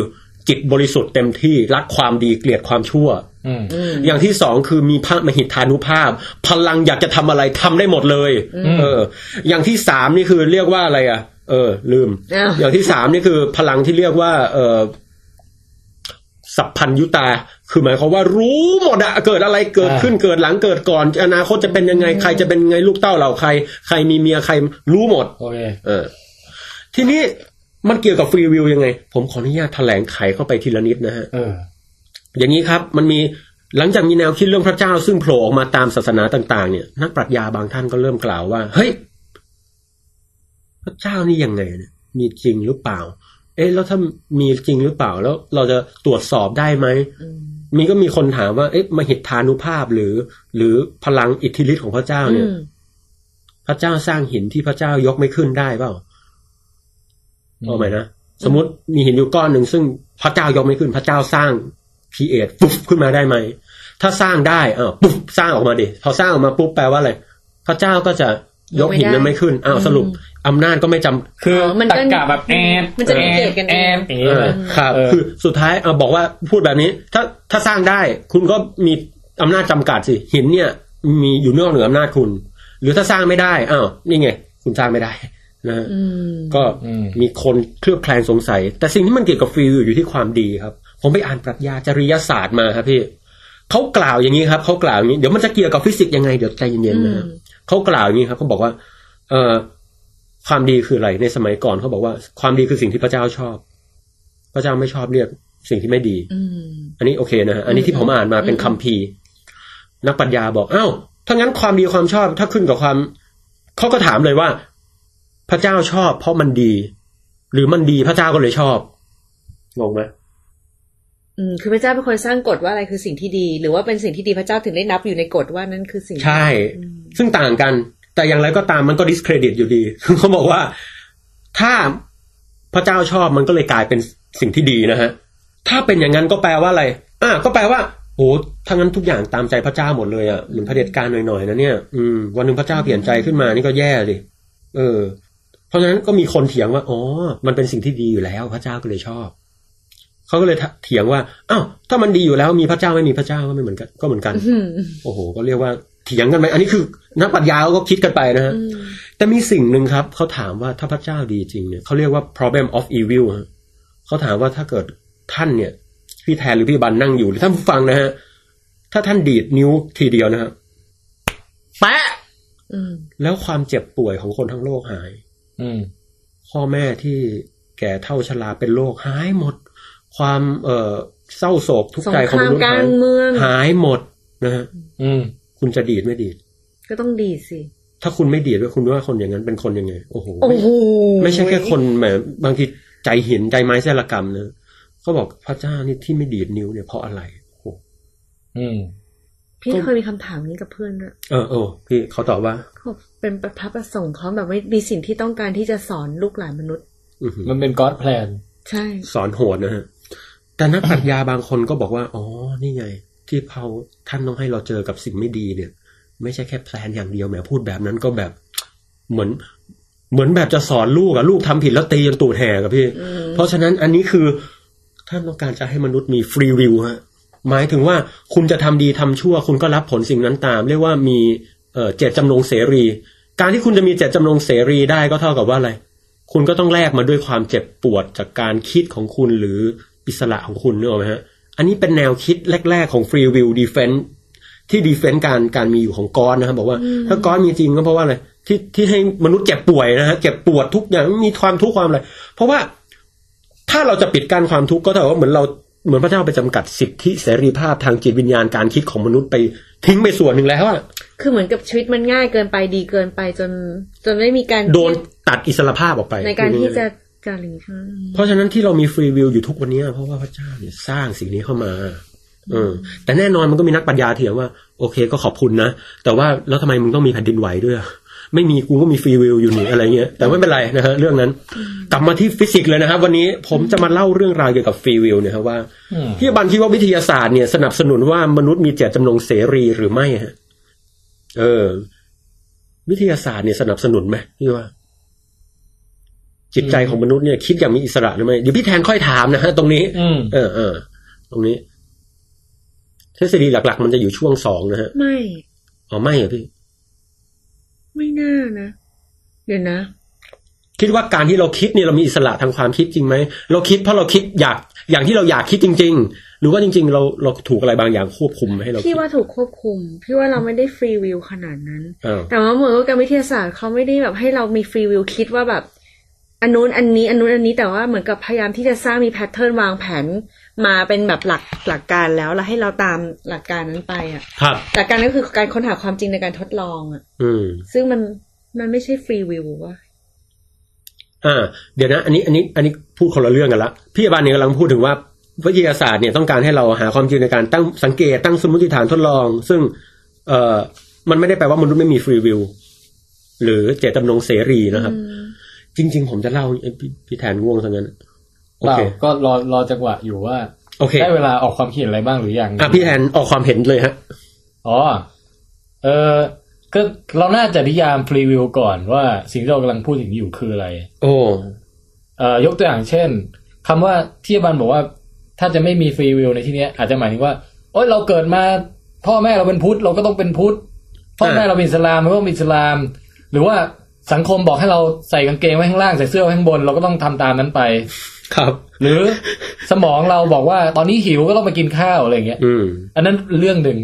จิตบริสุทธิ์เต็มที่รักความดีเกลียดความชั่ว อืมอย่างที่สองคือมีพระมหิทธานุภาพ พลังอยากจะทำอะไรทำได้หมดเลย เออ อย่างที่สามนี่คือเรียกว่าอะไรอะ เออ ลืมอ้าวอย่างที่สามนี่คือพลังที่เรียกว่า เออสัพพัญยุตา คือหมายความว่ารู้หมดอะเกิดอะไรเกิดขึ้นเกิดหลังเกิดก่อน อนาคตจะเป็นยังไงใครจะเป็นยังไงลูกเต้าเราใคร ใครมีเมียใครรู้หมดโอเคเออ ทีนี้มันเกี่ยวกับฟรีวิวยังไง ผมขออนุญาตแถลงไขเข้าไปทีละนิดนะฮะเอออย่างนี้ครับมันมีหลังจากมีแนวคิดเรื่องพระเจ้า ซึ่งโผล่ออกมาตามศาสนาต่าง ๆ เนี่ยนักปรัชญาบางท่านก็เริ่มกล่าวว่า เฮ้ย พระเจ้านี่ยังไงเนี่ยมีจริงหรือเปล่า เอ๊ะแล้วถ้ามีจริงหรือเปล่าแล้วเราจะตรวจสอบได้ไหมมีก็มีคนถามว่า เอ๊ะมหิทธานุภาพหรือ หรือพลังอิทธิฤทธิ์ของพระเจ้าเนี่ย พระเจ้าสร้างหินที่พระเจ้ายกไม่ขึ้นได้เปล่าเอาไหมนะสมมติมีหินอยู่ก้อนหนึ่งซึ่งพระเจ้ายกไม่ขึ้น พระเจ้าสร้าง พีเอทปุ๊บขึ้นมาได้ไหม ถ้าสร้างได้อ่าปุ๊บสร้างออกมาดิพอสร้างออกมาปุ๊บแปลว่าอะไรพระเจ้าก็จะยกหินนั้นไม่ขึ้นอ้าวสรุปอำนาจก็ไม่จำคือมันตัก็กกะแบบแอนมันจะมีเกลียดกันแอเองนอย่างเอเงี้ยอนะครับเออคือสุดท้ายเอาบอกว่าพูดแบบนี้ ถ้าถ้าสร้างได้คุณก็มีอำนาจจำกัดสิหินเนี่ย มีอยู่นอกเหนืออำนาจคุณ หรือถ้าสร้างไม่ได้อ้าวนี่ไง คุณสร้างไม่ได้นะฮะอืมก็อืมมีคนเคลือบแคลงสงสัย แต่สิ่งที่มันเกี่ยวกับฟรีวิวอยู่ที่ความดีครับ ผมไปอ่านปรัชญาจริยศาสตร์มาครับพี่เขากล่าวอย่างนี้ครับเขากล่าวอย่างนี้ เดี๋ยวมันจะเกี่ยวกับฟิสิกส์ยังไงเดี๋ยวใจเย็นๆนะครับเขากล่าวอย่างนี้ครับเขาบอกว่า เออความดีคืออะไรในสมัยก่อนเขาบอกว่า ความดีคือสิ่งที่พระเจ้าชอบ พระเจ้าไม่ชอบเรียกสิ่งที่ไม่ดีอืมอันนี้โอเคนะฮะอันนี้ที่ผมอ่านมาเป็นคัมภีร์นักปรัชญาบอกอ้าวถ้างั้นความดีความชอบ ถ้าขึ้นกับความเขาก็ถามเลยว่า พระเจ้าชอบ เพราะมันดี หรือมันดีพระเจ้าก็เลยชอบงงไหมอืม คือพระเจ้าเป็นคนสร้างกฎว่าอะไรคือสิ่งที่ดี หรือว่าเป็นสิ่งที่ดีพระเจ้าถึงได้นับอยู่ในกฎว่านั่นคือสิ่งใช่ ซึ่งต่างกัน แต่อย่างไรก็ตามมันก็ดิสเครดิตอยู่ดีเขาบอกว่า ถ้าพระเจ้าชอบมันก็เลยกลายเป็นสิ่งที่ดีนะฮะถ้าเป็นอย่างนั้นก็แปลว่าอะไรอะก็แปลว่าโอ้ถ้างั้นทุกอย่างตามใจพระเจ้าหมดเลยอะเหมือนเผด็จการหน่อยๆนะเนี่ยอืมวันหนึ่งพระเจ้าเปลี่ยนใจขึ้นมานี่ก็แย่เลยเออ เพราะฉะนั้นก็มีคนเถียงว่าอ๋อมันเป็นสิ่งที่ดีอยู่แล้ว พระเจ้าก็เลยชอบ เขาก็เลยเถียงว่าอ้าวถ้ามันดีอยู่แล้วมีพระเจ้าไม่มีพระเจ้าก็ไม่เหมือนกันก็เหมือนกันอืมโอ้โห ก็เรียกว่าเถียงกันไหมอันนี้คือนักปรัชญาเขาก็คิดกันไปนะฮะแต่มีสิ่งหนึ่งครับเขาถามว่าถ้าพระเจ้าดีจริงเนี่ยเขาเรียกว่า problem of evil ฮะเขาถามว่าถ้าเกิดท่านเนี่ย พี่แทนหรือพี่บันนั่งอยู่หรือท่านผู้ฟังนะฮะถ้าท่านดีดนิ้วทีเดียวนะฮะแปะอืมแล้วความเจ็บป่วยของคนทั้งโลกหาย อืมพ่อแม่ที่แก่เท่าชราเป็นโรคหายหมด ความเอ่อเศร้าโศกทุกข์ใจของมนุษย์สงครามกลางเมืองหายหมดนะฮะอืม คุณจะดีดไม่ดีด ก็ต้องดีสิ ถ้าคุณไม่ดีดด้วยคุณว่าคนอย่างนั้นเป็นคนยังไง โอ้โหโอ้โหไม่ใช่แค่คนแหมบางทีใจเห็นใจไม้แสละกรรมนะเขาบอกพระเจ้านี่ที่ไม่ดีดนิ้วเนี่ยเพราะอะไรโอ้โหอืมพี่เคยมีคำถามนี้กับเพื่อนด้วยเออเออพี่เขาตอบว่าเขาบอกเป็นพระประสงค์เขาแบบไม่มีสิ่งที่ต้องการที่จะสอนลูกหลานมนุษย์อื้อหือมันเป็นก็อดแพลน ใช่ สอนโหดนะฮะ แต่นักปรัชญาบางคนก็บอกว่า อ๋อ นี่ไง ที่เขาท่านต้องให้เราเจอกับสิ่งไม่ดีเนี่ย ไม่ใช่แค่แพลนอย่างเดียวแหมพูดแบบนั้นก็แบบเหมือน เหมือนแบบจะสอนลูกอะลูกทำผิดแล้วตีจนตูดแหกอะพี่ เพราะฉะนั้นอันนี้คือท่านต้องการจะให้มนุษย์มีฟรีวิวฮะหมายถึงว่าคุณจะทำดีทำชั่ว คุณก็รับผลสิ่งนั้นตาม เรียกว่ามีเอ่อเจตจำนงเสรี การที่คุณจะมีเจตจำนงเสรีได้ก็เท่ากับว่าอะไร คุณก็ต้องแลกมาด้วยความเจ็บปวดจากการคิดของคุณหรือ อิสระของคุณนึกออกไหมฮะ อันนี้เป็นแนวคิดแรก ๆ ของ Free Will Defense ที่ดีเฟนต์การการมีอยู่ของกอนนะครับบอกว่า ถ้ากอนมีจริงก็เพราะว่าอะไรที่ที่ให้มนุษย์เจ็บป่วยนะฮะเจ็บปวดทุกอย่างมีความทุกข์ความอะไรเพราะว่าถ้าเราจะปิดกั้นความทุกข์ก็เท่ากับว่าเหมือนเราเหมือนพระเจ้าไปจำกัดสิทธิเสรีภาพทางจิตวิญญาณการคิดของมนุษย์ไปทิ้งไปส่วนหนึ่งแล้วอะคือเหมือนกับชีวิตมันง่ายเกินไปดีเกินไปจน จนไม่มีการโดนตัดอิสรภาพออกไป ในการที่จะ การลิงใช่ไหมเพราะฉะนั้นที่เรามีฟรีวิวอยู่ทุกวันนี้เพราะว่าพระเจ้าเนี่ยสร้างสิ่งนี้เข้ามาเออแต่แน่นอนมันก็มีนักปัญญาเถียงว่า โอเคก็ขอบคุณนะ แต่ว่าแล้วทำไมมึงต้องมีแผ่นดินไหวด้วยอะไม่มีกูก็มีฟรีวิวอยู่นี่อะไรเงี้ยแต่ไม่เป็นไรนะฮะเรื่องนั้น กลับมาที่ฟิสิกส์เลยนะครับ วันนี้ผมจะมาเล่าเรื่องราวเกี่ยวกับฟรีวิวเนี่ยครับว่าอืมพี่บันคิดว่าวิทยาศาสตร์เนี่ยสนับสนุนว่ามนุษย์มีเจตจำนงเสรีหรือไม่ฮะเออ วิทยาศาสตร์เนี่ยสนับสนุนไหมพี่ว่า จิตใจของมนุษย์เนี่ยคิดอย่างมีอิสระหรือไม่เดี๋ยวพี่แทนค่อยถามนะฮะตรงนี้อืมเออเออตรงนี้ทฤษฎีหลัก ๆ มันจะอยู่ช่วงสองนะฮะ ไม่อ๋อไม่เหรอพี่ ไม่น่านะ เดี๋ยวนะคิดว่าการที่เราคิดเนี่ยเรามีอิสระทางความคิดจริงไหมเราคิดเพราะเราคิดอยากอย่างที่เราอยากคิดจริง ๆ หรือว่าจริง ๆ เราเราถูกอะไรบางอย่างควบคุมให้เราคิพี่ดว่าถูกควบคุม พี่ว่าเราไม่ได้ฟรีวิวขนาดนั้นอ้าวแต่ว่าเหมือนว่าการวิทยาศาสตร์เขาไม่ได้แบบให้เรามีฟรีวิวคิดว่าแบบ อันนู้นอันนี้อันนู้นอันนี้แต่ว่าเหมือนกับพยายามที่จะสร้างมีแพทเทิร์นวางแผนมาเป็นแบบหลักหลักการแล้วแล้วให้เราตามหลักการนั้นไปอะครับหลักการนั้นก็คือการค้นหาความจริงในการทดลองอะ อืม ซึ่งมันมันไม่ใช่ฟรีวิวว่ะอ่า เดี๋ยวนะ อันนี้อันนี้อันนี้พูดคนละเรื่องกันละพี่อบานเนี่ยกำลังพูดถึงว่าวิทยาศาสตร์เนี่ยต้องการให้เราหาความจริงในการตั้งสังเกตตั้งสมมติฐานทดลอง ซึ่ง เอ่อมันไม่ได้แปลว่ามนุษย์ไม่มีฟรีวิวหรือเจตจำนงเสรีนะครับ จริง ๆ ผมจะเล่าเอ้ยพี่พี่แทนง่วงซะงั้นโอเปล่าเคก็รอรอจังหวะอยู่ว่าโอเคได้เวลาออกความคิดเห็นอะไรบ้างหรือยังอะพี่แทนออกความเห็นเลยฮะอ๋อเออก็เราน่าจะนิยามพรีวิวก่อนว่าสิ่งที่เรากำลังพูดถึงอยู่คืออะไร โอ้เอ่อยกตัวอย่างเช่นคำว่าที่บันบอกว่า ถ้าจะไม่มีฟรีวิวในที่เนี้ยอาจจะหมายถึงว่าโอ้ยเราเกิดมาพ่อแม่เราเป็นพุทธเราก็ต้องเป็นพุทธพ่อแม่เราเป็นอิสลามเราก็ต้องเป็นอิสลาม หรือว่า สังคมบอกให้เราใส่กางเกงไว้ข้างล่างใส่เสื้อไว้ข้างบนเราก็ต้องทำตามนั้นไป ครับ หรือสมองเราบอกว่าตอนนี้หิวก็ต้องไปกินข้าวอะไรอย่างเงี้ยอืมอันนั้นเรื่องหนึ่ง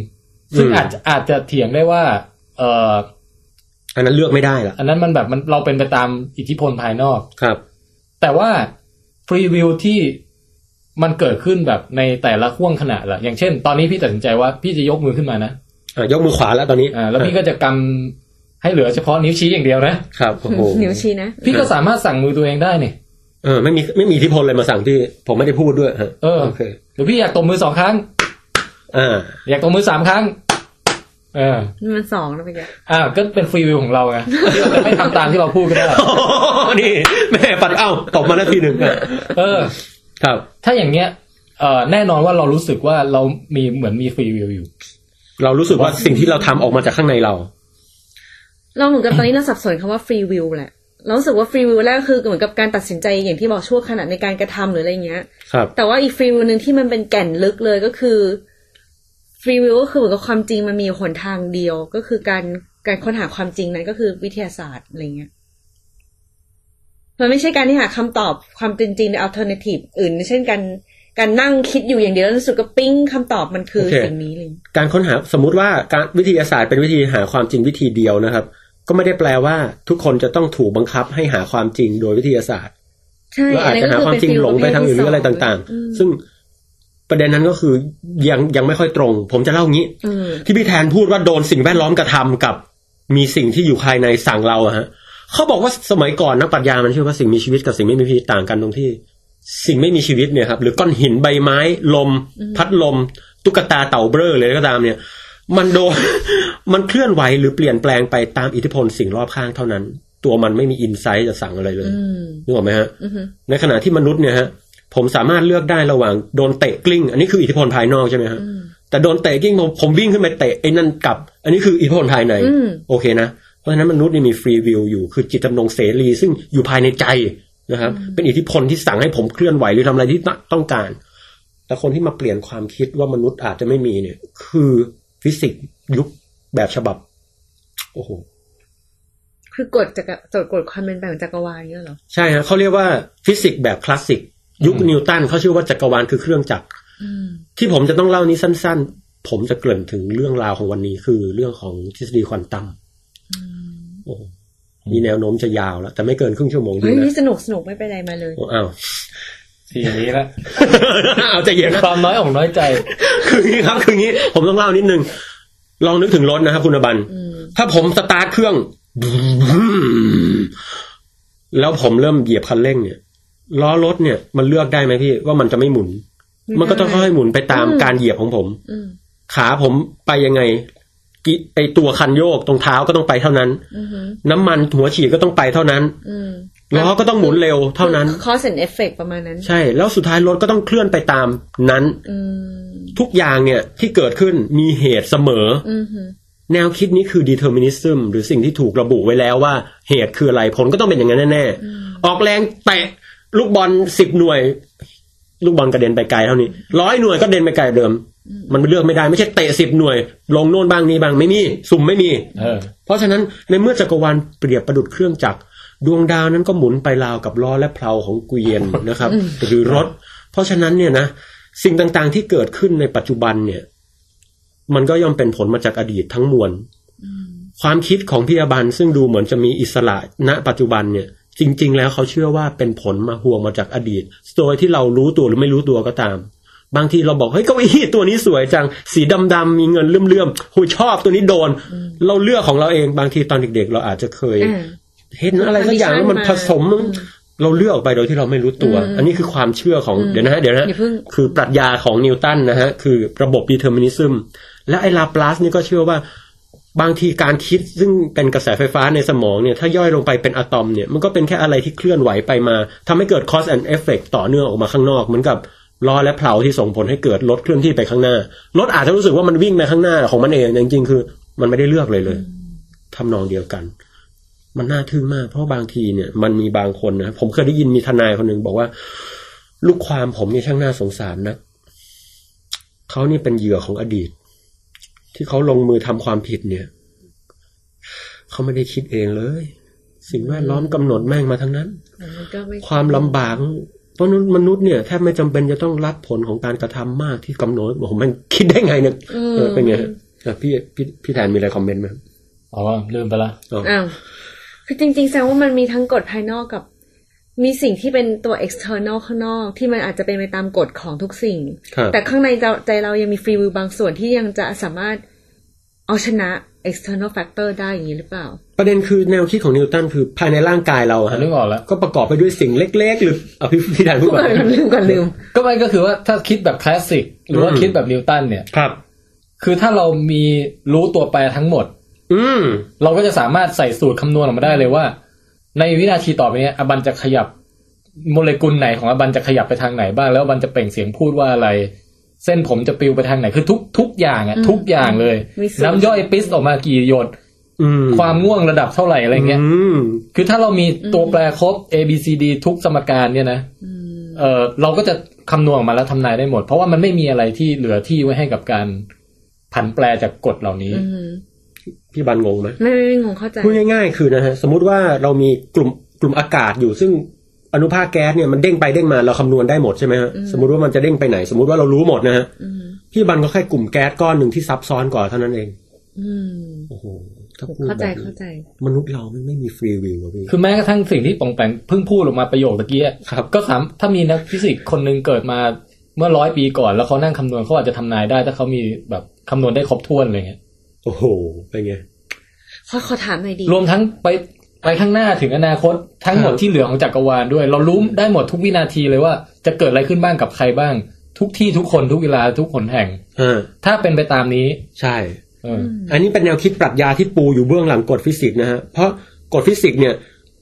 ซึ่งอืมอาจจะอาจจะเถียงได้ว่า เอ่ออันนั้นเลือกไม่ได้ละอันนั้นมันแบบมันเราเป็นไปตามอิทธิพลภายนอกครับ แต่ว่าฟรีวิวที่มันเกิดขึ้นแบบในแต่ละห่วงขณะละอย่างเช่น ตอนนี้พี่ตัดสินใจว่าพี่จะยกมือขึ้นมานะอะยกมือขวาแล้วตอนนี้อ่าแล้วพี่ก็จะกำ ให้เหลือเฉพาะนิ้วชี้อย่างเดียวนะครับโอ้โหนิ้วชี้นะพี่ก็สามารถสั่งมือตัวเองได้นี่เออไม่มีไม่มีอิทธิพลเลยมาสั่งที่ ผมไม่ได้พูดด้วยฮะเออโอเคหรือพี่อยากตบมือสองครั้งอ่าอยากตบมือสามครั้งเออมันสองนะไปแกอ่าก็เป็นฟรีวิวของเราไงที่เราจะไม่ทำตามที่เราพูดก็ได้นี่แม่ปัดเอ้าตบมาแล้วทีหนึ่งอะเออ ครับ ถ้าอย่างเงี้ยเอ่อแน่นอนว่าเรารู้สึกว่าเรามีเหมือนมีฟรีวิวอยู่ เรารู้สึกว่าสิ่งที่เราทำออกมาจากข้างในเรา เราเหมือนกับตอนนี้เราสับสนคำว่าฟรีวิวแหละเรารู้สึกว่าฟรีวิวแรกคือเหมือนกับการตัดสินใจอย่างที่บอกชั่วขณะในการกระทำหรืออะไรเงี้ยครับแต่ว่าอีกฟรีวิวหนึ่งที่มันเป็นแก่นลึกเลยก็คือฟรีวิวก็คือเหมือนกับความจริงมันมีหนทางเดียวก็คือการการค้นหาความจริงนั้นก็คือวิทยาศาสตร์อะไรเงี้ยมันไม่ใช่การที่หาคำตอบความเป็นจริงใน alternative อื่น เช่นการ การนั่งคิดอยู่อย่างเดียวแล้วรู้สึกก็ปิ้งคำตอบมันคือโอเคสิ่งนี้เลยการค้นหาสมมุติว่าการวิทยาศาสตร์เป็นวิธีหาความจริงวิธีเดียวนะครับ ก็ไม่ได้แปลว่าทุกคนจะต้องถูกบังคับให้หาความจริงโดยวิทยาศาสตร์ใช่แล้วอาจจะหาความจริงหลงไปทางอื่นหรืออะไรต่างๆๆซึ่งประเด็นนั้นก็คือยังยังไม่ค่อยตรง ผมจะเล่างี้อืมที่พี่แทนพูดว่าโดนสิ่งแวดล้อมกระทำกับ มีสิ่งที่อยู่ภายในสั่งเราอะฮะเขาบอกว่าสมัยก่อนนักปรัชญามันเชื่อว่าสิ่งมีชีวิตกับสิ่งไม่มีชีวิตต่างกันตรงที่ สิ่งไม่มีชีวิตเนี่ยครับหรือก้อนหินใบไม้ ลม พัดลม ตุ๊กตาเต่าเบ้อเลยก็ตามเนี่ย มันโดนมันเคลื่อนไหวหรือเปลี่ยนแปลงไปตามอิทธิพลสิ่งรอบข้างเท่านั้น ตัวมันไม่มีอินไซต์จะสั่งอะไรเลยอืมนึกออกไหมฮะอือฮึในขณะที่มนุษย์เนี่ยฮะผมสามารถเลือกได้ระหว่างโดนเตะกลิ้ง อันนี้คืออิทธิพลภายนอกใช่ไหมฮะแต่โดนเตะกลิ้งผมผมวิ่งขึ้นไปเตะไอ้นั่นกลับ อันนี้คืออิทธิพลภายในอืมโอเคนะเพราะฉะนั้นมนุษย์เนี่ยมีฟรีวิลอยู่คือจิตจำนงเสรีซึ่งอยู่ภายในใจ นะครับ เป็นอิทธิพลที่สั่งให้ผมเคลื่อนไหวหรือทำอะไรที่ต้องการ แต่คนที่มาเปลี่ยนความคิดว่ามนุษย์อาจจะไม่มีเนี่ย คือฟิสิกส์ยุคแบบฉบับ โอ้โหคือกฎจักรจดกฎความเป็นไปของจักรวาลเนี่ยเหรอใช่ฮะเขาเรียกว่าฟิสิกส์แบบคลาสสิกยุคนิวตันเขาชื่อว่าจักรวาลคือเครื่องจักรอืมที่ผมจะต้องเล่านี้สั้น ๆ ผมจะเกริ่นถึงเรื่องราวของวันนี้คือเรื่องของทฤษฎีควอนตัมโอ้โห มีแนวโน้มจะยาวแล้ว แต่ไม่เกินครึ่งชั่วโมงดีเฮ้ยนะนี่สนุกสนุกไม่เป็นไรมาเลยโอ้อ้าวทีนี้ละเอาใจเย็นนะความน้อยอกน้อยใจ คืออย่างนี้ครับ คืออย่างนี้ ผมต้องเล่านิดนึง ลองนึกถึงรถนะครับคุณอาบันอืมถ้าผมสตาร์ทเครื่อง แล้วผมเริ่มเหยียบคันเร่งเนี่ยล้อรถเนี่ยมันเลือกได้ไหมพี่ว่ามันจะไม่หมุน มันก็ต้องค่อยๆหมุนไปตามการเหยียบของผมอืมขาผมไปยังไงกิ ไอตัวคันโยกตรงเท้าก็ต้องไปเท่านั้นอือหือน้ำมันหัวฉีดก็ต้องไปเท่านั้นอืมล้อก็ต้องหมุนเร็วเท่านั้น cause and effect ประมาณนั้นใช่ แล้วสุดท้ายรถก็ต้องเคลื่อนไปตามนั้นอืมทุกอย่างเนี่ยที่เกิดขึ้นมีเหตุเสมออือหือแนวคิดนี้คือ determinism หรือสิ่งที่ถูกระบุไว้แล้วว่า เหตุคืออะไรผลก็ต้องเป็นอย่างนั้นแน่ๆออกแรงเตะลูกบอลสิบหน่วย ลูกบอลกระเด็นไปไกลเท่านี้ร้อยหน่วยก็เด็นไปไกลเดิม มันเลือกไม่ได้ไม่ใช่เตะสิบหน่วย ลงโน่นบ้างนี้บ้างไม่มีสุ่มไม่มีเออเพราะฉะนั้นในเมื่อจักรวาลเปรียบประดุดเครื่องจักร ดวงดาวนั้นก็หมุนไปราวกับล้อและเพลาของเกวียนนะครับหรือรถ เพราะฉะนั้นเนี่ยนะสิ่งต่างๆที่เกิดขึ้นในปัจจุบันเนี่ย มันก็ย่อมเป็นผลมาจากอดีตทั้งมวลความคิดของพี่อบันซึ่งดูเหมือนจะมีอิสระณ ปัจจุบันเนี่ย จริง ๆ แล้วเขาเชื่อว่าเป็นผลมาห่วงมาจากอดีตโดยที่เรารู้ตัวหรือไม่รู้ตัวก็ตาม บางทีเราบอกเฮ้ยเก้าอี้ตัวนี้สวยจัง สีดำๆมีเงินเลื่อมๆหุยชอบตัวนี้โดน เราเลือกของเราเองบางทีตอนเด็ก ๆ เราอาจจะเคยอ่าเห็นอะไรสักอย่างแล้วมันผสมอืมเราเลือกออกไปโดยที่เราไม่รู้ตัวอืมอันนี้คือความเชื่อของอืมเดี๋ยวนะฮะเดี๋ยวนะฮะอย่าเพิ่งคือปรัชญาของนิวตันนะฮะคือระบบ determinism และไอ้ลาปลาสนี่ก็เชื่อว่าบางทีการคิดซึ่งเป็นกระแสไฟฟ้าในสมองเนี่ย ถ้าย่อยลงไปเป็นอะตอมเนี่ย มันก็เป็นแค่อะไรที่เคลื่อนไหวไปมาทำให้เกิด cause and effect ต่อเนื่องออกมาข้างนอก เหมือนกับ ล้อและเพลาที่ส่งผลให้เกิดรถเคลื่อนที่ไปข้างหน้ารถอาจจะรู้สึกว่ามันวิ่งไปข้างหน้าของมันเองแต่จริงๆคือ มันไม่ได้เลือกเลยเลยทำนองเดียวกัน มันน่าทึ่งมาก เพราะบางทีเนี่ย มันมีบางคนนะผมเคยได้ยินมีทนายคนหนึ่งบอกว่า ลูกความผมเนี่ยช่างน่าสงสารนะเขานี่เป็นเหยื่อของอดีต ที่เขาลงมือทำความผิดเนี่ยเขาไม่ได้คิดเองเลย สิ่งแวดล้อมกำหนดแม่งมาทั้งนั้นมันก็ไม่ความลำบาก เพราะมนุษย์เนี่ยแทบไม่จำเป็นจะต้องรับผลของการกระทำมากที่กำหนดผมมันคิดได้ไงเนี่ยอืมเออเป็นไงฮะอะพี่พี่พี่แทนมีอะไรคอมเมนต์ไหมครับอ๋อลืมไปละอ๋ออ้าวคือจริงๆแสดงว่ามันมีทั้งกฎภายนอกกับ มีสิ่งที่เป็นตัว external ข้างนอก ที่มันอาจจะเป็นไปตามกฎของทุกสิ่งครับแต่ข้างในเราใจเรายังมีฟรีวิลบางส่วนที่ยังจะสามารถเอาชนะ external factor ได้อย่างนี้หรือเปล่า ประเด็นคือแนวคิดของนิวตันคือภายในร่างกายเราอะฮะนึกออกแล้ว ก็ประกอบไปด้วยสิ่งเล็ก ๆ หรือเอาพี่พี่แทนพูดก่อนลืมก่อนลืม ก็ไม่ก็คือว่าถ้าคิดแบบคลาสสิกหรือว่าอืมคิดแบบนิวตันเนี่ยครับ คือถ้าเรามีรู้ตัวแปรทั้งหมด อืมเราก็จะสามารถใส่สูตรคำนวณออกมาได้เลยว่า ในวินาทีต่อไปเนี้ยอบันจะขยับโมเลกุลไหนของอบันจะขยับไปทางไหนบ้างแล้วอบันจะเปล่งเสียงพูดว่าอะไร เส้นผมจะปลิวไปทางไหนคือทุกทุกอย่างอะอืมทุกอย่างเลยมีสูตรน้ำย่อยปิสออกมากี่หยดอืมความง่วงระดับเท่าไหร่อะไรเงี้ยอืมคือถ้าเรามีตัวแปรครบ A B C D ทุกสมการเนี่ยนะอืมเออเราก็จะคำนวณออกมาแล้วทำนายได้หมด เพราะว่ามันไม่มีอะไรที่เหลือที่ไว้ให้กับการผันแปรจากกฎเหล่านี้อืมพี่บันงงไหมไม่ไม่ไม่งงเข้าใจพูดง่ายๆ คือนะฮะสมมุติว่าเรามีกลุ่มกลุ่มอากาศอยู่ซึ่ง อนุภาคแก๊สเนี่ยมันเด้งไปเด้งมาเราคำนวณได้หมดใช่ไหมฮะสมมติว่ามันจะเด้งไปไหน สมมติว่าเรารู้หมดนะฮะอืมพี่บันก็แค่กลุ่มแก๊สก้อนหนึ่งที่ซับซ้อนกว่าเท่านั้นเองอืมโอ้โหถ้าพูดเข้าแบใจบนี้เข้าใจ มนุษย์เราไม่ไม่มีฟรีวิลอะพี่คือแม้กระทั่งสิ่งที่ปองแปงเพิ่งพูดออกมาประโยคตะกี้อะครับ ก็สามถ้ามีนักฟิสิกส์คนหนึ่งเกิดมาเมื่อร้อยปีก่อน แล้วเขานั่งคำนวณเขาอาจจะทำนายได้ ถ้าเขามีแบบคำนวณได้ครบถ้วนอะไรเงี้ยโอ้โหเป็นไงขอขอถามหน่อยดีรวมทั้งไป ไปข้างหน้าถึงอนาคตทั้งหมดครับที่เหลือของจักรวาลด้วย เรารู้ได้หมดทุกวินาทีเลยว่าจะเกิดอะไรขึ้นบ้างกับใครบ้าง ทุกที่ทุกคนทุกเวลาทุกหนแห่งฮะถ้าเป็นไปตามนี้ ใช่เออออันนี้เป็นแนวคิดปรัชญาที่ปูอยู่เบื้องหลังกฎฟิสิกส์นะฮะเพราะกฎฟิสิกส์เนี่ย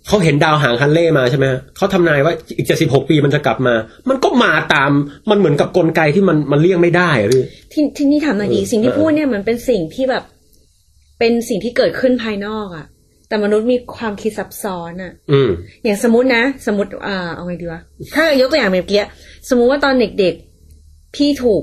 เขาเห็นดาวหางฮัลเลย์มาใช่ไหมฮะเขาทำนายว่าอีกเจ็ดสิบหกปีมันจะกลับมา มันก็มาตาม มันเหมือนกับกลไกที่มันมันเลี่ยงไม่ได้อะพี่ที่ที่นี่ถามหน่อยดีเออสิ่งที่เออพูดเนี่ยเหมือนเป็นสิ่งที่แบบ เป็นสิ่งที่เกิดขึ้นภายนอกอะ แต่มนุษย์มีความคิดซับซ้อนอะอืมอย่างสมมตินะ สมมติอ่าเอาไงดีวะ ถ้ายกตัวอย่างแบบเมื่อกี้สมมุติว่าตอนเด็กๆ พี่ถูก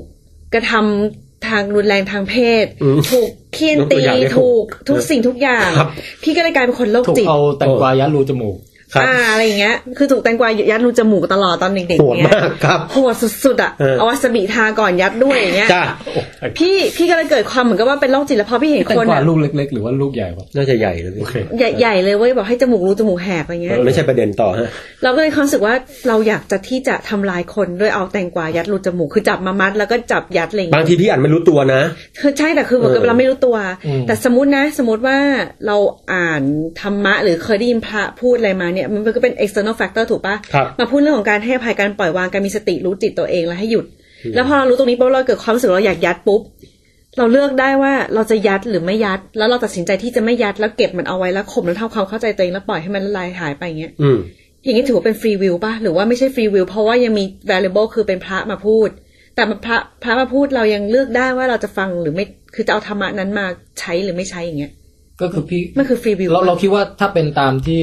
กระทำทางรุนแรงทางเพศอืมถูกเคี่ยนยกตัตีวอย่างให้ถูกถูกทุกสิ่งทุกอย่างครับพี่ก็เลยกลายเป็นคนโรคถูกจิต เอาแตงกวายัดรูจมูกครับ อ่าอะไรอย่างเงี้ยคือถูกแตงกวายัดรูจมูกตลอดตอนเด็กโหๆดเนี้ยมากครับโหดสุดๆอะเออเอาวาซาบิทาก่อนยัดด้วยอย่างเงี้ยจ้าพี่พี่ก็เลยเกิดความเหมือนกับว่าเป็นโรคจิตแล้วพอพี่เห็นแตงคนกวาอะลูกเล็ก ๆ หรือว่าลูกใหญ่ปะน่าจะใหญ่เลยพี่โอเคใหญ่ใหญ่เลยเว้ยบอกให้จมูกรูจมูกแหกอะไรเงี้ยไม่ใช่ประเด็นต่อฮะเราก็เลยความรู้สึกว่าเราอยากจะที่จะทำลายคนด้วยเอาแตงกวายัดรูจมูกคือจับมามัดแล้วก็จับยัดอะไรอย่างบางเงี้ยทีพี่อ่านไม่รู้ตัวนะคือใช่แต่คือเหมือนกับเออเราไม่รู้ตัวอืมแต่สมมตินะ สมมติว่าเราอ่านธรรมะหรือเคยได้ยินพระพูดอะไรมาเนี่ยมันก็เป็น external factor ถูกปะครับมาพูดเรื่องของการให้อภัยการปล่อยวางการมีสติรู้จิตตัวเองแล้วให้หยุด แล้วพอเรารู้ตรงนี้ปุ๊บเราเกิดความรู้สึกเราอยากยัดปุ๊บเราเลือกได้ว่าเราจะยัดหรือไม่ยัด แล้วเราตัดสินใจที่จะไม่ยัดแล้วเก็บมันเอาไว้แล้วข่มแล้วทำความเข้าใจตัวเองแล้วปล่อยให้มันละลายหายไปอย่างเงี้ยอืมอย่างนี้ถือว่าเป็นฟรีวิลป่ะหรือว่าไม่ใช่ฟรีวิลเพราะว่ายังมี variable คือเป็นพระมาพูด แต่พระพระมาพูดเรายังเลือกได้ว่าเราจะฟังหรือไม่คือจะเอาธรรมะนั้นมาใช้หรือไม่ใช้อย่างเงี้ยก็คือพี่มันคือฟรีวิลเราเราคิดว่าถ้าเป็นตามที่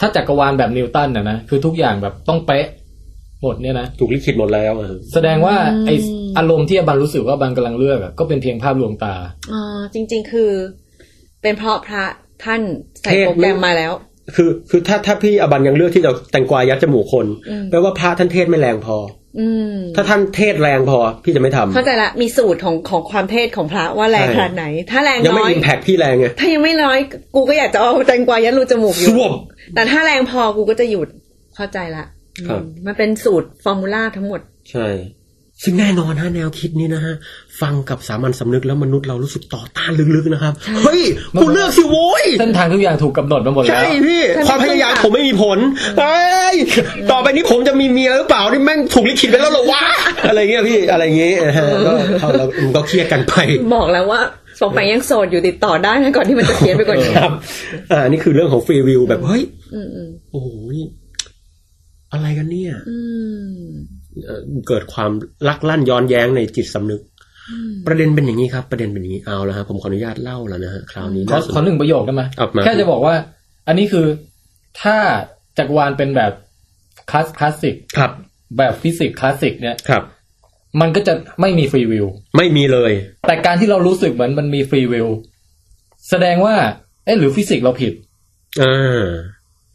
ถ้าจักรวาลแบบนิวตันนะนะคือทุกอย่างแบบต้องเป๊ะหมดเนี่ยนะถูกลิขิตหมดแล้วอะแสดงว่าไออารมณ์ที่อบันรู้สึกว่าบันกำลังเลือกอะก็เป็นเพียงภาพลวงตาอ๋อจริง ๆ คือ เป็นเพราะพระท่านใส่โปรแกรมมาแล้ว คือ คือถ้าถ้าพี่อบันยังเลือกที่จะแตงกวายัดจมูกคนอืมแปลว่าพระท่านเทศไม่แรงพออืม ถ้าท่านเทศแรงพอพี่จะไม่ทำเข้าใจละมีสูตรของของความเทศของพระว่าแรงใช่ขนาดไหน ถ้าแรงยังน้ไม่อยอิมแพกพี่แรงไงถ้ายังไม่น้อยกูก็อยากจะเอาแตงกวายัดรูจมูกอยู่สวบแต่ถ้าแรงพอกูก็จะหยุดเข้าใจละครับอืมมันเป็นสูตรฟอร์มูลาทั้งหมด ใช่ ซึ่งแน่นอนฮะแนวคิดนี้นะฮะฟังกับสามัญสำนึกแล้วมนุษย์เรารู้สึกต่อต้านลึกๆนะครับเฮ้ยกูเลือกสิโว้ยเส้นทางทุกอย่างถูกกำหนดมาหมดแล้ใช่วพี่ท่านความพยายามผมไม่มีผลเอ้ยต่อไปนี้ผมจะมีเมียหรือเปล่านี่แม่งถูกลิขิตไปแล้วเหรอวะอะไรเงี้ยพี่อะไรเงี้ยนะฮะก็เขาเรามันก็เครียดกันไปบอกแล้วว่าสองแปงยังโสดอยู่ติดต่อได้นะก่อนที่มันจะเพี้ยนไปกว่านี้ครับ อ่านี่คือเรื่องของ free will แบบเฮ้ยอืมอืมโอ้โหนี่อะไรกันเนี่ยอืม เอ่อเกิดความลักลั่นย้อนแย้งในจิตสำนึก ประเด็นเป็นอย่างนี้ครับ ประเด็นเป็นอย่างนี้เอาแล้วฮะผมขออนุญาตเล่าแล้วนะฮะคราวนี้ขอขอหนึ่งประโยคได้ไหมเอามาแค่จะบอกว่า อันนี้คือถ้าจักรวาลเป็นแบบคลาสคลาสสิกครับ แบบฟิสิกส์คลาสสิกเนี่ยครับ มันก็จะไม่มี free willไม่มีเลย แต่การที่เรารู้สึกเหมือนมันมี free will แสดงว่าเอ๊ะหรือฟิสิกส์เราผิดอ่า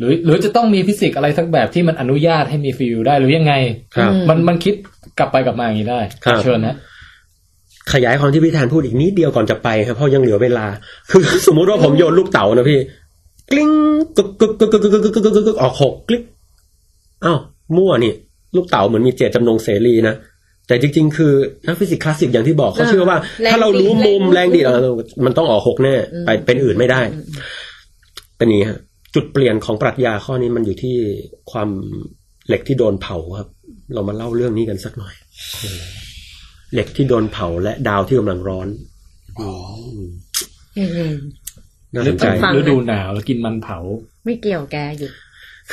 หรือหรือจะต้องมีฟิสิกส์อะไรสักแบบที่มันอนุญาตให้มี free will ได้หรือยังไงมันมันคิดกลับไปกลับมาอย่างนี้ได้เชิญนะขยายความที่พี่แทนพูดอีกนิดเดียวก่อนจะไปครับเพราะยังเหลือเวลา คือสมมุติว่าผมโยนลูกเต๋านะพี่กลิ้งกึกกึกกึกกึกกึกกึกกึกออกหกกลิกอ้าวมั่วนี่ลูกเต๋าเหมือนมีเจตจำนงเสรีนะแต่จริง ๆ คือนักฟิสิกส์คลาสสิกอย่างที่บอกเขาเชื่อว่า ถ้าเรารู้มุมแรงดีมันต้องออกหกแน่ไปเป็นอื่นไม่ได้ เป็นนี้ฮะ จุดเปลี่ยนของปรัชญาข้อนี้มันอยู่ที่ความเหล็กที่โดนเผาครับ เรามาเล่าเรื่องนี้กันสักหน่อย เหล็กที่โดนเผาและดาวที่กำลังร้อนอืมน่าสนใจฟังฤดูหนาวแล้วกินมันเผา ไม่เกี่ยวแกหยุด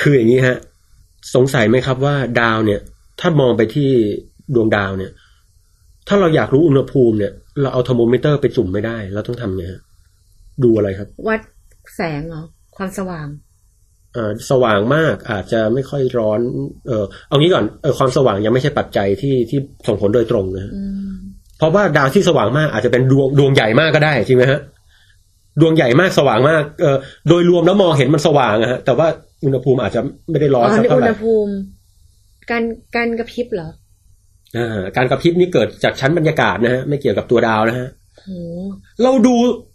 คืออย่างนี้ฮะ สงสัยไหมครับว่าดาวเนี่ย ถ้ามองไปที่ดวงดาวเนี่ย ถ้าเราอยากรู้อุณหภูมิเนี่ย เราเอาเทอร์โมมิเตอร์ไปจุ่มไม่ได้ เราต้องทำไงฮะดูอะไรครับ วัดแสงเหรอ ความสว่างเอ่อสว่างมากอาจจะไม่ค่อยร้อน เออเอางี้ก่อนเออความสว่างยังไม่ใช่ปัจจัยที่ที่ส่งผลโดยตรงนะฮะอืมเพราะว่าดาวที่สว่างมากอาจจะเป็นดวงดวงใหญ่มากก็ได้จริงไหมฮะดวงใหญ่มากสว่างมากเออโดยรวมแล้วมองเห็นมันสว่างอะฮะแต่ว่าอุณหภูมิอาจจะไม่ได้ร้อ๋อนอสักในเท่าอุไหณร่หภูมิ การการกระพริบเหรออ่าการกระพริบนี่เกิดจากชั้นบรรยากาศนะฮะไม่เกี่ยวกับตัวดาวนะฮะโหเราดู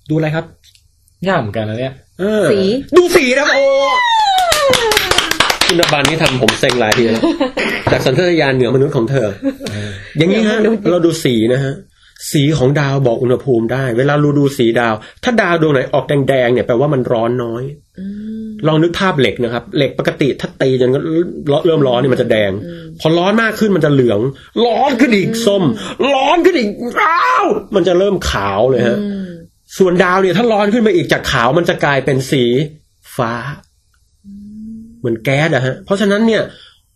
ดูอะไรครับยากเหมือนกันนะเนี่ยเออ สีดูสีนะโอ้คุณบันนี่ทำผมเซ็งหลายทีแล้วจากสัญชาตญาณเหนือมนุษย์ของเธอ อย่างนี้ฮะเราดูสีนะฮะสีของดาวบอกอุณหภูมิได้ เวลาเราดูสีดาว ถ้าดาวดวงไหนออกแดงๆเนี่ยแปลว่ามันร้อนน้อยอืมลองนึกภาพเหล็กนะครับ เหล็กปกติถ้าตีจนก็เริ่มร้อนเนี่ยมันจะแดง พอร้อนมากขึ้นมันจะเหลือง ร้อนขึ้นอีกส้ม ร้อนขึ้นอีกอ้าวมันจะเริ่มขาวเลยฮะอืม ส่วนดาวเนี่ยถ้าร้อนขึ้นมาอีกจากขาวมันจะกลายเป็นสีฟ้า เหมือนแก๊สอะฮะ เพราะฉะนั้นเนี่ย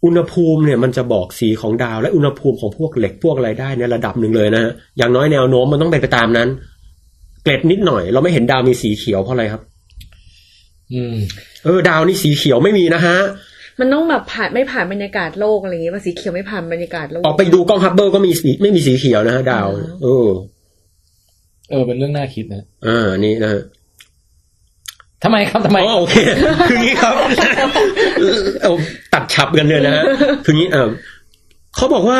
อุณหภูมิเนี่ยมันจะบอกสีของดาว และอุณหภูมิของพวกเหล็กพวกอะไรได้ในระดับหนึ่งเลยนะฮะอย่างน้อยแนวโน้มมันต้องเป็นไปตามนั้น เกล็ดนิดหน่อย เราไม่เห็นดาวมีสีเขียวเพราะอะไรครับ อืม เออ ดาวนี่สีเขียวไม่มีนะฮะมันต้องแบบผ่านไม่ผ่านบรรยากาศโลกอะไรอย่างเงี้ยป่ะสีเขียวไม่ผ่านบรรยากาศโลกออกไปดูกล้องฮับเบิลก็มีสีไม่มีสีเขียวนะฮะดาว เออ เออ เป็นเรื่องน่าคิดนะอ่านี่นะฮะทำไมครับทำไมอ๋อโอเค คืองี้ครับเอาตัดฉับกันเลยนะฮะคืองี้เออเขาบอกว่า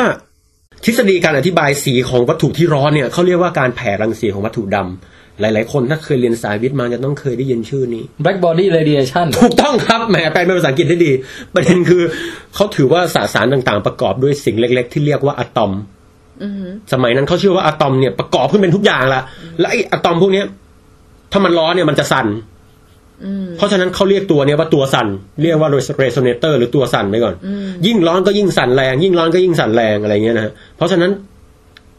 ทฤษฎีการอธิบายสีของวัตถุที่ร้อนเนี่ยเขาเรียกว่าการแผ่รังสีของวัตถุดำหลาย ๆ คนถ้าเคยเรียนสายวิทย์มาจะต้องเคยได้ยินชื่อนี้ black body radiation ถูกต้องครับแหมแปลเป็นภาษาอังกฤษได้ดี ประเด็นคือเขาถือว่าสสารต่าง ๆ ประกอบด้วยสิ่งเล็ก ๆ ที่เรียกว่าอะตอมอือหือ สมัยนั้นเขาเชื่อว่าอะตอมเนี่ยประกอบขึ้นเป็นทุกอย่างละและไอ้อะตอมพวกเนี้ย ถ้ามันร้อนเนี่ยมันจะสั่นอืมเพราะฉะนั้นเขาเรียกตัวเนี้ยว่าตัวสั่นเรียกว่าเรโซเนเตอร์หรือตัวสั่นไปก่อนอืมยิ่งร้อนก็ยิ่งสั่นแรง ยิ่งร้อนก็ยิ่งสั่นแรงอะไรเงี้ยนะฮะเพราะฉะนั้น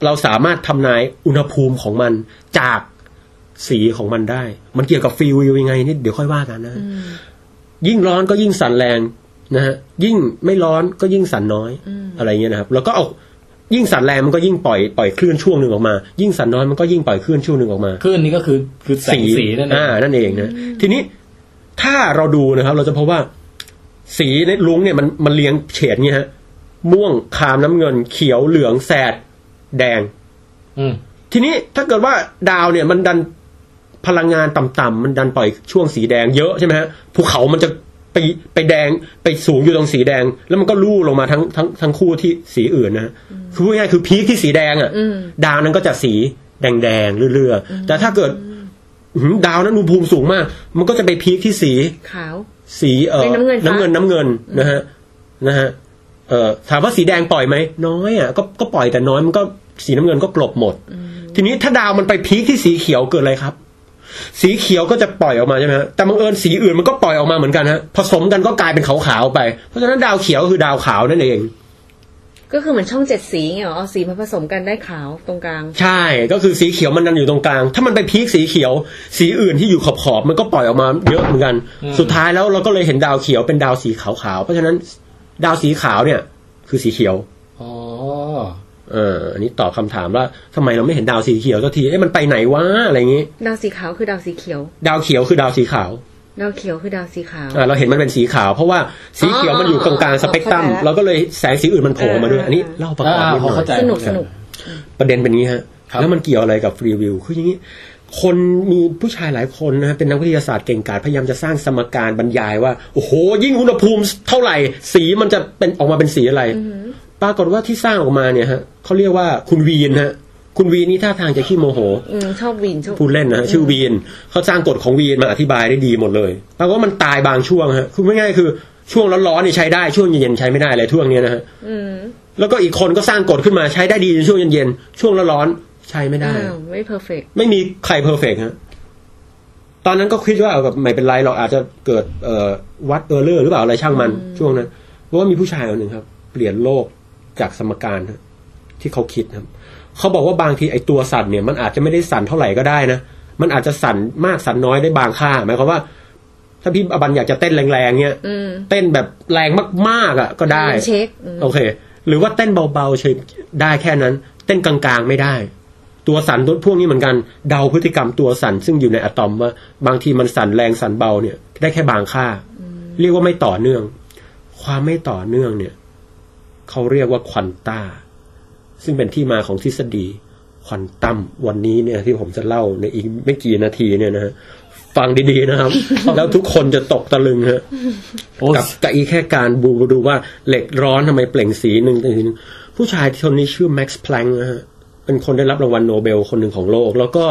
เราสามารถทำนายอุณหภูมิของมันจากสีของมันได้ มันเกี่ยวกับฟรีวิวยังไงนี่เดี๋ยวค่อยว่ากันนะฮะอืมยิ่งร้อนก็ยิ่งสั่นแรงนะฮะยิ่งไม่ร้อนก็ยิ่งสั่นน้อยอืมอะไรเงี้ยนะครับ แล้วก็เอา ยิ่งสั่นแรงมันก็ยิ่งปล่อยปล่อยคลื่นช่วงหนึ่งออกมา ยิ่งสั่นน้อยมันก็ยิ่งปล่อยคลื่นช่วงหนึ่งออกมาคลื่นนี้ก็คือคือแสงสีนั่นเองอ่านั่นเองนะทีนี้ถ้าเราดูนะครับ เราจะพบว่าสีในลุงเนี่ยมันมันเรียงเฉดเงี้ยฮะม่วงครามน้ำเงิน เขียวเหลืองแสด แดง อืมทีนี้ถ้าเกิดว่าดาวเนี่ยมันดันพลังงานต่ำๆมันดันปล่อยช่วงสีแดงเยอะใช่ไหมฮะภูเขามันจะ ไปไปแดงไปสูงอยู่ตรงสีแดง แล้วมันก็ลู่ลงมาทั้งทั้งทั้งคู่ที่สีอื่นนะฮะคือพูดง่ายๆคือพีคที่สีแดงอะอืมดาวนั้นก็จะสีแดงๆเรื่อยๆแต่ถ้าเกิดอื้อหือดาวนั้นอุณหภูมิสูงมาก มันก็จะไปพีคที่สีขาว สีเออเป็นน้ำเงินน้ำเงินน้ำเงินนะฮะนะฮะเอ่อถามว่าสีแดงปล่อยไหมน้อยอะก็ก็ปล่อยแต่น้อยมันก็สีน้ำเงินก็กลบหมด ทีนี้ถ้าดาวมันไปพีคที่สีเขียวเกิดอะไรครับ สีเขียวก็จะปล่อยออกมาใช่ไหมฮะแต่บังเอิญสีอื่นมันก็ปล่อยออกมาเหมือนกันฮะผสมกันก็กลายเป็นขาวๆไป เพราะฉะนั้นดาวเขียวก็คือดาวขาวนั่นเอง ก็คือเหมือนช่องเจ็ดสีเงี้ยเหรอเอาสีมาผสมกันได้ขาวตรงกลาง ใช่ก็คือสีเขียวมันดันอยู่ตรงกลาง ถ้ามันไปพีคสีเขียว สีอื่นที่อยู่ขอบๆมันก็ปล่อยออกมาเยอะเหมือนกันสุดท้ายแล้วเราก็เลยเห็นดาวเขียวเป็นดาวสีขาวๆเพราะฉะนั้นดาวสีขาวเนี่ย คือสีเขียวอ๋อ เอออันนี้ตอบคำถามว่าทำไมเราไม่เห็นดาวสีเขียวสักทีเอ๊ะมันไปไหนวะอะไรอย่างงี้ ดาวสีขาวคือดาวสีเขียว ดาวเขียวคือดาวสีขาว ดาวเขียวคือดาวสีขาวอ่าเราเห็นมันเป็นสีขาว เพราะว่าสีเขียวมันอยู่ตรงกลางสเปกตรัมเข้าใจละเราก็เลยแสงสีอื่นมันโผล่มาด้วยอันนี้เล่าประกอบอ่านิดหพอน่อเข้ายใจสนุกสนุกประเด็นเป็นอย่างนี้ฮะครับแล้วมันเกี่ยวอะไรกับฟรีวิวคืออย่างนี้คนมีผู้ชายหลายคนนะฮะเป็นนักวิทยาศาสตร์เก่งกาจพยายามจะสร้างสมการบรรยายว่า โอ้โห ยิ่งอุณหภูมิเท่าไหร่ สีมันจะเป็นออกมาเป็นสีอะไร ปรากฏว่าที่สร้างออกมาเนี่ยฮะเขาเรียกว่าคุณวีนฮะคุณวีนนี่ท่าทางจะขี้โมโหอืมชอบวินชอบพูดเล่นนะฮะชื่อวีนเขาสร้างกฎของวีนมาอธิบายได้ดีหมดเลยแปลว่ามันตายบางช่วงฮะคือไม่ง่ายๆคือ ช่วงร้อนๆนี่ใช้ได้ช่วงเย็นๆใช้ไม่ได้อะไรช่วงเนี้ยนะฮะอืมแล้วก็อีกคนก็สร้างกฎขึ้นมาใช้ได้ดีในช่วงเย็นๆช่วงร้อนๆใช้ไม่ได้อ้าวไม่ perfect ไม่มีใครเพอร์เฟกฮะตอนนั้นก็คิดว่าแบบไม่เป็นไรหรอกอาจจะเกิดเอ่อวัด error หรือเปล่าอะไรช่างมัน ช่วงนั้นเพราะว่ามีผู้ชายคนหนึ่งครับ เปลี่ยนโลก จากสมการฮะที่เขาคิดครับเขาบอกว่าบางทีไอตัวสั่นเนี่ย มันอาจจะไม่ได้สั่นเท่าไหร่ก็ได้นะมันอาจจะสั่นมากสั่นน้อยได้บางค่าหมายความว่า ถ้าพี่อาบันอยากจะเต้นแรงๆเนี่ยอืมเต้นแบบแรงมากๆอะ ก็ได้เช็คอืมโอเค หรือว่าเต้นเบาๆเฉยได้แค่นั้น เต้นกลางๆไม่ได้ ตัวสั่นตัวพวกนี้เหมือนกันเดาพฤติกรรมตัวสั่นซึ่งอยู่ในอะตอมว่า บางทีมันสั่นแรงสั่นเบาเนี่ย ได้แค่บางค่า เรียกว่าไม่ต่อเนื่อง ความไม่ต่อเนื่องเนี่ย เขาเรียกว่าควอนตาซึ่งเป็นที่มาของทฤษฎีควอนตัมวันนี้เนี่ยที่ผมจะเล่าในอีกไม่กี่นาทีเนี่ยนะฮะฟังดีๆนะครับ แล้วทุกคนจะตกตะลึงฮะโอ้กับกับอีแค่การบูดูว่าเหล็กร้อนทำไมเปล่งสีหนึ่งทีหนึงผู้ชายคนนี้ชื่อแม็กซ์แพลงนะฮะเป็นคนได้รับรางวัลโนเบลคนหนึ่งของโลก แล้วก็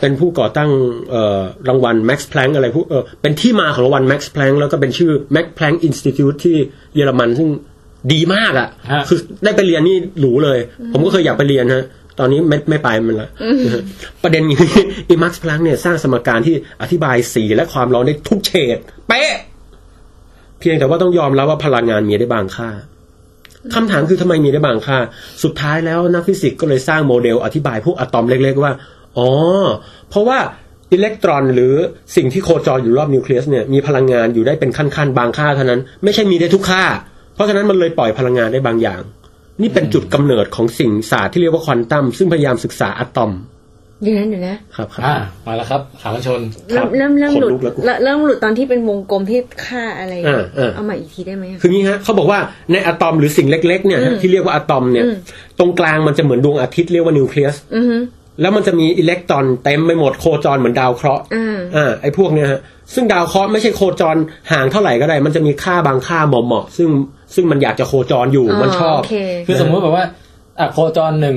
เป็นผู้ก่อตั้งเอ่อรางวัลแม็กซ์แพลงอะไรผู้เออเป็นที่มาของรางวัลแม็กซ์แพลงแล้วก็เป็นชื่อแม็กซ์แพลงอินสติทิวที่เยอรมันซึ่ง ดีมากอะ่ะฮะคือได้ไปเรียนนี่หรูเลย ผมก็เคยอยากไปเรียนฮะ ตอนนี้ไม่ไม่ไปมันละนะฮะประเด็นคืออีมักซ์พลังเนี่ยสร้างสมการที่อธิบายสีและความร้อนได้ทุกเฉดเป๊ะ เพียงแต่ว่าต้องยอมรับว่าพลังงานมีได้บางค่าคำถามคือทำไมมีได้บางค่า สุดท้ายแล้วนักฟิสิกส์ก็เลยสร้างโมเดลอธิบายพวกอะตอมเล็ก ๆ ว่า อ๋อ เพราะว่าอิเล็กตรอนหรือสิ่งที่โคจรอยู่รอบนิวเคลียสเนี่ยมีพลังงานอยู่ได้เป็นขั้นๆ บางค่าเท่านั้น ไม่ใช่มีได้ทุกค่า เพราะฉะนั้นมันเลยปล่อยพลังงานได้บางอย่าง นี่เป็นจุดกำเนิดของสิ่งศาสตร์ที่เรียกว่าควอนตัมซึ่งพยายามศึกษาอะตอมเดี๋ยวนั้นเดี๋ยวนะครับครับอ่ามาแล้วครับขากันชนครัเริ่บมเริ่มเริ่มหลุดขนลุกแล้วกูเริ่มเริ่มหลุดตอนที่เป็นวงกลมที่ค่าอะไรอ่าอ่าเอามาอีกทีได้ไหมอะคืองี้ฮะเขาบอกว่าในอะตอมหรือสิ่งเล็ก ๆ เนี่ยฮะอืมที่เรียกว่าอะตอมเนี่ยอืมตรงกลางมันจะเหมือนดวงอาทิตย์เรียกว่านิวเคลียสอือฮึ แล้วมันจะมีอิเล็กตรอนเต็มไปหมดโคจรเหมือนดาวเคราะห์อ่าอ่าไอ้พวกเนี้ยฮะซึ่งดาวเคราะห์ไม่ใช่โคจรห่างเท่าไหร่ก็ได้ มันจะมีค่าบางค่าเหมาะๆซึ่งซึ่งมันอยากจะโคจรอยู่มันชอบโอเคคือสมมุติแบบว่าอะโคจรหนึ่ง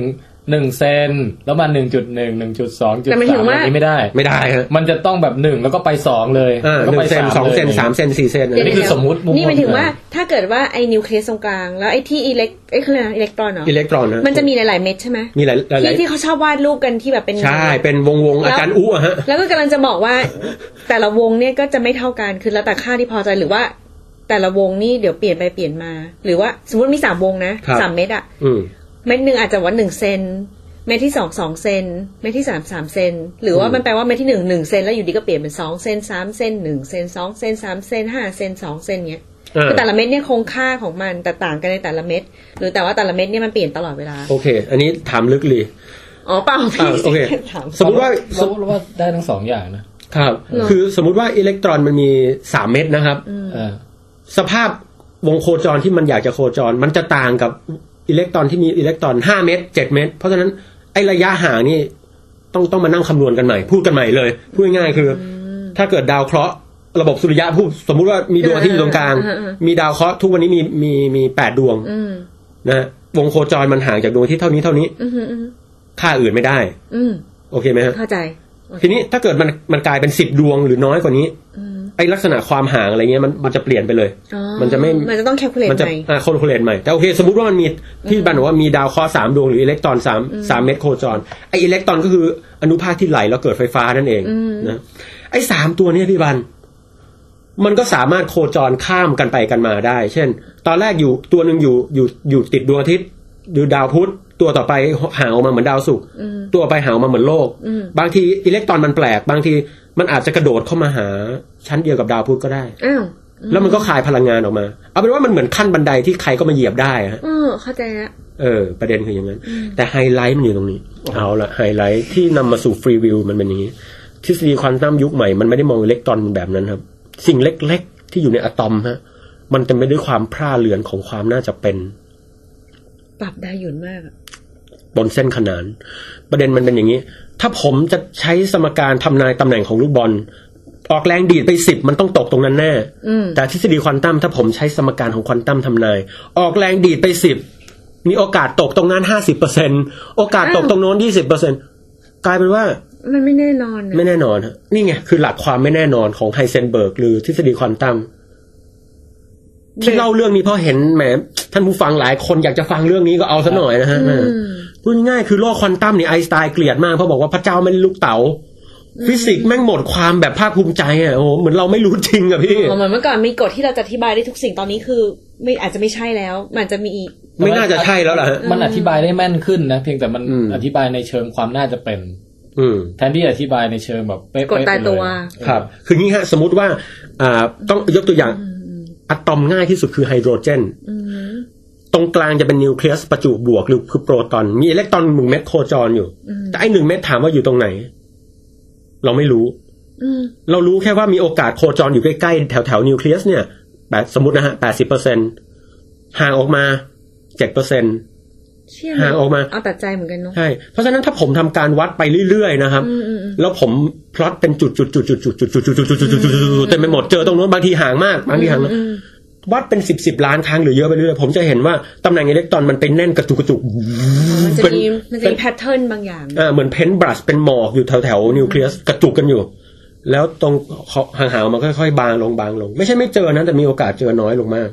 หนึ่งเซนแล้วมาหนึ่งจุดหนึ่งหนึ่งจุดสองจุดแต่หมายถึสามงว่า อันนี้ไม่ได้ ไม่ได้ฮะมันจะต้องแบบหนึ่งแล้วก็ไปสองเลยอ่าแล้วหก็นึ่ไปงเซนามสองเซนลย สามเซนสี่เซนอันนี้คือสมมุติมุมนี่หมายถึงว่าเลยถ้าเกิดว่าไอ้นิวเคลียสตรงกลาง แล้วไอ้ที่อิเล็กเอ้ยคืออะไรนะอิเล็กตรอนเหรออิเล็กตรอนนะมันจะมีหลาย ๆ เม็ดใช่ไหมมีหลายหลายที่ที่เขาชอบวาดรูปกันที่แบบเป็น ใช่เป็นวงวงๆอาจารย์อู้อะฮะ แล้วก็กำลังจะบอกว่า แต่ละวงเนี่ยก็จะไม่เท่ากันคือแล้วแต่ค่าที่พอใจหรือว่า แต่ละวงนี่เดี๋ยวเปลี่ยนไปเปลี่ยนมา หรือว่าสมมติมีสามวงนะครับ สามเม็ดอะอืม เม็ดหนึ่งอาจจะว่าหนึ่งเซนเม็ดที่สองสองเซนเม็ดที่สามสามเซนหรือว่าอืมมันแปลว่าเม็ดที่หนึ่งหนึ่งเซนแล้วอยู่ดีก็เปลี่ยนเป็นสองเซนสามเซนหนึ่งเซนสองเซนสามเซนห้าเซนสองเซนเนี้ยอ่าคือแต่ละเม็ดเนี่ยคงค่าของมันแต่ต่างกันในแต่ละเม็ดหรือแต่ว่าแต่ละเม็ดเนี่ยมันเปลี่ยนตลอดเวลาโอเค อันนี้ถามลึกเลยอ๋อเปล่าอ่าพี่โอเคถามสมมติว่าเราเราว่าได้ทั้งสองอย่างนะครับหรอคือสมมุติว่าอิเล็กตรอนมันมีสามเม็ดนะครับเออสภาพวงโคจรที่มันอยากจะโคจร มันจะต่างกับ อิเล็กตรอนที่มีอิเล็กตรอนห้าเม็ดเจ็ดเม็ดเพราะฉะนั้นไอ้ระยะห่างนี่ต้องต้องมานั่งคำนวณกันใหม่ พูดกันใหม่เลย พูดง่ายๆคือ ถ้าเกิดดาวเคราะห์ระบบสุริยะพูดสมมุติว่ามีดวงอาทิตย์อยู่ตรงกลางอ่าอ่าอ่ามีดาวเคราะห์ทุกวันนี้มีมีมีแปดดวงอืมนะฮะวงโคจรมันห่างจากดวงอาทิตย์เท่านี้เท่านี้อืมอืมอืมค่าอื่นไม่ได้ อืมโอเคไหมฮะเข้าใจโอเค ทีนี้ถ้าเกิดมันมันกลายเป็นสิบดวงหรือน้อยกว่านี้อืมไอ้ลักษณะความห่างอะไรเงี้ยมันมันจะเปลี่ยนไปเลยอ๋อมันจะไม่ มันจะต้อง calculate มันจะใหม่อ่า calculate ใหม่ แต่โอเค สมมติว่ามันมีที่บันบอกว่ามีดาวเคราะห์สามดวงหรืออิเล็กตรอนสามสามเม็ดโคจร ไออิเล็กตรอนก็คืออนุภาคที่ไหลแล้วเกิดไฟฟ้านั่นเองอืมนะไอสามตัวเนี้ยพี่บัน มันก็สามารถโคจรข้ามกันไปกันมาได้ เช่น ตอนแรกอยู่ตัวหนึ่งอยู่อยู่อยู่ติดดวงอาทิตย์ หรือดาวพุธตัวต่อไปห่างออกมาเหมือนดาวศุกร์อืมตัวไปห่างออกมาเหมือนโลกอืมบางทีอิเล็กตรอนมันแปลก บางทีมันอาจจะกระโดดเข้ามาหา ชั้นเดียวกับดาวพุธก็ได้อ้าวแล้วมันก็คายพลังงานออกมา เอาเป็นว่ามันเหมือนขั้นบันไดที่ใครก็มาเหยียบได้อะฮะเออเข้าใจแล้วเออ ประเด็นคืออย่างนั้น แต่ไฮไลท์มันอยู่ตรงนี้ เอาละไฮไลท์ที่นำมาสู่ free will มันเป็นอย่างนี้ ทฤษฎีควอนตัมยุคใหม่ มันไม่ได้มองอิเล็กตรอนแบบนั้นครับ สิ่งเล็กๆที่อยู่ในอะตอมฮะ มันเต็มไปด้วยความพร่าเลือนของความน่าจะเป็น ปรับได้หยุ่นมากอะบนเส้นขนาน ประเด็นมันเป็นอย่างนี้ ถ้าผมจะใช้สมการทำนายตำแหน่งของลูกบอลออกแรงดีดไปสิบมันต้องตกตรงนั้นแน่อืมแต่ทฤษฎีควอนตัมถ้าผมใช้สมการของควอนตัมทำนาย ออกแรงดีดไปสิบมีโอกาสตกตรงนั้นห้าสิบเปอร์เซ็นโอกาสตกตรงโน้นยี่สิบเปอร์เซ็นกลายเป็นว่า มันไม่แน่นอนอะไม่แน่นอนฮะนี่ไง คือหลักความไม่แน่นอนของไฮเซนเบิร์กหรือทฤษฎีควอนตัม ที่เล่าเรื่องนี้เพราะเห็นแหมท่านผู้ฟังหลายคนอยากจะฟังเรื่องนี้ก็เอาซะหน่อยนะฮะอืมพูดง่ายๆคือโลกควอนตัมนี่ไอน์สไตน์เกลียดมากเพราะบอกว่าพระเจ้าไม่ได้ลูกเต๋าฟิสิกส์แม่งหมดความแบบภาคภูมิใจอะโอ้โหเหมือนเราไม่รู้จริงอะพี่อ๋อเหมือนเมื่อก่อนมีกฎที่เราจะอธิบายได้ทุกสิ่งตอนนี้คือ ไม่อาจจะไม่ใช่แล้ว มันจะมีอีก ไม่น่าจะใช่แล้วล่ะฮะมันอธิบายได้แม่นขึ้นนะเพียงแต่มันอืมอธิบายในเชิงความน่าจะเป็นอืมแทนที่อธิบายในเชิงแบบเป๊ะๆกฎตายตัวไปเลยครับ คืองี้ฮะ สมมติว่า อ่า ต้องยกตัวอย่าง อะตอมง่ายที่สุดคือไฮโดรเจนอืมตรงกลางจะเป็นนิวเคลียสประจุบวกหรือคือโปรตอน มีอิเล็กตรอนหนึ่งเม็ดโคจรอยู่อืมแต่ไอหนึ่งเม็ดถามว่าอยู่ตรงไหน เราไม่รู้อืมเรารู้แค่ว่ามีโอกาสโคจรอยู่ใกล้ๆ แถวแถวๆนิวเคลียสเนี่ยแปดสมมตินะฮะแปดสิบเปอร์เซ็นห่างออกมาเจ็ดเปอร์เซ็นเชี่ย ห่างออกมาเอาแต่ใจเหมือนกันเนาะใช่เพราะฉะนั้นถ้าผมทำการวัดไปเรื่อยๆนะครับอืมอืมอืมแล้วผมพลอตเป็นจุดจุดจุดจุดจุดจุดจุดจุดจุดจุดจุดจุดจุดจุดเต็มไปหมดเจอตรงนู้นบางทีห่างมากบางทีห่างมากอืมวัดเป็นสิบสิบล้านครั้งหรือเยอะไปเรื่อยๆผมจะเห็นว่าตำแหน่งอิเล็กตรอนมันเป็นแน่นกระจุกกระจุกมันจะเป็นมีมันจะมี pattern บางอย่างอ่าเหมือน paintbrush เป็นหมอกอยู่แถวแถวๆนิวเคลียสกระจุกกันอยู่ แล้วตรงห่างๆออกมาค่อยๆบางลงบางลง ไม่ใช่ไม่เจอนะแต่มีโอกาสเจอน้อยลงมาก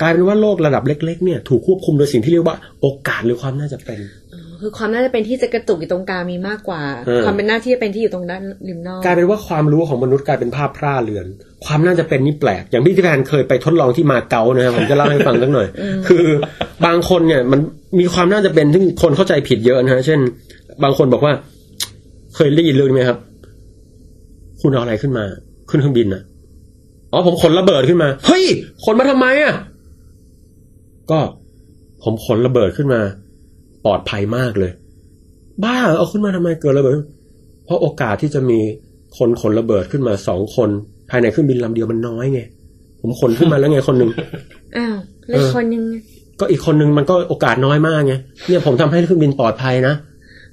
กลายเป็นว่าโลกระดับเล็ก ๆ เนี่ยถูกควบคุมโดยสิ่งที่เรียกว่าโอกาสหรือความน่าจะเป็นคือความน่าจะเป็นที่จะกระจุกอยู่ตรงกลางมีมากกว่าเออความเป็นน่าที่จะเป็นที่อยู่ตรงด้านริมนอกกลายเป็นว่าความรู้ของมนุษย์กลายเป็นภาพพร่าเลือน ความน่าจะเป็นนี่แปลก อย่างพี่ที่แพนเคยไปทดลองที่มาเก๊านะครับผมจะเล่าให้ฟังสักหน่อย คือบางคนเนี่ยมันมีความน่าจะเป็นซึ่งคนเข้าใจผิดเยอะนะฮะเช่น บางคนบอกว่า เคยได้ยินเรื่องนี้ไหมครับ คุณเอาอะไรขึ้นมา ขึ้นเครื่องบินนะอ๋อผมขนระเบิดขึ้นมาเฮ้ยขนมาทำไมอะ ก็ผมขนระเบิดขึ้นมา ปลอดภัยมากเลย บ้าเอาขึ้นมาทำไมเกิดระเบิด เพราะโอกาสที่จะมีคนขนระเบิดขึ้นมาสองคน ภายในเครื่องบินลำเดียวมันน้อยไงผมขนขึ้นมาแล้วไงคนหนึ่งอ้าวแล้วเออคนยังก็อีกคนนึงมันก็โอกาสน้อยมากไงเนี่ยผมทำให้เครื่องบินปลอดภัยนะ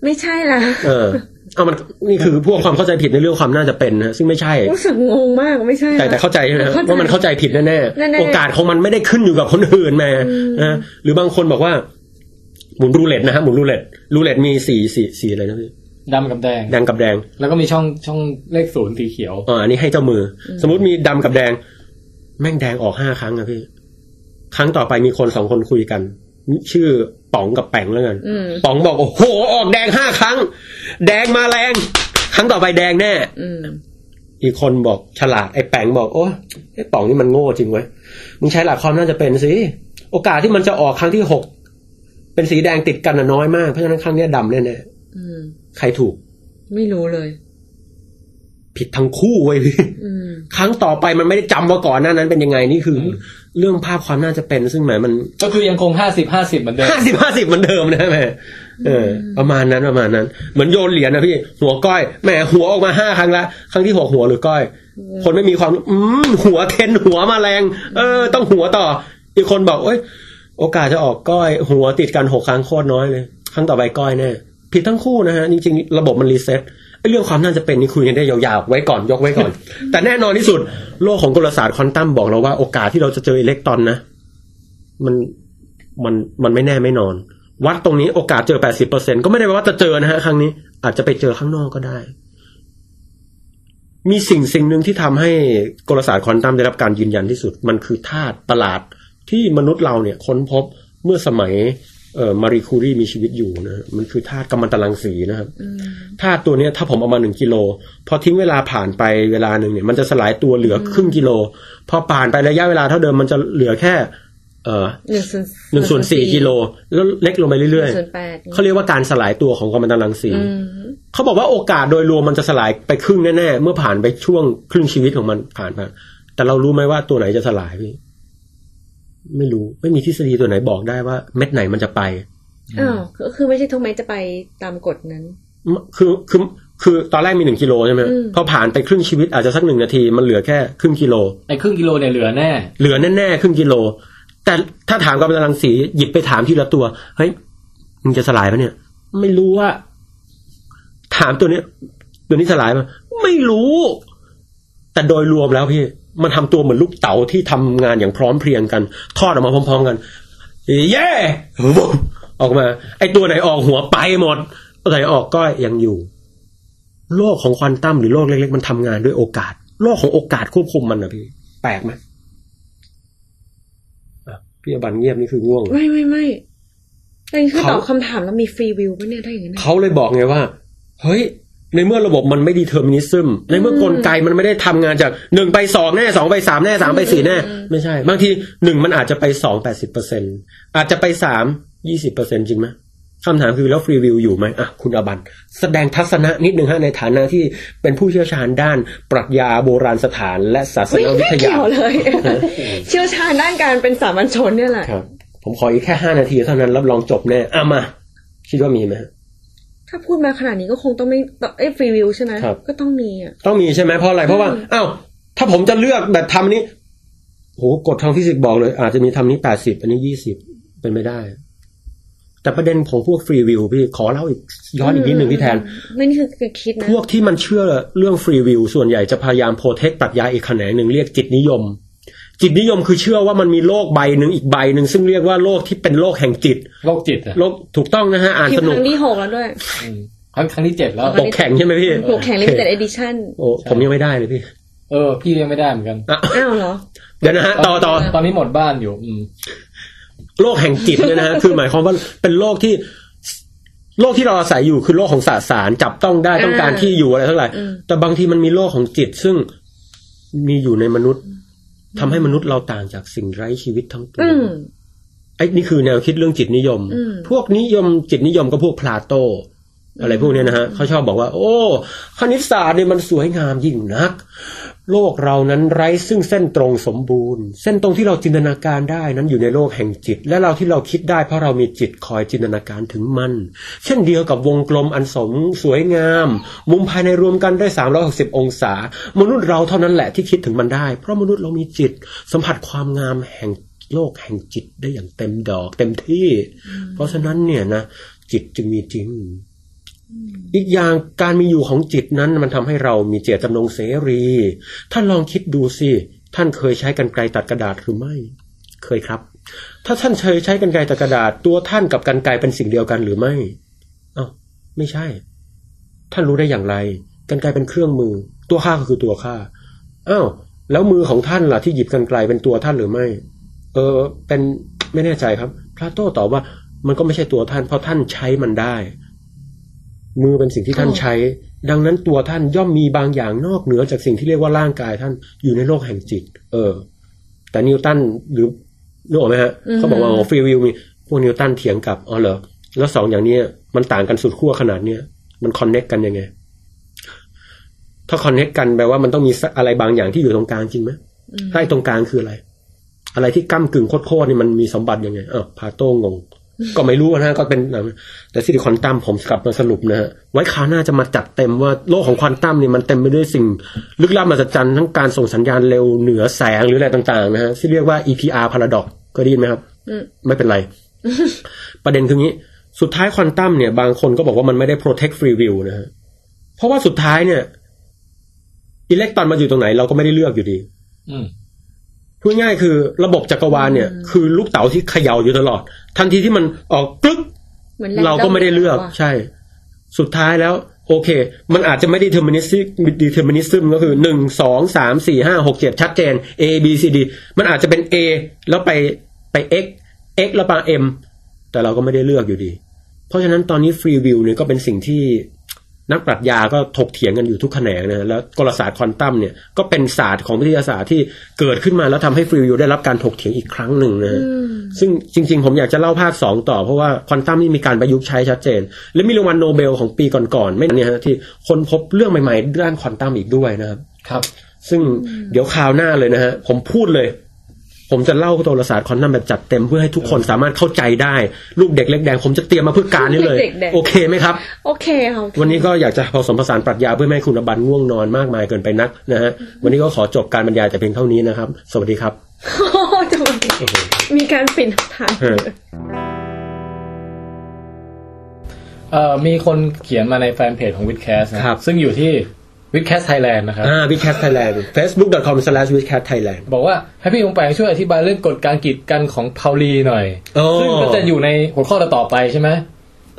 ไม่ใช่ล่ะเออ เอามันนี่คือพวกความเข้าใจผิดในเรื่องความน่าจะเป็นนะซึ่งไม่ใช่รู้สึกงงมากไม่ใช่ แต่แต่เข้าใจใช่ไหมฮะเข้าใจว่ามันเข้าใจผิดแน่แน่ๆๆโอกาสของมันไม่ได้ขึ้นอยู่กับคนอื่นแม่นะหรือบางคนบอกว่าหมุนรูเล็ตนะฮะหมุนรูเล็ตรูเล็ตมีสีสีสีอะไรนะพี่ดำกับแดงแดงกับแดง แล้วก็มีช่องช่องเลขศูนย์สีเขียวอ่าอันนี้ให้เจ้ามืออสมมติมีดำกับแดง แม่งแดงออกห้าครั้งอะพี่ ครั้งต่อไปมีคนสองคนคุยกัน ชื่อป๋องกับแป๋งแล้วกันอืมป๋องบอกโอ้โหออกแดงห้าครั้ง แดงมาแรง ครั้งต่อไปแดงแน่อืมอีกคนบอกฉลาดไอ้แป๋งบอกโอ้ไอ้ป๋องนี่มันโง่จริงเว้ยมึงใช้หลักความน่าจะเป็นสิโอกาสที่มันจะออกครั้งที่หกเป็นสีแดงติดกันน่ะน้อยมาก เพราะฉะนั้นครั้งเนี้ยดำแน่อืมๆใครถูก ไม่รู้เลย ผิดทั้งคู่เว้ยพี่อืมครั้งต่อไปมันไม่ได้จำว่าก่อนหน้านั้นเป็นยังไงนี่คืออ เรื่องภาพความน่าจะเป็นซึ่งแหมมัน ก็คือยังคงห้าสิบห้าสิบเหมือนเดิมห้าสิบห้าสิบเหมือนเดิมนะแม่เออ ประมาณนั้นประมาณนั้น เหมือนโยนเหรียญนะพี่ หัวก้อยแหมหัวออกมาห้าครั้งละครั้งที่หกหัวหรือก้อย คนไม่มีความอืมหัวเทนหัวมาแรง เออ ต้องหัวต่อ อีกคนบอกเอ้ยโอกาสจะออกก้อย หัวติดกันหกครั้งโคตรน้อยเลย ครั้งต่อไปก้อยแน่ผิดทั้งคู่นะฮะจริงๆระบบมัน reset ไอ้ เรื่องความน่าจะเป็นนี่คุยกันได้ยาวๆ ไว้ก่อนยกไว้ก่อน แต่แน่นอนที่สุด โลกของกลศาสตร์ควอนตัมบอกเราว่าโอกาสที่เราจะเจออิเล็กตรอนนะ มันมันมันไม่แน่ไม่นอน วัดตรงนี้โอกาสเจอแปดสิบเปอร์เซ็นก็ไม่ได้แปลว่าจะเจอนะฮะ ครั้งนี้ อาจจะไปเจอข้างนอกก็ได้ มีสิ่งสิ่งหนึ่งที่ทำให้กลศาสตร์ควอนตัมได้รับการยืนยันที่สุด มันคือธาตุประหลาดที่มนุษย์เราเนี่ย ค้นพบเมื่อสมัยเอ่อ มารีคูรีมีชีวิตอยู่นะฮะมันคือธาตุกัมมันตรังสีนะครับอืมธาตุตัวเนี้ยถ้าผมเอามาหนึ่งกิโลพอทิ้งเวลาผ่านไปเวลาหนึ่งเนี่ย มันจะสลายตัวเหลือครึ่งกิโล พอผ่านไประยะเวลาเท่าเดิมมันจะเหลือแค่ เอ่อหนึ่งส่วนหนึ่งส่วนสี่กิโลแล้วเล็กลงไปเรื่อยส่วนแปดๆเขาเรียกว่าการสลายตัวของกัมมันตรังสีอืมเขาบอกว่าโอกาสโดยรวมมันจะสลายไปครึ่งแน่ๆเมื่อผ่านไปช่วงครึ่งชีวิตของมันผ่านไปแต่เรารู้ไหมว่าตัวไหนจะสลายพี่ ไม่รู้ไม่มีทฤษฎีตัวไหนบอกได้ว่าเม็ดไหนมันจะไปอ้าวก็คือไม่ใช่ทุกเม็ดจะไปตามกฎนั้น คือคือคือตอนแรกมีหนึ่งกิโลใช่ไหมอืมพอผ่านไปครึ่งชีวิตอาจจะสักหนึ่งนาทีมันเหลือแค่ครึ่งกิโลไอ้ครึ่งกิโลเนี่ยเหลือแน่ เหลือแน่ๆครึ่งกิโล แต่ถ้าถามกับตรังสีหยิบไปถามทีละตัวเฮ้ยมึงจะสลายปะเนี่ย ไม่รู้ว่า ถามตัวเนี้ยตัวนี้สลายปะไม่รู้ แต่โดยรวมแล้วพี่ มันทำตัวเหมือนลูกเต๋าที่ทำงานอย่างพร้อมเพรียงกัน ทอดออกมาพร้อม ๆ กัน เย้วุ้บออกมา ไอตัวไหนออกหัวไปหมดตัวไหนออกก็ยังอยู่ โลกของควอนตัมหรือโลกเล็กๆมันทำงานด้วยโอกาส โลกของโอกาสควบคุมมันนะพี่แปลกไหมอะพี่อบันเงียบนี่คือง่วงเหรอไม่ไม่ไม่แต่นี่คือเขาตอบคำถามแล้วมี free will ปะเนี่ยได้อย่างนั้นเขาเลยบอกไงว่า เฮ้ย ในเมื่อระบบมันไม่ determinism ในเมื่อกลไกมันไม่ได้ทำงานจากหนึ่งไปสองแน่สองไปสามแน่สามไปสี่แน่ ไม่ใช่ บางทีหนึ่งมันอาจจะไปสองแปดสิบเปอร์เซ็นอาจจะไปสามยี่สิบเปอร์เซ็นจริงไหมคำถามคือแล้ว free will อยู่ไหมอะคุณอบัน แสดงทัศนะนิดหนึ่งฮะในฐานะที่เป็นผู้เชี่ยวชาญด้านปรัชญาโบราณสถานและศาสนวิทยาไม่ไม่เกี่ยวเลยเชี่ยวชาญด้านการเป็นสามัญชนเนี่ยแหละครับ ผมขออีกแค่ห้านาทีเท่านั้นรับรองจบแน่อะมาคิดว่ามีไหมฮะ ถ้าพูดมาขนาดนี้ก็คงต้องไม่ต้องเอ้ฟรีวิวใช่ไหมครับ ก็ต้องมีอะต้องมีใช่ไหมเพราะอะไรเพราะว่าอ้าวถ้าผมจะเลือกแบบทำอันนี้โหกฎทางฟิสิกส์บอกเลย อาจจะมีทำนี้แปดสิบอันนี้ยี่สิบเป็นไม่ได้ แต่ประเด็นของพวกฟรีวิวพี่ขอเล่าอีกย้อนอีกนิดหนึ่งพี่แทนไม่นี่คือการคิดนะพวกที่มันเชื่อเรื่อง free will ส่วนใหญ่จะพยายาม protect ปรัชญาอีกแขนงหนึ่งเรียกจิตนิยม จิตนิยมคือเชื่อว่ามันมีโลกใบหนึ่งอีกใบหนึ่งซึ่งเรียกว่าโลกที่เป็นโลกแห่งจิต โลกจิตอะโลกถูกต้องนะฮะ อ่านสนุกพิมพ์ครั้งที่หกแล้วด้วย อืมครั้งครั้งที่เจ็ดแล้วปกแข็งใช่ไหมพี่ปกแข็ง limited edition โอ้ผมยังไม่ได้เลยพี่เออ พี่ยังไม่ได้เหมือนกันอะอ้าวเหรอ เดี๋ยวนะฮะต่อต่อ ตอนนี้หมดบ้านอยู่ อืม โลกแห่งจิตเนี่ยนะฮะ คือหมายความว่าเป็นโลกที่ โลกที่เราอาศัยอยู่คือโลกของสสารจับต้องได้ต้องการที่อยู่อะไรทั้งหลายอืม แต่บางทีมันมีโลกของจิตซึ่งมีอยู่ในมนุษย์ ทำให้มนุษย์เราต่างจากสิ่งไร้ชีวิตทั้งปวอืงมไอ้นี่คือแนวคิดเรื่องจิตนิยมอืมพวกนิยมจิตนิยมก็พวกพลาโต อะไรพวกเนี้ยนะฮะเขาชอบบอกว่า โอ้ คณิตศาสตร์เนี่ยมันสวยงามยิ่งนัก โลกเรานั้นไร้ซึ่งเส้นตรงสมบูรณ์ เส้นตรงที่เราจินตนาการได้นั้นอยู่ในโลกแห่งจิต และเราที่เราคิดได้เพราะเรามีจิตคอยจินตนาการถึงมัน เช่นเดียวกับวงกลมอันสมสวยงาม มุมภายในรวมกันได้ 360 องศา มนุษย์เราเท่านั้นแหละที่คิดถึงมันได้ เพราะมนุษย์เรามีจิต สัมผัสความงามแห่งโลกแห่งจิตได้อย่างเต็มดอกเต็มที่ เพราะฉะนั้นเนี่ยนะจิตจึงมีจริง อีกอย่างการมีอยู่ของจิตนั้นมันทำให้เรามีเจตจำนงเสรี ท่านลองคิดดูสิ ท่านเคยใช้กันไกรตัดกระดาษหรือไม่ เคยครับ ถ้าท่านเคยใช้กันไกรตัดกระดาษ ตัวท่านกับกันไกรเป็นสิ่งเดียวกันหรือไม่ เอ้าไม่ใช่ ท่านรู้ได้อย่างไร กันไกรเป็นเครื่องมือ ตัวข้าก็คือตัวข้าอ้าวแล้วมือของท่านล่ะที่หยิบกันไกลเป็นตัวท่านหรือไม่ เออ เป็นไม่แน่ใจครับ พระโต้ตอบว่ามันก็ไม่ใช่ตัวท่าน เพราะท่านใช้มันได้ มือเป็นสิ่งที่ท่านใช้ ดังนั้นตัวท่านย่อมมีบางอย่างนอกเหนือจากสิ่งที่เรียกว่าร่างกายท่านอยู่ในโลกแห่งจิต เออ แต่นิวตันหรือนึกออกไหมฮะเขาบอกว่าฟรีวิวมีพวกนิวตันเถียงกลับอ๋อเหรอแล้วสองอย่างเนี้ยมันต่างกันสุดขั้วขนาดเนี้ยมันคอนเน็กกันยังไง ถ้าคอนเน็กกันแปลว่ามันต้องมีสักอะไรบางอย่างที่อยู่ตรงกลางจริงไหมถ้าไอ้ตรงกลางคืออะไร อะไรที่ก้ากึ่งโคตรๆนี่มันมีสมบัติยังไงอ้าวพาโต้งง ก็ไม่รู้นะก็เป็นแต่ซิลิคอนตัมผมกลับมาสรุปนะฮะไว้คราวหน้าจะมาจัดเต็มว่าโลกของควอนตัมนี่มันเต็มไปด้วยสิ่ง ลึกลับมหัศจรรย์ทั้งการส่งสัญญาณเร็วเหนือแสงหรืออะไรต่างๆนะฮะที่เรียกว่า EPR paradox ก็ได้ยินไหมครับไม่เป็นไร ประเด็นคืองี้ สุดท้ายควอนตัมเนี่ย บางคนก็บอกว่ามันไม่ได้ protect free will นะฮะเพราะว่าสุดท้ายเนี่ยอิเล็กตรอนมาอยู่ตรงไหนเราก็ไม่ได้เลือกอยู่ดีอืม พูดง่ายๆคือระบบจักรวาลเนี่ย คือลูกเต๋าที่เขย่าอยู่ตลอด ทันทีที่มันออกกลึกหมือนเราก็ไม่ได้เลือกรนดมใช่ สุดท้ายแล้ว โอเค มันอาจจะไม่ determinist determinism ก็คือหนึ่งสองสามสี่ห้าหกเจ็ดชัดเจน A B C D มันอาจจะเป็น A แล้วไปไป X X แล้วไป M แต่เราก็ไม่ได้เลือกอยู่ดี เพราะฉะนั้นตอนนี้ free will เนี่ยก็เป็นสิ่งที่ นักปรัชญาก็ถกเถียงกันอยู่ทุกแขนงนะแล้วกลศาสตร์ควอนตัมเนี่ยก็เป็นศาสตร์ของวิทยาศาสตร์ที่เกิดขึ้นมาแล้วทำให้ free will ได้รับการถกเถียงอีกครั้งหนึ่งนะฮะซึ่งจริง ๆ ผมอยากจะเล่าภาคสองต่อเพราะว่าควอนตัมนี่มีการประยุกต์ใช้ชัดเจน และมีรางวัลโนเบลของปีก่อนๆไม่นานเนี่ยฮะที่คนพบเรื่องใหม่ๆด้านควอนตัมอีกด้วยนะครับครับ ซึ่งเดี๋ยวคราวหน้าเลยนะฮะผมพูดเลย ผมจะเล่าโทรศาสตร์ควอนตัมแบบจัดเต็มเพื่อให้ทุกคนสามารถเข้าใจได้ ลูกเด็กเล็กแดงผมจะเตรียมมาเพื่อการนี้เลยเด็กแดงโอเคไหมครับ โอเคค่ะโอเควันนี้ก็อยากจะผสมผสานปรัชญาเพื่อไม่ให้คุณอบันง่วงนอนมากมายเกินไปนักนะฮะวันนี้ก็ขอจบการบรรยายแต่เพียงเท่านี้นะครับ สวัสดีครับโอ้โหจะมีการปิดท้ายเออเอ่อมีคนเขียนมาในแฟนเพจของ WiTcast นะครับซึ่งอยู่ที่ WiTcast Thailand นะครับอ่า w i t c a s t Thailand facebook.com/witcastthailand บอกว่าให้พี่ป๋องแป๋งช่วยอธิบายเรื่องกฎการกีดกันของพาวลีหน่อยโอ้ซึ่งก็จะอยู่ในหัวข้อต่อๆไปใช่ไหม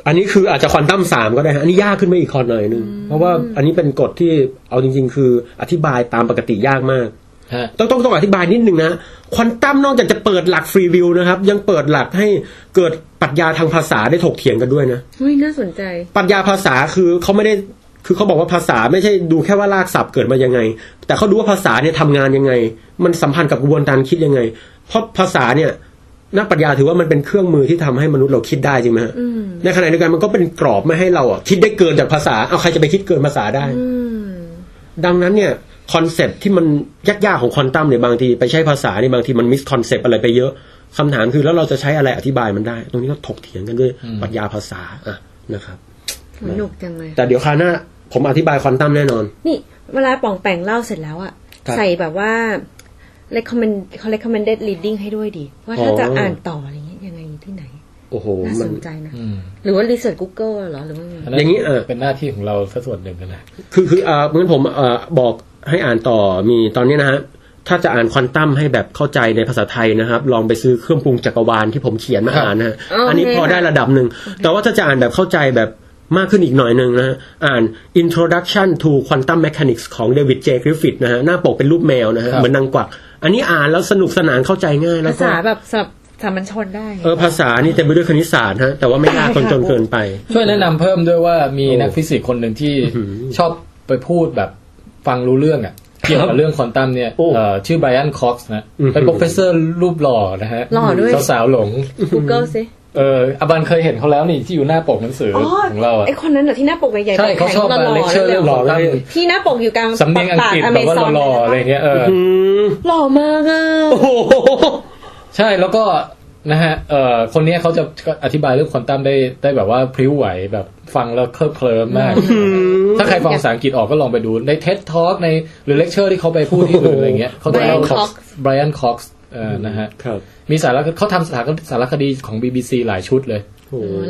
อันนี้คืออาจจะควอนตัมสามก็ได้ฮะอันนี้ยากขึ้นไปอีกคอนหน่อยหนึง เพราะว่าอันนี้เป็นกฎที่เอาจริง ๆ คืออธิบายตามปกติยากมากฮะต้องต้องต้องอธิบายนิดนึงนะควอนตัมนอกจากจะเปิดหลักฟรีวิวนะครับ ยังเปิดหลักให้เกิดปรัชญาทางภาษาได้ถกเถียงกันด้วยนะเฮ้ยน่าสนใจ ปรัชญาภาษาคือเขาไม่ได้ คือเขาบอกว่าภาษาไม่ใช่ดูแค่ว่ารากศัพท์เกิดมายังไง แต่เขาดูว่าภาษาเนี่ยทำงานยังไง มันสัมพันธ์กับกระบวนการคิดยังไง เพราะภาษาเนี่ยนักปรัชญาถือว่ามันเป็นเครื่องมือที่ทำให้มนุษย์เราคิดได้จริงไหมฮะในขณะเดียวกันมันก็เป็นกรอบไม่ให้เราอะคิดได้เกินจากภาษา เอาใครจะไปคิดเกินภาษาได้อืดังนั้นเนี่ย concept ที่มันยากๆของควอนตัมเนี่ยบางทีไปใช้ภาษาเนี่ยบางทีมัน misconcept อะไรไปเยอะคำถามคือแล้วเราจะใช้อะไรอธิบายมันได้ ตรงนี้ก็ถกเถียงกันด้วยปรัชญาภาษาอะนะครับสนุกจังเลยแต่เดี๋ยวคราวหน้า ผมอธิบายควอนตัมแน่นอน นี่เวลาป๋องแป๋งเล่าเสร็จแล้วอะครับใส่แบบว่า recommend เขา recommended reading ให้ด้วยดิว่าถ้าอ๋อจะอ่านต่ออะไรเงี้ยยังไงที่ไหน โอ้โหมันน่ามัสนใจนะอืมหรือว่า research Google เหรอหรือว่าไงอันนั้นอย่างนี้เออเป็นหน้าที่ของเราสักส่วนหนึ่งกันนะคือคืออ่าเหมือนผมอ่าบอกให้อ่านต่อมีตอนนี้นะฮะถ้าจะอ่านควอนตัมให้แบบเข้าใจในภาษาไทยนะครับ ลองไปซื้อเครื่องปรุงจักรวาลที่ผมเขียนมาครับอ่านนะฮะโอเคอันนี้พอได้ระดับหนึ่งแต่ว่าถ้าจะอ่านแบบเข้าใจแบบ มากขึ้นอีกหน่อยหนึ่งนะฮะอ่าน Introduction to Quantum Mechanics ของเดวิดเจกริฟฟิธนะฮะหน้าปกเป็นรูปแมวนะฮะครับเหมือนนางกวัก อันนี้อ่านแล้วสนุกสนานเข้าใจง่ายแล้วภาก็ษาแบบสำหรับสามัญชนได้เออภาษานี่เต็มไปด้วยคณิตศาสตร์ฮะแต่ว่าไม่ยากจนจนเกินไป ช่วยแนะนำเพิ่มด้วยว่ามีโอ้นักฟิสิกส์คนหนึ่งที่อื้อหือชอบไปพูดแบบฟังรู้เรื่องอะ เกี่ยวกับเรื่องควอนตัมเนี่ยโอ้เอ่อชื่อไบรอันคอกส์นะอืมเป็นโปรเฟสเซอร์รูปหล่อนะฮะหล่อด้วยสาวๆหลง Google สิเอออาบันเคยเห็นเขาแล้วนี่ที่อยู่หน้าปกหนังสืออ๋อของเราอะไอคนนั้นเหรอที่หน้าปกใหญ่ๆใช่เขาชอบแข็มางๆเลคเชอร์หเรื่องล่ควออนตัมๆที่หน้าปกอยู่กลางสำเนียงอังกฤษป่าแบบว่า Amazon หล่อๆอะไรเงี้ยเอออืมหล่อมากอะโอ้โหใช่แล้วก็ นะฮะเอ่อคนเนี้ยเขาจะอธิบายเรื่องควอนตัมได้ได้แบบว่าพริ้วไหวแบบฟังแล้วเคลิบเคลิ้มมาก ถ้าใครฟังภาษาอังกฤษออกก็ลองไปดูใน TED Talk ในหรือเลคเชอร์ที่เขาไปพูดที่อื่นอะไรเงี้ยเขาจะเล่า Brian Cox Brian Cox เออนะฮะครับมีสารคเขาทำสารสารคดีของ BBC หลายชุดเลยโอ้เออ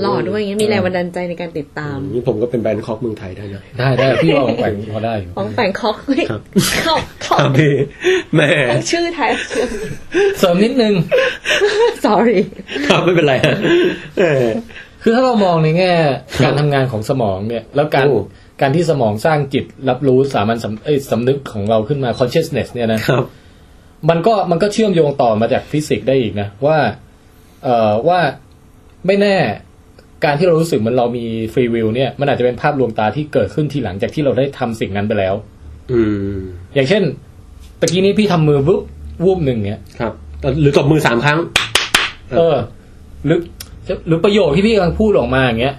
หล่อด้วยอย่างเงี้ยมีแรงบันดาลใจในการติดตาม นี่ผมก็เป็นแบรนด์คอกเมืองไทยได้นะได้ได้พี่ว่าของแปลงพอได้อยู่ของแต่งคอกไม่ครับคอกคอกครับพี่แม่ชื่อไทยเสริมนิดนึง sorry ครับไม่เป็นไรฮะเออคือถ้าเรามองในแง่การทำงานของสมองเนี่ย แล้วการโอ้การที่สมองสร้างจิตรับรู้สามัญสำเอ้ยสำนึกของเราขึ้นมา consciousness เนี่ยนะครับ มันก็มันก็เชื่อมโยงต่อมาจากฟิสิกส์ได้อีกนะว่า เอ่อว่า ไม่แน่การที่เรารู้สึกเหมันเรามีฟรีวิลเนี่ยมันอาจจะเป็นภาพลวงตาที่เกิดขึ้นทีหลังจากที่เราได้ทำสิ่งนั้นไปแล้ว อืม อย่างเช่นตะกี้นี้พี่ทำมือวุบวูบหนึ่งเนี่ยครับ หรือตบมือสามครั้ง เออ หรือหรือประโยคที่พี่กำลังพูดออกมาอย่างเงี้ย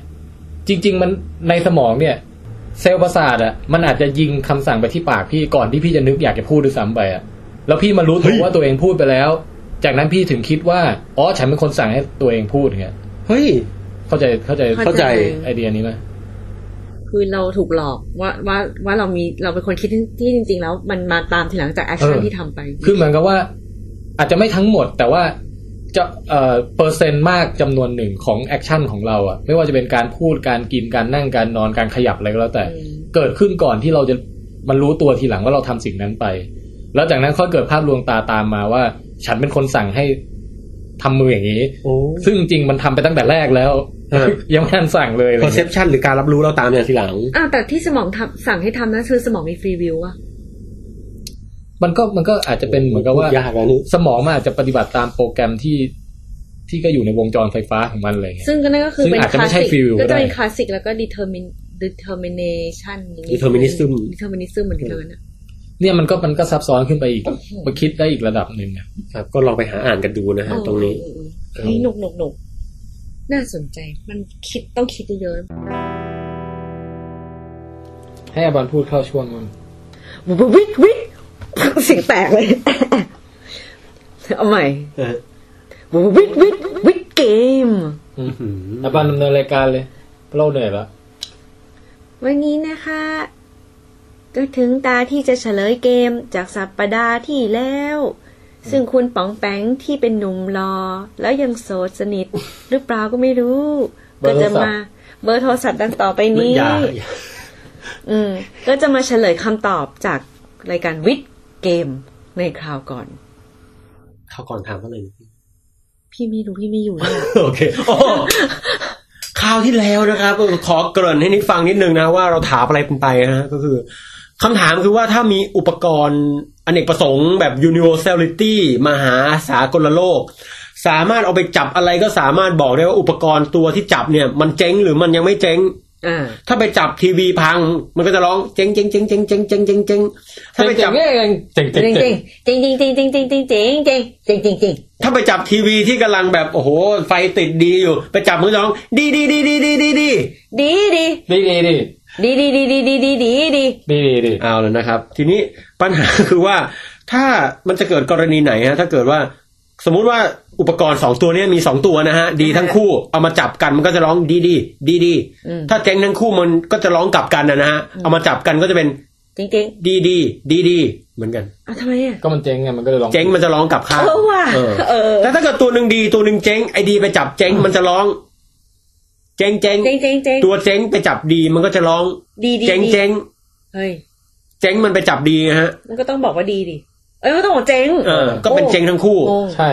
จริง ๆ มันในสมองเนี่ย เซลล์ประสาทอะ มันอาจจะยิงคำสั่งไปที่ปากพี่ก่อนที่พี่จะนึกอยากจะพูดด้วยซ้ำไปอะแล้วพี่มารู้ตัวว่าตัวเองพูดไปแล้ว จากนั้นพี่ถึงคิดว่าอ๋อฉันเป็นคนสั่งให้ตัวเองพูดอย่างเงี้ย เฮ้ย เข้าใจเข้าใจเข้าใจไอเดียนี้ไหมคือเราถูกหลอกว่าว่าว่าเรามีเราเป็นคนคิดที่ที่จริง ๆ แล้ว มันมาตามทีหลังจาก action ที่ทำไป คือเหมือนกับว่า อาจจะไม่ทั้งหมด แต่ว่าจะเอ่อเปอร์เซ็นต์มากจำนวนหนึ่งของ action ของเราอะไม่ว่าจะเป็นการพูดการกินการนั่งการนอนการขยับอะไรก็แล้วแต่อืมเกิดขึ้นก่อนที่เราจะมันรู้ตัวทีหลังว่าเราทำสิ่งนั้นไป แล้วจากนั้นค่อยเกิดภาพลวงตาตามมาว่า ฉันเป็นคนสั่งให้ ทำมืออย่างนี้โอ้ซึ่งจริงๆมันทำไปตั้งแต่แรกแล้วฮะยังไม่ทันสั่งเลยอะไร perception เงี้ยหรือการรับรู้เราตามเนี่ยทีหลังอ่าแต่ที่สมองทำสั่งให้ทำนั่นคือสมองมีฟรีวิวอะมันก็มันก็อาจจะเป็นเหมือนกับว่ายากแล้วนี่สมองมันอาจจะปฏิบัติตามโปรแกรมที่ที่ก็อยู่ในวงจรไฟฟ้าของมันอะไรเงี้ยซึ่งก็นั่นก็คือซึ่งเป็นอาจจะคไม่ลาสใช่สิก free will ก็ก็ได้จะเป็นคลาสสิกแล้วก็ determin determination อย่างงี้ determinism determinism เหมือนกันนะ เนี่ยมันก็มันก็ซับซ้อนขึ้นไปอีกมาคิดได้อีกระดับหนึ่งอะครับ ก็ลองไปหาอ่านกันดูนะฮะตรงนี้เออเออเฮ้ยหนุกหนุกหนุกน่าสนใจ มันคิดต้องคิดเยอะให้อาบอลพูดเข้าช่วงมันๆวิทวิทเสียงแตกเลย เอาใหม่เออวิทวิทวิทเกมอาบอลดำเนินรายการเลยเพราะเราเหนื่อยแล้ววันนี้นะคะ ก็ถึงตาที่จะเฉลยเกมจากสัปดาห์ที่แล้ว ซึ่งคุณป๋องแปงที่เป็นหนุ่มรอ แล้วยังโสดสนิท หรือเปล่าก็ไม่รู้เบอก็ร์โทรจะศัพท์มาเบอร์โทรศัพท์ดังต่อไปนี้อย่าอย่าอืม ก็จะมาเฉลยคำตอบจากรายการวิทย์เกมในคราวก่อนเข้าก่อนถามว่าอะไรนะพี่ไม่รู้พี่ไม่อยู่เนี่ยโอเคโอ้คราวที่แล้วนะครับเออขอเกริ่นให้นิดฟังนิดนึงนะว่าเราถามอะไรไปนะฮะก็คือ คำถามคือว่าถ้ามีอุปกรณ์อเนกประสงค์แบบ universality มหาสากลโลก สามารถเอาไปจับอะไรก็สามารถบอกได้ว่าอุปกรณ์ตัวที่จับเนี่ย มันเจ๊งหรือมันยังไม่เจ๊งอ่าถ้าไปจับทีวีพัง มันก็จะร้องเจ๊งเจ๊งเจ๊งเจ๊งเจ๊งเจ๊งเจ๊งเจ๊งถ้าไปจับเจ๋งๆเจ๋งๆจริงจริงจริงจริงจริงจริงจริงจริงจริงจริงจริงจริงจริงถ้าไปจับทีวีที่กำลังแบบโอ้โห ไฟติดดีอยู่ ไปจับมือร้อง ดีดีดีดีดีดีดีดีดีดีดี ดีดีดีดีดีดีดีดีดีดีดีดีเอาแล้วนะครับ ทีนี้ปัญหาคือว่าถ้ามันจะเกิดกรณีไหนฮะถ้าเกิดว่าสมมุติว่าอุปกรณ์สองตัวเนี้มีสองตัวนะฮะ ดีทั้งคู่เอามาจับกันมันก็จะร้องดีดีดีดีถ้าเจ๊งทั้งคู่มันก็จะร้องกลับกันนะฮะเอามาจับกันก็จะเป็นจริงจริงดีดีดีดีเหมือนกันอะทำไมอะก็มันเจ๊งไงมันก็เลยร้องเจ๊งมันจะร้องกลับข้างเออว่ะเออเออแต่ถ้าเกิดตัวหนึ่งดีตัวหนึ่งเจ๊งไอดีไปจับเจ๊งมันจะร้อง เจ๊งเจ๊งจริงจริงจริงตัวเจ๊งไปจับดีมันก็จะร้อง ดีดีเจ๊งดีเจ๊งเฮ้ยเจ๊งมันไปจับดีนะฮะ มันก็ต้องบอกว่าดีดิเอ้ยก็ต้องบอกเจ๊งเออ ก็เป็นเจ๊งทั้งคู่โอ้ใช่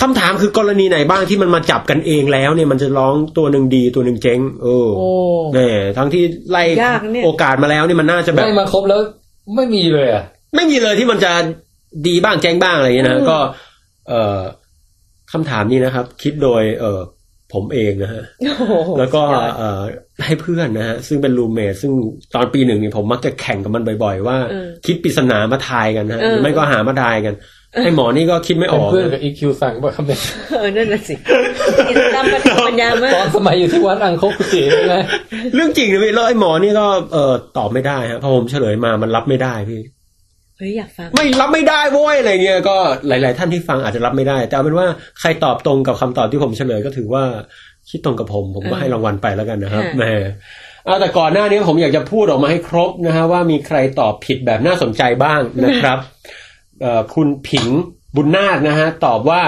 คำถามคือกรณีไหนบ้างที่มันมาจับกันเองแล้วเนี่ยมันจะร้องตัวหนึ่งดีตัวหนึ่งเจ๊งเออโอ้แน่ทั้งที่ไล่ยากนะเนี่ยโอกาสมาแล้วนี่มันน่าจะแบบได้มาครบแล้ว ไม่มีเลยอะไม่มีเลยที่มันจะดีบ้างแจ้งบ้างอะไรอย่างเงี้ยนะก็ เอ่อคำถามนี้นะครับ คิดโดย เอ่อ ผมเองนะฮะโอ้โหแล้วก็สุดยอดเอ่อให้เพื่อนนะฮะ ซึ่งเป็นรูมเมทซึ่งตอนปีหนึ่งเนี่ยผมมักจะแข่งกับมันบ่อยๆ ว่าเออคิดปริศนามาทายกันนะฮะเออหรือไม่ก็หามาทายกันไอ้หมอนี่ก็คิดไม่อเป็นอกเพื่อนนะกับอีคิวสั่งบ่ครับเนี่ยเออนั่นน่ะสิกิจกรรมปฏิปัญญามากตอนสมัยอยู่ที่วัดอังโคกุจิใช่ไหมเรื่องจริงนะพี่แล้วไอ้หมอนี่ก็เออตอบไม่ได้ฮะพอผมเฉลยมามันรับไม่ได้พี่ เฮ้ยอยากฟัง ไม่รับไม่ได้โว้ยอะไรเงี้ยก็หลาย ๆ ท่านที่ฟังอาจจะรับไม่ได้ แต่เอาเป็นว่าใครตอบตรงกับคำตอบที่ผมเฉลยก็ถือว่าคิดตรงกับผม ผมก็เออให้รางวัลไปแล้วกันนะครับค่ะแหมเอาแต่ก่อนหน้านี้ผมอยากจะพูดออกมาให้ครบนะฮะว่ามีใครตอบผิดแบบน่าสนใจบ้างนะครับเอ่อคุณผิงบุญนาคนะฮะตอบว่า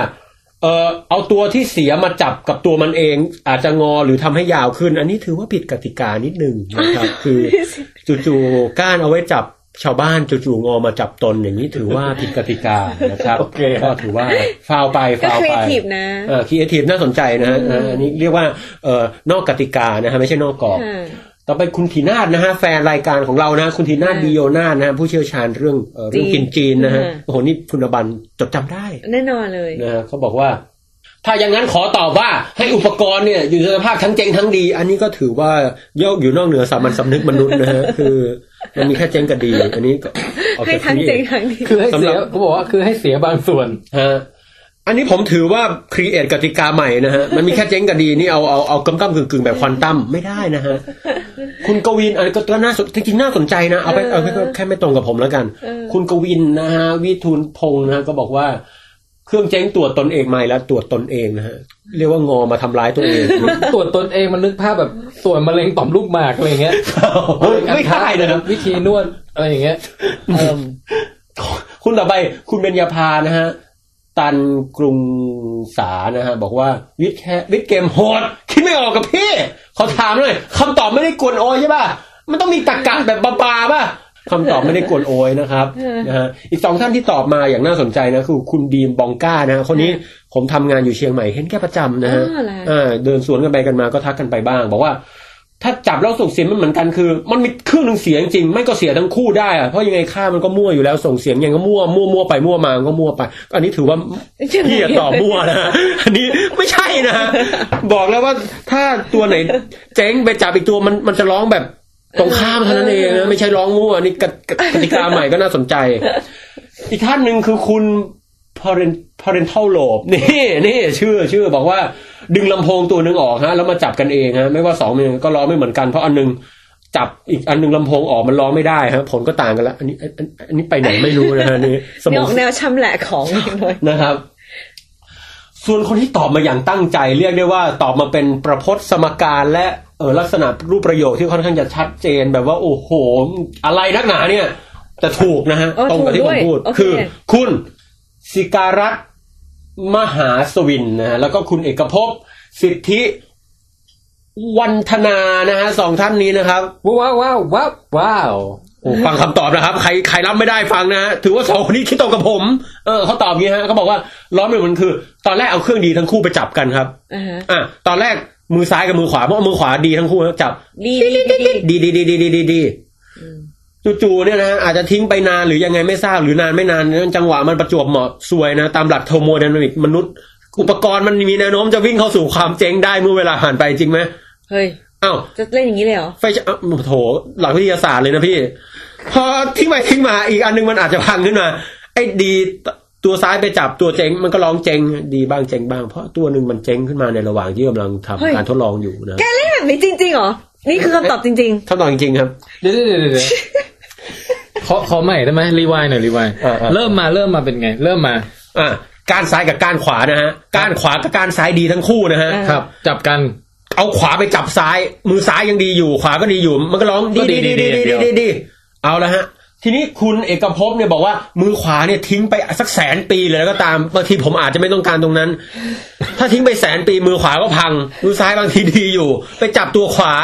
เออเอาตัวที่เสียมาจับกับตัวมันเอง อาจจะงอหรือทำให้ยาวขึ้น อันนี้ถือว่าผิดกติกานิดนึงนะครับ คือจู่ๆก้านเอาไว้จับ ชาวบ้านจู่ๆงอมาจับตนอย่างนี้ถือว่าผิดกติกานะครับโอเคก็ถือว่าฟาวไปก็ฟาวครีเอไปทีฟนะเออคีเอทีฟน่าสนใจนะฮะเอออันนี้เรียกว่าเออนอกกติกานะฮะไม่ใช่นอกกรอบค่ะต่อไปคุณธีนาฏนะฮะแฟนรายการของเรานะ คุณธีนาฏค่ะดีโยนาฏนะฮะผู้เชี่ยวชาญเรื่องเอ่อเรื่องจีกินนจีนนะฮะค่ะโอ้โหนี่คุณบันจดจำได้ แน่นอนเลยนะฮะเขาบอกว่า ถ้าอย่างนั้นขอตอบว่าให้อุปกรณ์เนี่ยอยู่ในสภาพทั้งเจ๊งทั้งดี อันนี้ก็ถือว่าโยกอยู่นอกเหนือสามัญสำนึกมนุษย์นะฮะคือ มันมีแค่เจ๊งกับดีอันนี้ก็ออกให้จากทั้งที่เจ๊งทั้งดีคือให้เสียสำหรับเขาบอกว่าคือให้เสียบางส่วนฮะอันนี้ผมถือว่า create กติกาใหม่นะฮะ มันมีแค่เจ๊งกับดีนี่เอาเอาเอากำกำกึ่งกึ่งๆแบบควอนตัมไม่ได้นะฮะ คุณกวินอันนี้ก็ก็น่าสนจริงๆน่าสนใจนะ เอาไปเอาไปแค่ไม่ตรงกับผมแล้วกันเออคุณกวินนะฮะวิทูลพงศ์นะฮะก็บอกว่า เครื่องเจ๊งตรวจตนเองไม่แล้วตรวจตนเองนะฮะเรียกว่างอมาทำร้ายตัวเอง ตรวจตนเองมันนึกภาพแบบส่วนมะเร็งต่อมลูกหมากอะไรอย่างเงี้ยไม่ได้นะครับวิธีนวดอะไรอย่างเงี้ยเอิ่มคุณต่อไปคุณเบญญาภานะฮะตันกรุงสานะฮะบอกว่าวิทย์แค่วิทย์เกมโหดคิดไม่ออกกับพี่ขอถามหน่อยคำตอบไม่ได้กวนโอยใช่ป่ะมันต้องมีตรรกะแบบบาๆป่ะ คำตอบไม่ได้กวนโอยนะครับนะฮะอีกสองท่านที่ตอบมาอย่างน่าสนใจนะคือคุณบีมบองก้านะฮะคนนี้ผมทำงานอยู่เชียงใหม่เห็นแค่ประจำนะฮะอ๋อเหรออ่าเดินสวนกันไปกันมาก็ทักกันไปบ้าง บอกว่า ถ้าจับแล้วส่งเสียงมันเหมือนกันคือ มันมีครึ่งหนึ่งเสียงจริง ไม่ก็เสียทั้งคู่ได้อะเพราะยังไงค่ามันก็มั่วอยู่แล้วส่งเสียงยังก็มั่วมั่วมั่วไปมั่วมามันก็มั่วไป อันนี้ถือว่าพี่อะตอบมั่วนะอันนี้ไม่ใช่นะบอกแล้วว่าถ้าตัวไหนเจ๊งไปจับอีกตัวมันมันจะร้องแบบ ตรงข้ามเท่านั้นเองนะไม่ใช่ร้องมั่วนี่กติกกติกาใหม่ก็น่าสนใจ อีกท่านหนึ่งคือคุณ parent parental lobe นี่นี่ชื่อชื่อบอกว่า ดึงลำโพงตัวหนึ่งออกฮะแล้วมาจับกันเองฮะไม่ว่าสองมันก็ร้องไม่เหมือนกันเพราะอันหนึงจับอีกอันหนึงลำโพงออกมันร้องไม่ได้ฮะผลก็ต่างกันแล้วอันนี้อันอันอันนี้ไปไหนไม่รู้นะฮะนี่สมนี่อองอกแนวชำแหละของเลยนะครับ ส่วนคนที่ตอบมาอย่างตั้งใจ เรียกได้ว่าตอบมาเป็นประพจน์สมการและ เออลักษณะรูปประโยคที่ค่อนข้างจะชัดเจนแบบว่าโอ้โห อะไรนักหนาเนี่ย แต่ถูกนะฮะอ๋อตรงกับที่ถูผกมด้วยพูดโอเคคือ คุณสิการัตน์มหาสวินนะฮะแล้วก็คุณเอกภพสิทธิวันธนานะฮะสองท่านนี้นะครับ ว้าวว้าวว้าวว้าวโอ้ฟังคำตอบนะครับ ใครใครรับไม่ได้ฟังนะฮะถือว่าสองคนนี้คิดตรงกับผม เออเขาตอบอย่างนี้ฮะเขาบอกว่าร้อนเหมือนมันคือ ตอนแรกเอาเครื่องดีทั้งคู่ไปจับกันครับอ่าฮะอะตอนแรก มือซ้ายกับมือขวาเพราะว่ามือขวาดีทั้งคู่นะจับ ดีดีดีดีดีดีดีดีดีดีดีจู่ๆเนี่ยนะฮะอาจจะทิ้งไปนานหรือยังไงไม่ทราบหรือนานไม่นานเนี่ยจังหวะมันประจวบเหมาะสวยนะ ตามหลักโทโมไดนามิกมนุษย์ อุปกรณ์มันมีแนวโน้มจะวิ่งเข้าสู่ความเจ๊งได้เมื่อเวลาผ่านไปจริงไหมเฮ้ยอ้าวจะเล่นอย่างนี้เลยเหรอไฟฉายอ้าวโถหลักวิทยาศาสตร์เลยนะพี่ พอทิ้งไปทิ้งมาอีกอันหนึงมันอาจจะพังขึ้นมาไอ้ดี ตัวซ้ายไปจับตัวเจ๊งมันก็ร้องเจ๊งดีบ้างเจ๊งบ้าง เพราะตัวหนึ่งมันเจ๊งขึ้นมาในระหว่างที่กำลังทำเฮ้ยการทดลองอยู่นะแกเล่นแบบนี้จริงๆเหรอนี่คือคำตอบจริงคำตอบจริงๆครับเดี๋ยวเดี๋ยวเดี๋ยวเดี๋ยวขอขอใหม่ได้ไหมรีวายหน่อยรีวายอ่าอ่าเริ่มมาเริ่มมาเป็นไง เริ่มมา อะการซ้ายกับการขวานะฮะการขวากับการซ้ายดีทั้งคู่นะฮะอ่าครับ จับกันเอาขวาไปจับซ้าย มือซ้ายยังดีอยู่ ขวาก็ดีอยู่ มันก็ร้องดีก็ดีดีดีดีดีดีดีดีดีเอาละฮะ ทีนี้คุณเอกภพเนี่ยบอกว่ามือขวาเนี่ยทิ้งไปสักแสนปีเลยแล้วก็ตามบางทีผมอาจจะไม่ต้องการตรงนั้น ถ้าทิ้งไปแสนปีมือขวาก็พัง มือซ้ายบางทีดีอยู่ ไปจับตัวขวา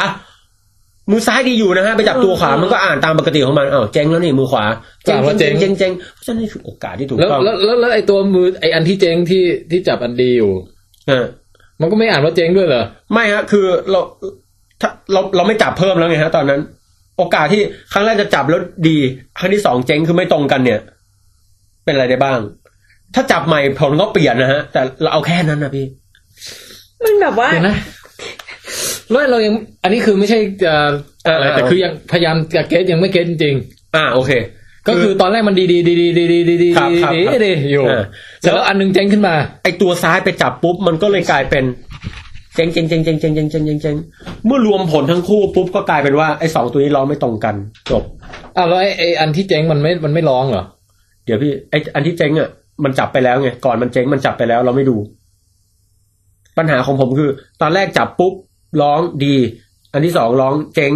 มือซ้ายดีอยู่นะฮะไปจับตัวขวามันก็อ่านตามปกติของมันอ้าวเจ๊งแล้วนี่มือขวาเจ๊งอ่านว่าเจ๊งเจ๊เจ๊งงเจ๊งเพราะฉะนั้นนี่คือโอกาสที่ถูกแล้วต้องแล้วแล้วแล้วไอตัวมือไออันที่เจ๊งที่ที่จับอันดีอยู่อ่ามันก็ไม่อ่านว่าเจ๊งด้วยเหรอไม่ฮะคือเราถ้าเราเราไม่จับเพิ่มแล้วไงฮะ ตอนนั้น โอกาสที่ครั้งแรกจะจับแล้วดี ครั้งที่สองเจ๊งคือไม่ตรงกันเนี่ย เป็นอะไรได้บ้าง ถ้าจับใหม่ผลก็เปลี่ยนนะฮะ แต่เราเอาแค่นั้นนะพี่ มันแบบว่าเดี๋ยวนะแล้วเรายัง อันนี้คือไม่ใช่เอ่ออะไรแต่คือยังพยายามจะเก็ตยังไม่เก็ตจริงอ่าโอเคๆก็คือตอนแรกมันดีดีดีดีดีดีดีดีครับครับดีครับดีอยู่อ่าเสร็จแล้วอันหนึงเจ๊งขึ้นมา ไอตัวซ้ายไปจับปุ๊บมันก็เลยกลายเป็น เจงเจงเจงเจงเจงเจงเจงเจงเจงเมื่อรวมผลทั้งคู่ปุ๊บก็กลายเป็นว่าไอ้สองตัวนี้ร้องไม่ตรงกันจบอ้าวแล้วไอ้ไอ้อันที่เจ๊งมันไม่มันไม่ร้องเหรอเดี๋ยวพี่ไอ้อันที่เจ๊งอะมันจับไปแล้วไงก่อนมันเจ๊งมันจับไปแล้วเราไม่ดู ปัญหาของผมคือ ตอนแรกจับปุ๊บร้องดี อันที่สองร้องเจ๊ง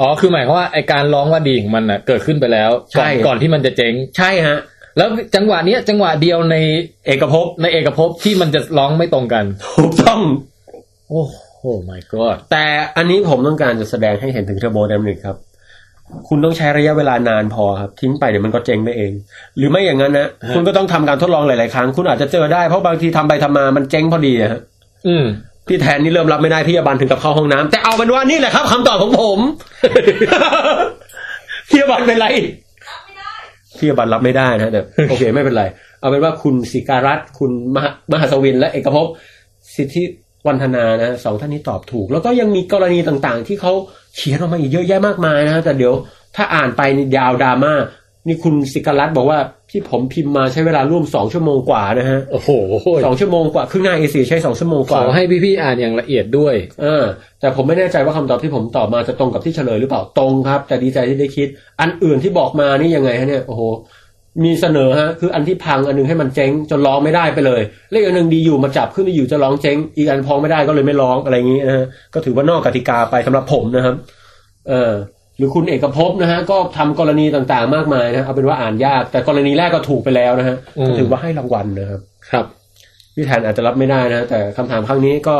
อ๋อคือหมายความว่าไอการร้องว่าดีของมันอะ เกิดขึ้นไปแล้วก่อนก่อนที่มันจะเจ๊งใช่ฮะ แล้วจังหวะเนี้ยจังหวะเดียวในเอกภพในเอกภพที่มันจะร้องไม่ตรงกัน ถูกต้อง โอ้โห my god แต่อันนี้ผมต้องการจะแสดงให้เห็นถึงเทอร์โบไดนามิกครับ คุณต้องใช้ระยะเวลานานพอครับ ทิ้งไปเดี๋ยวมันก็เจ๊งไปเอง หรือไม่อย่างนั้นนะฮะคุณก็ต้องทำการทดลองหลาย ๆ ครั้ง คุณอาจจะเจอได้เพราะบางทีทำไปทำมามันเจ๊งพอดีอะฮะอืมพี่แทนนี่เริ่มรับไม่ได้พี่อบันถึงกับเข้าห้องน้ำแต่เอาเป็นว่านี่แหละครับคำตอบของผมพี่อบันเป็นไร ที่บันรับไม่ได้นะแต่โอเคไม่เป็นไร เอาเป็นว่าคุณสิการัตคุณมหามหาสวิน และเอกภพสิทธิวันธนานะสองท่านนี้ตอบถูก แล้วก็ยังมีกรณีต่างๆ ที่เขาเขียนออกมาอีกเยอะแยะมากมายนะแต่เดี๋ยวถ้าอ่านไปยาวดราม่านี่คุณสิการัตบอกว่า ที่ผมพิมพ์มาใช้เวลาร่วมสองชั่วโมงกว่านะฮะโอ้โหสองชั่วโมงกว่าครึ่งหน้า A4 ใช้สองชั่วโมงกขว่าอให้พี่ๆอ่านอย่างละเอียดด้วยเออแต่ผมไม่แน่ใจว่าคำตอบที่ผมตอบมาจะตรงกับที่เฉลยหรือเปล่าตรงครับ แต่ดีใจที่ได้คิด อันอื่นที่บอกมานี่ยังไงฮะเนี่ยโอ้โหมีเสนอฮะคืออันที่พังอันหนึงให้มันเจ๊งจนร้องไม่ได้ไปเลยเลขอันหนึ่งดีอยู่มาจับขึ้นมาอยู่จะร้องเจ๊งอีกอันพองไม่ได้ก็เลยไม่ร้องอะไรอย่างนี้นะฮะก็ถือว่านอกกติกาไปสำหรับผมนะครับ เออ หรือคุณเอกภพนะฮะก็ทำกรณีต่างๆ มากมายนะเอาเป็นว่าอ่านยาก แต่กรณีแรกก็ถูกไปแล้วนะฮะอืมก็ถือว่าให้รางวัลนะครับ ครับพี่แทนอาจจะรับไม่ได้นะ แต่คำถามครั้งนี้ก็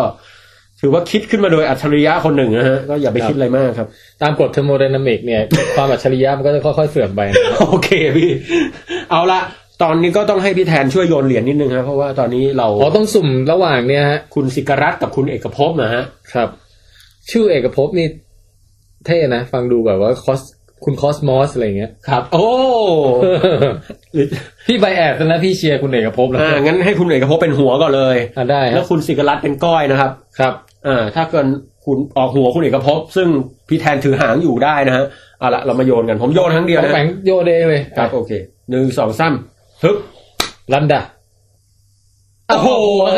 ถือว่าคิดขึ้นมาโดยอัจฉริยะคนหนึ่งนะฮะก็อย่าไปครับคิดอะไรมากครับ ตามกฎเทอร์โมไดนามิกเนี่ย ความอัจฉริยะมันก็จะค่อยๆเสื่อมไปนะโอเคพี่ เอาละตอนนี้ก็ต้องให้พี่แทนช่วยโยนเหรียญนิดนึงครับเพราะว่าตอนนี้เราอ๋อต้องสุ่มระหว่างเนี่ยฮะคุณสิกรัตน์กับคุณเอกภพนะฮะครับ ชื่อเอกภพนี่ เท่นะ ฟังดูแบบว่าคอสคุณคอสมอสอะไรอย่างเงี้ย ครับ โอ้พี่ใบแอบนะพี่เชียร์คุณเอกภพแล้วอ่างั้นให้คุณเอกภพเป็นหัวก่อนเลยอ่าได้แล้ฮะวคุณสิกรัตน์เป็นก้อยนะครับ ครับอ่าถ้าเกินคุณออกหัวคุณเอกภพซึ่งพี่แทนถือหางอยู่ได้นะฮะเอาละเรามาโยนกันผมโยนครั้งเดียวต้องนะแฝงโยเดงเลยครับ โอเคหนึ่งสองสามฮึบลันดาโอ้โห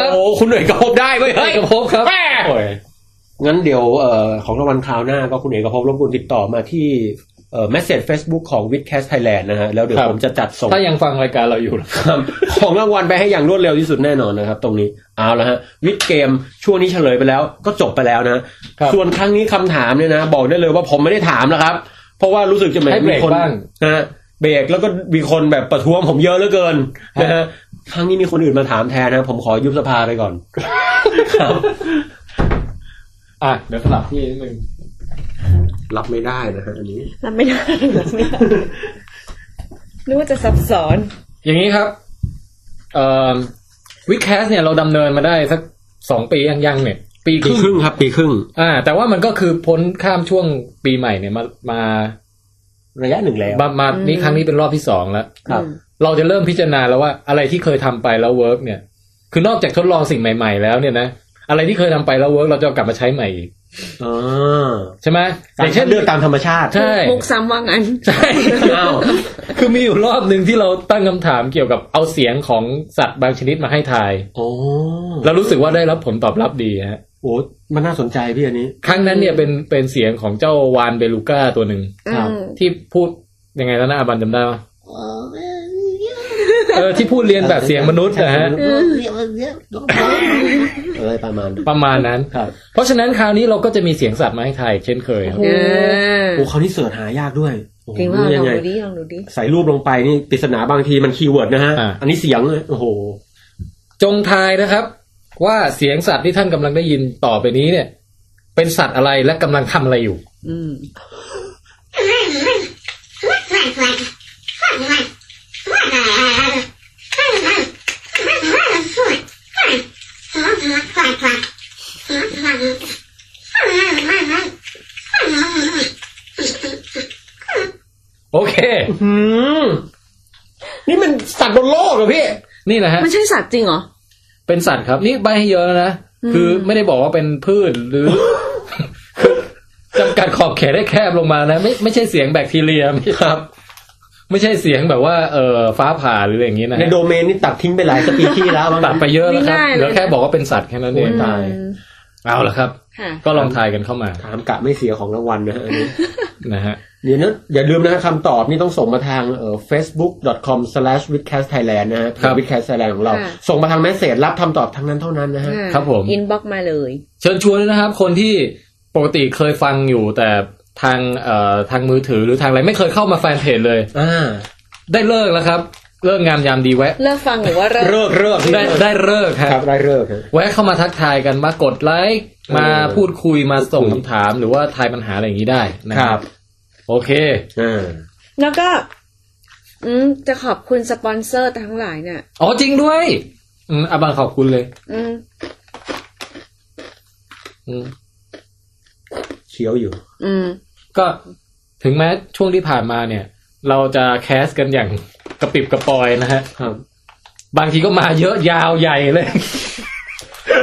ครับคุณเอกภพได้เว้ยเอเฮ้ยกภพครับแม่โอ้ย งั้นเดี๋ยวเอ่อของรางวัลคราวหน้าก็คุณเอกภพรบกวนติดต่อมาที่เอ่อ message Facebook ของ w i t c a s t Thailand นะฮะ แล้วเดี๋ยวผมจะจัดส่ง ถ้ายังฟังรายการเราอยู่นะครับของรางวัลไปให้อย่างรวดเร็วที่สุดแน่นอนนะครับ ตรงนี้ เอาละฮะ วิดเกมช่วงนี้เฉลยไปแล้ว ก็จบไปแล้วนะครับส่วนครั้งนี้คำถามเนี่ยนะ บอกได้เลยว่าผมไม่ได้ถามแล้วครับ เพราะว่ารู้สึกจะเหมือนให้เบรมีกคนบ้างนะฮะเบรกแล้วก็มีคนแบบประท้วงผมเยอะเหลือเกินนะฮะครั้งนี้มีคนอื่นมาถามแทนนะ ผมขอยุบสภาไปก่อนครับ อะเดี๋ยวสลับที่นิดนึงรับไม่ได้นะฮะอันนี้รับไม่ได้รับไม่ได้นึกว่าจะซับซ้อน อย่างนี้ครับเอ่อ WiTcast เนี่ยเราดำเนินมาได้สักสองปียังยังเนี่ยปีคปีรึ่งปีครึ่งครับ ปีครึ่ง อ่า แต่ว่ามันก็คือพ้นข้ามช่วงปีใหม่เนี่ยมามาระยะหนึ่งแล้วมามาอืมนี่ครั้งนี้เป็นรอบที่สองแล้วครับอืมเราจะเริ่มพิจารณาแล้วว่าอะไรที่เคยทำไปแล้ว work เนี่ย คือนอกจากทดลองสิ่งใหม่ ๆ แล้วเนี่ยนะ อะไรที่เคยทำไปแล้วเวิร์กเราจะเอากลับมาใช้ใหม่อีกอ่าใช่ไหมออย่าย่างงเช่เช่นนเลือกตามธรรมชาติใช่มุกซ้ำว่างั้นใช่อ้าวคือมีอยู่รอบหนึ่งที่เราตั้งคำถามเกี่ยวกับเอาเสียงของสัตว์บางชนิดมาให้ทายโอ้เรารู้สึกว่าได้รับผลตอบรับดีฮะโหมันน่าสนใจพี่อันนี้ ครั้งนั้นเนี่ยเป็นเป็นเสียงของเจ้าวานเบลูก้าตัวหนึ่งครับอืมที่พูดยังไงแล้วนะอาบันจำได้ปะ เออที่พูดเลียนแบบเสียงมนุษย์นะฮะอะไรประมาณประมาณนั้นครับเพราะฉะนั้นคราวนี้เราก็จะมีเสียงสัตว์มาให้ทายเช่นเคยครับเออโอ้เขาวนี่ search หายากด้วยจริงว่าลองดูดิลองดูดิใส่รูปลงไปนี่ปริศนาบางทีมัน keyword นะฮะอันนี้เสียงเลยโอ้โห จงทายนะครับ ว่าเสียงสัตว์ที่ท่านกำลังได้ยินต่อไปนี้เนี่ย เป็นสัตว์อะไรและกำลังทำอะไรอยู่ อื โอเคหืมนี่มันสัตว์บนโลกเหรอพี่ นี่แหละฮะ มันใช่สัตว์จริงเหรอ เป็นสัตว์ครับ นี่ใบให้เยอะแล้วนะ คือไม่ได้บอกว่าเป็นพืชหรือคือจำกัดขอบเขตได้แคบลงมานะ ไม่ไม่ใช่เสียงแบคทีเรียไม่ครับ ไม่ใช่เสียงแบบว่าเออฟ้าผ่าหรืออย่างนี้นะในโดเมนนี่ตัดทิ้งไปหลายสปีชีส์แล้วมั้งตัดไปเยอะแล้วครับง่ายๆเลยเหลือแค่บอกว่าเป็นสัตว์แค่นั้นเองโอ้ยตายอืมเอาละครับค่ะก็ลองทายกันเข้ามาถามกะไม่เสียของรางวัลนะฮะอันนี้นะฮะเดี๋ยวนะอย่าลืมนะคำตอบนี่ต้องส่งมาทางเอ่อ facebook.com/witcastthailand นะฮะครับ WiTcast Thailand ของเราค่ะส่งมาทาง message รับคำตอบทั้งนั้นเท่านั้นนะฮะครับผม inbox มาเลย เชิญชวนด้วยนะครับ คนที่ปกติเคยฟังอยู่แต่ ทางเอ่อทางมือถือหรือทางอะไรไม่เคยเข้ามาแฟนเพจเลยอ่าได้ฤกษ์แล้วครับ ฤกษ์งามยามดีแวะ เลิกฟังหรือว่าฤกษ์ฤกษ์ฤกษ์ได้ได้ฤกษ์ครับครับได้ฤกษ์ฮะแวะเข้ามาทักทายกันมากดไลค์มาเออพูดคุยมาส่งพูดคุยคำถามหรือว่าทายปัญหาอะไรอย่างนี้ได้นะโอเค อ่า แล้วก็ อืมจะขอบคุณสปอนเซอร์ทั้งหลายเนี่ยอ๋อจริงด้วย อืมอาบังขอบคุณเลย อืม อืม เคี้ยวอยู่ อืม ก็ถึงแม้ช่วงที่ผ่านมาเนี่ย เราจะแคสกันอย่างกระปิบกระปอยนะฮะครับ บางทีก็มาเยอะยาวใหญ่เลย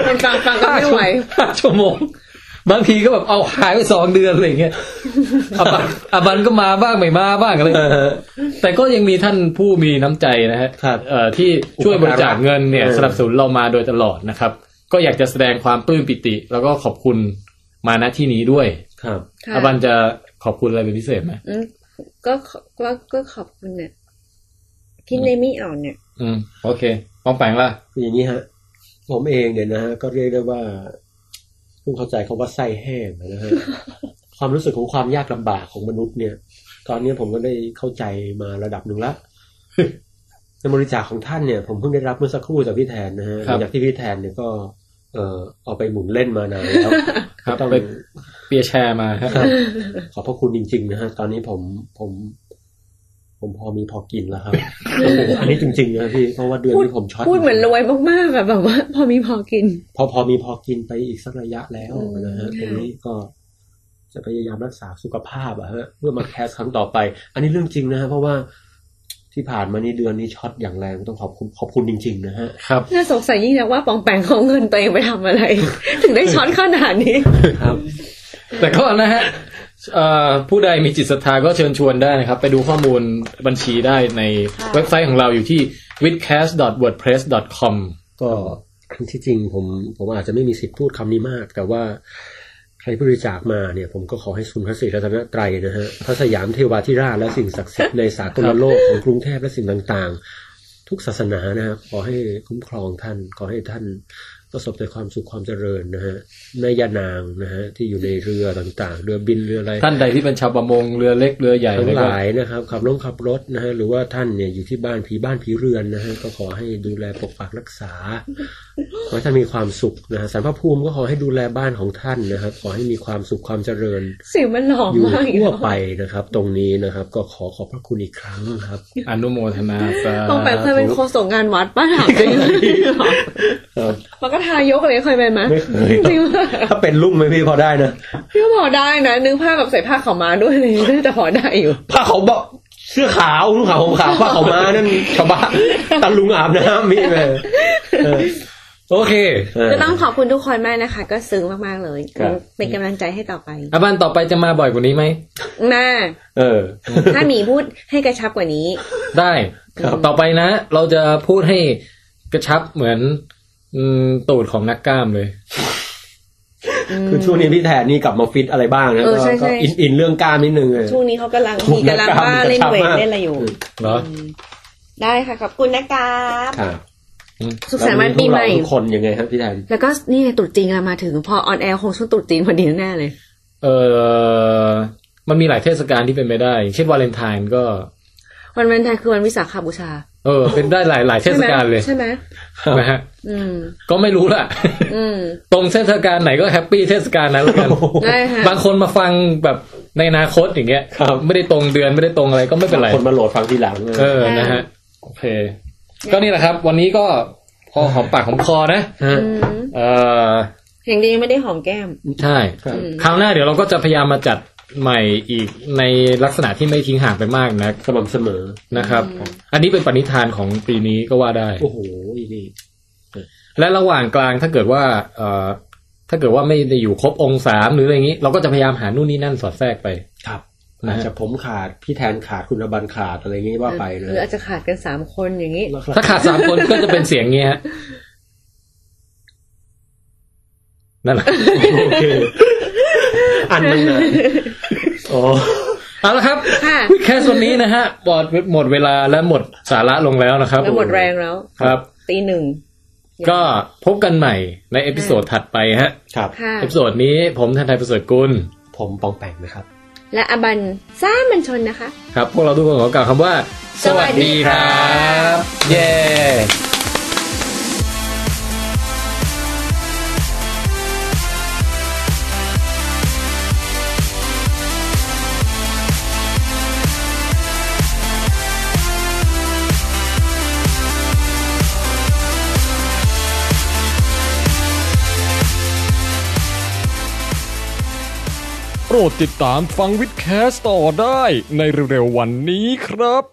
คนฟังฟังก็ไม่ไหวห้าชั่วโมง บางทีก็แบบเอาหายไปสองเดือนอะไรอย่างเงี้ยอาบันอาบันก็มาบ้างไม่มาบ้างอะไรเออแต่ก็ยังมีท่านผู้มีน้ำใจนะฮะครับเอ่อที่ช่วยบริจาคเงินเนี่ยเออสนับสนุนเรามาโดยตลอดนะครับ ก็อยากจะแสดงความปลื้มปิติ แล้วก็ขอบคุณมาณที่นี้ด้วย ครับค่ะอาบันจะ ขอบคุณอะไรเป็นพิเศษไหมอืมก็ขอก็ก็ขอบคุณเนี่ยที่ในไม่ออกเนี่ย อืม โอเคปองแปงล่ะคืออย่างนี้ฮะ ผมเองเนี่ยนะฮะ ก็เรียกได้ว่าเพิ่งเข้าใจคาว่าไส้แห้งนะฮะความรู้สึกของความยากลำบากของมนุษย์เนี่ย ตอนนี้ผมก็ได้เข้าใจมาระดับหนึ่งละในบริจาคของท่านเนี่ย ผมเพิ่งได้รับเมื่อสักครู่จากพี่แทนนะฮะหครัลับงจากที่พี่แทนเนี่ยก็ เอ่อเอาไปหมุนเล่นมานานแล้วครับต้องไป เปียร์แชร์มาครับครับขอบพระคุณจริง ๆ นะฮะตอนนี้ผมผมผมพอมีพอกินแล้วครับโอ้โหอันนี้จริงๆนะพี่ เพราะว่าเดือนพูดที่ผมช็อต พูดเหมือนรวยมากๆอะแบบว่า พอมีพอกิน พอพอมีพอกินไปอีกสักระยะแล้วอืมนะฮะตค่ะรงนี้ก็จะพยายามรักษาสุขภาพอะฮะเพื่อมาแคสครั้งต่อไป อันนี้เรื่องจริงนะฮะเพราะว่าที่ผ่านมานี่เดือนนี้ช็อตอย่างแรงต้องขอบคุณขอบคุณจริง ๆ นะฮะครับน่าสงสัยยิ่งนะว่าปองแปงเขาเอาเงินตัวเองไปทำอะไร ถึงได้ช็อตขนาดนี้ครับ แต่ก็นะฮะเอ่อผู้ใดมีจิตศรัทธาก็เชิญชวนได้นะครับ ไปดูข้อมูลบัญชีได้ในค่ะเว็บไซต์ของเราอยู่ที่ withcast.wordpress.com ก็ที่จริงผมผมอาจจะไม่มีสิทธิ์พูดคำนี้มาก แต่ว่าใครบริจาคมาเนี่ย ผมก็ขอให้สุนทรศรีรัตนตรัยนะฮะพระสยามเทวาธิราชและสิ่งศักดิ์สิทธิ์ในสากลโลกของกรุงเทพและสิ่งต่าง ๆ ทุกศาสนานะครับขอให้คุ้มครองท่านขอให้ท่าน ประสบแต่ความสุขความเจริญนะฮะแม่ยานางนะฮะที่อยู่ในเรือต่างๆ เรือบินเรืออะไรท่านใดที่เป็นชาวประมงเรือเล็กเรือใหญ่ทั้งแล้วหก็ลายนะครับขับรถขับรถนะฮะหรือว่าท่านเนี่ยอยู่ที่บ้านผีบ้านผีเรือนนะฮะก็ขอให้ดูแลปกปักรักษาขอให้ท่านมีความสุขนะฮะสารพระภูมิก็ขอให้ดูแลบ้านของท่านนะครับ ขอให้มีความสุขความเจริญเสียงมันหล่ออยู่มากทั่วไปนะครับ ตรงนี้นะครับ ก็ขอขอบพระคุณอีกครั้งครับ อนุโมทนาสาปองแปงเคยเป็นโฆษกงานวัดป้าถามจริงเออมันก็ทายกเลยเคยเป็นไหมไม่เคยจริงถ้าเป็นลุ่มไหมพี่พอได้นะพี่พอได้นะนึกภาพแบบใส่ผ้าขาวม้าด้วยเลยน่าจะพอได้อยู่ผ้าขาวบอกเสื้อขาวนุ่งขาวห่มขาวผ้าขาวม้านั่นชาวบ้านตะลุงอาบน้ำมีเลยเออโอเคก็ต้องขอบคุณทุกคนมากนะคะ ก็ซึ้งมากๆเลย เป็นกำลังใจให้ต่อไปอาบันต่อไปจะมาบ่อยกว่านี้ไหมมาเออ ถ้าหมีพูดให้กระชับกว่านี้ ได้ต่อไปนะ เราจะพูดให้กระชับเหมือน อืมตูดของนักกล้ามเลย คือช่วงนี้พี่แทนนี่กลับมาฟิตอะไรบ้างนะเออก็ใช่ใช่ ก็ in in เรื่องกล้ามนิดนึงเลย ช่วงนี้เขากำลังถูกมีกำลังนะครับบ้าเล่นกระชับ weight มากเล่นอะไรอยู่เหรอได้ค่ะ ขอบคุณนะครับครับอืมสุขสันต์วันปีใหม่ แล้วพวกเราทุกคนยังไงครับพี่แทน แล้วก็นี่ไงตรุษจีนกำลังมาถึงพอ on air คงช่วงตรุษจีนพอดีแน่เลย เออมันมีหลายเทศกาลที่เป็นไปได้อย่างเช่นวาเลนไทน์ก็ วันวันไทยคือวันวิสาขบูชา เออ เป็นได้หลายหลายเทศกาลเลยใช่ไหมนะฮะอืมก็ไม่รู้ล่ะอืมตรงเทศกาลไหนก็ happy เทศกาลนั้นแล้วกันได้ค่ะบางคนมาฟังแบบในอนาคตอย่างเงี้ยครับไม่ได้ตรงเดือนไม่ได้ตรงอะไรก็ไม่เป็นไรคนมา load ฟังทีหลังเออนะฮะโอเค ก็นี่แหละครับ วันนี้ก็พอหอมปากหอมคอนะฮะอืมเอออย่างดียังไม่ได้หอมแก้ม ใช่ครับอืมคราวหน้าเดี๋ยวเราก็จะพยายามมาจัด ใหม่อีกในลักษณะที่ไม่ทิ้งห่างไปมากนะสม่ำเสมอนะครับ อันนี้เป็นปณิธานของปีนี้ก็ว่าได้ โอ้โหนี่และระหว่างกลางถ้าเกิดว่าเอ่อถ้าเกิดว่าไม่ได้อยู่ครบองค์สามหรืออะไรอย่างนี้ เราก็จะพยายามหานู่นนี่นั่นสอดแทรกไปครับนะอาจฮะจะผมขาดพี่แทนขาดคุณอบันขาดอะไรอย่างงี้ว่าไปหนะรืออาจจะขาดกันสามคนอย่างนี้ ถ้าขาดสามคนก็จะเป็นเสียงเงี้ยฮะนั่นแหละ โอเคอันนั้นนะโอ้เอาละครับค่ะแค่ส่วนนี้นะฮะหมดหมดเวลาและหมดสาระลงแล้วนะครับแล้วหมดแรงแล้วครับ ตีหนึ่งก็พบกันใหม่ใน episode ถัดไปฮะ ครับค่ะ episode นี้ผมแทนไทประเสริฐกุล ผมปองแปงนะครับ และอบันซ่ามันชนนะคะ ครับ พวกเราทุกคนขอกล่าวคำว่า สวัสดีครับ เย้ รดติดตามฟังวิดแคสต่อได้ในเร็วๆวันนี้ครับ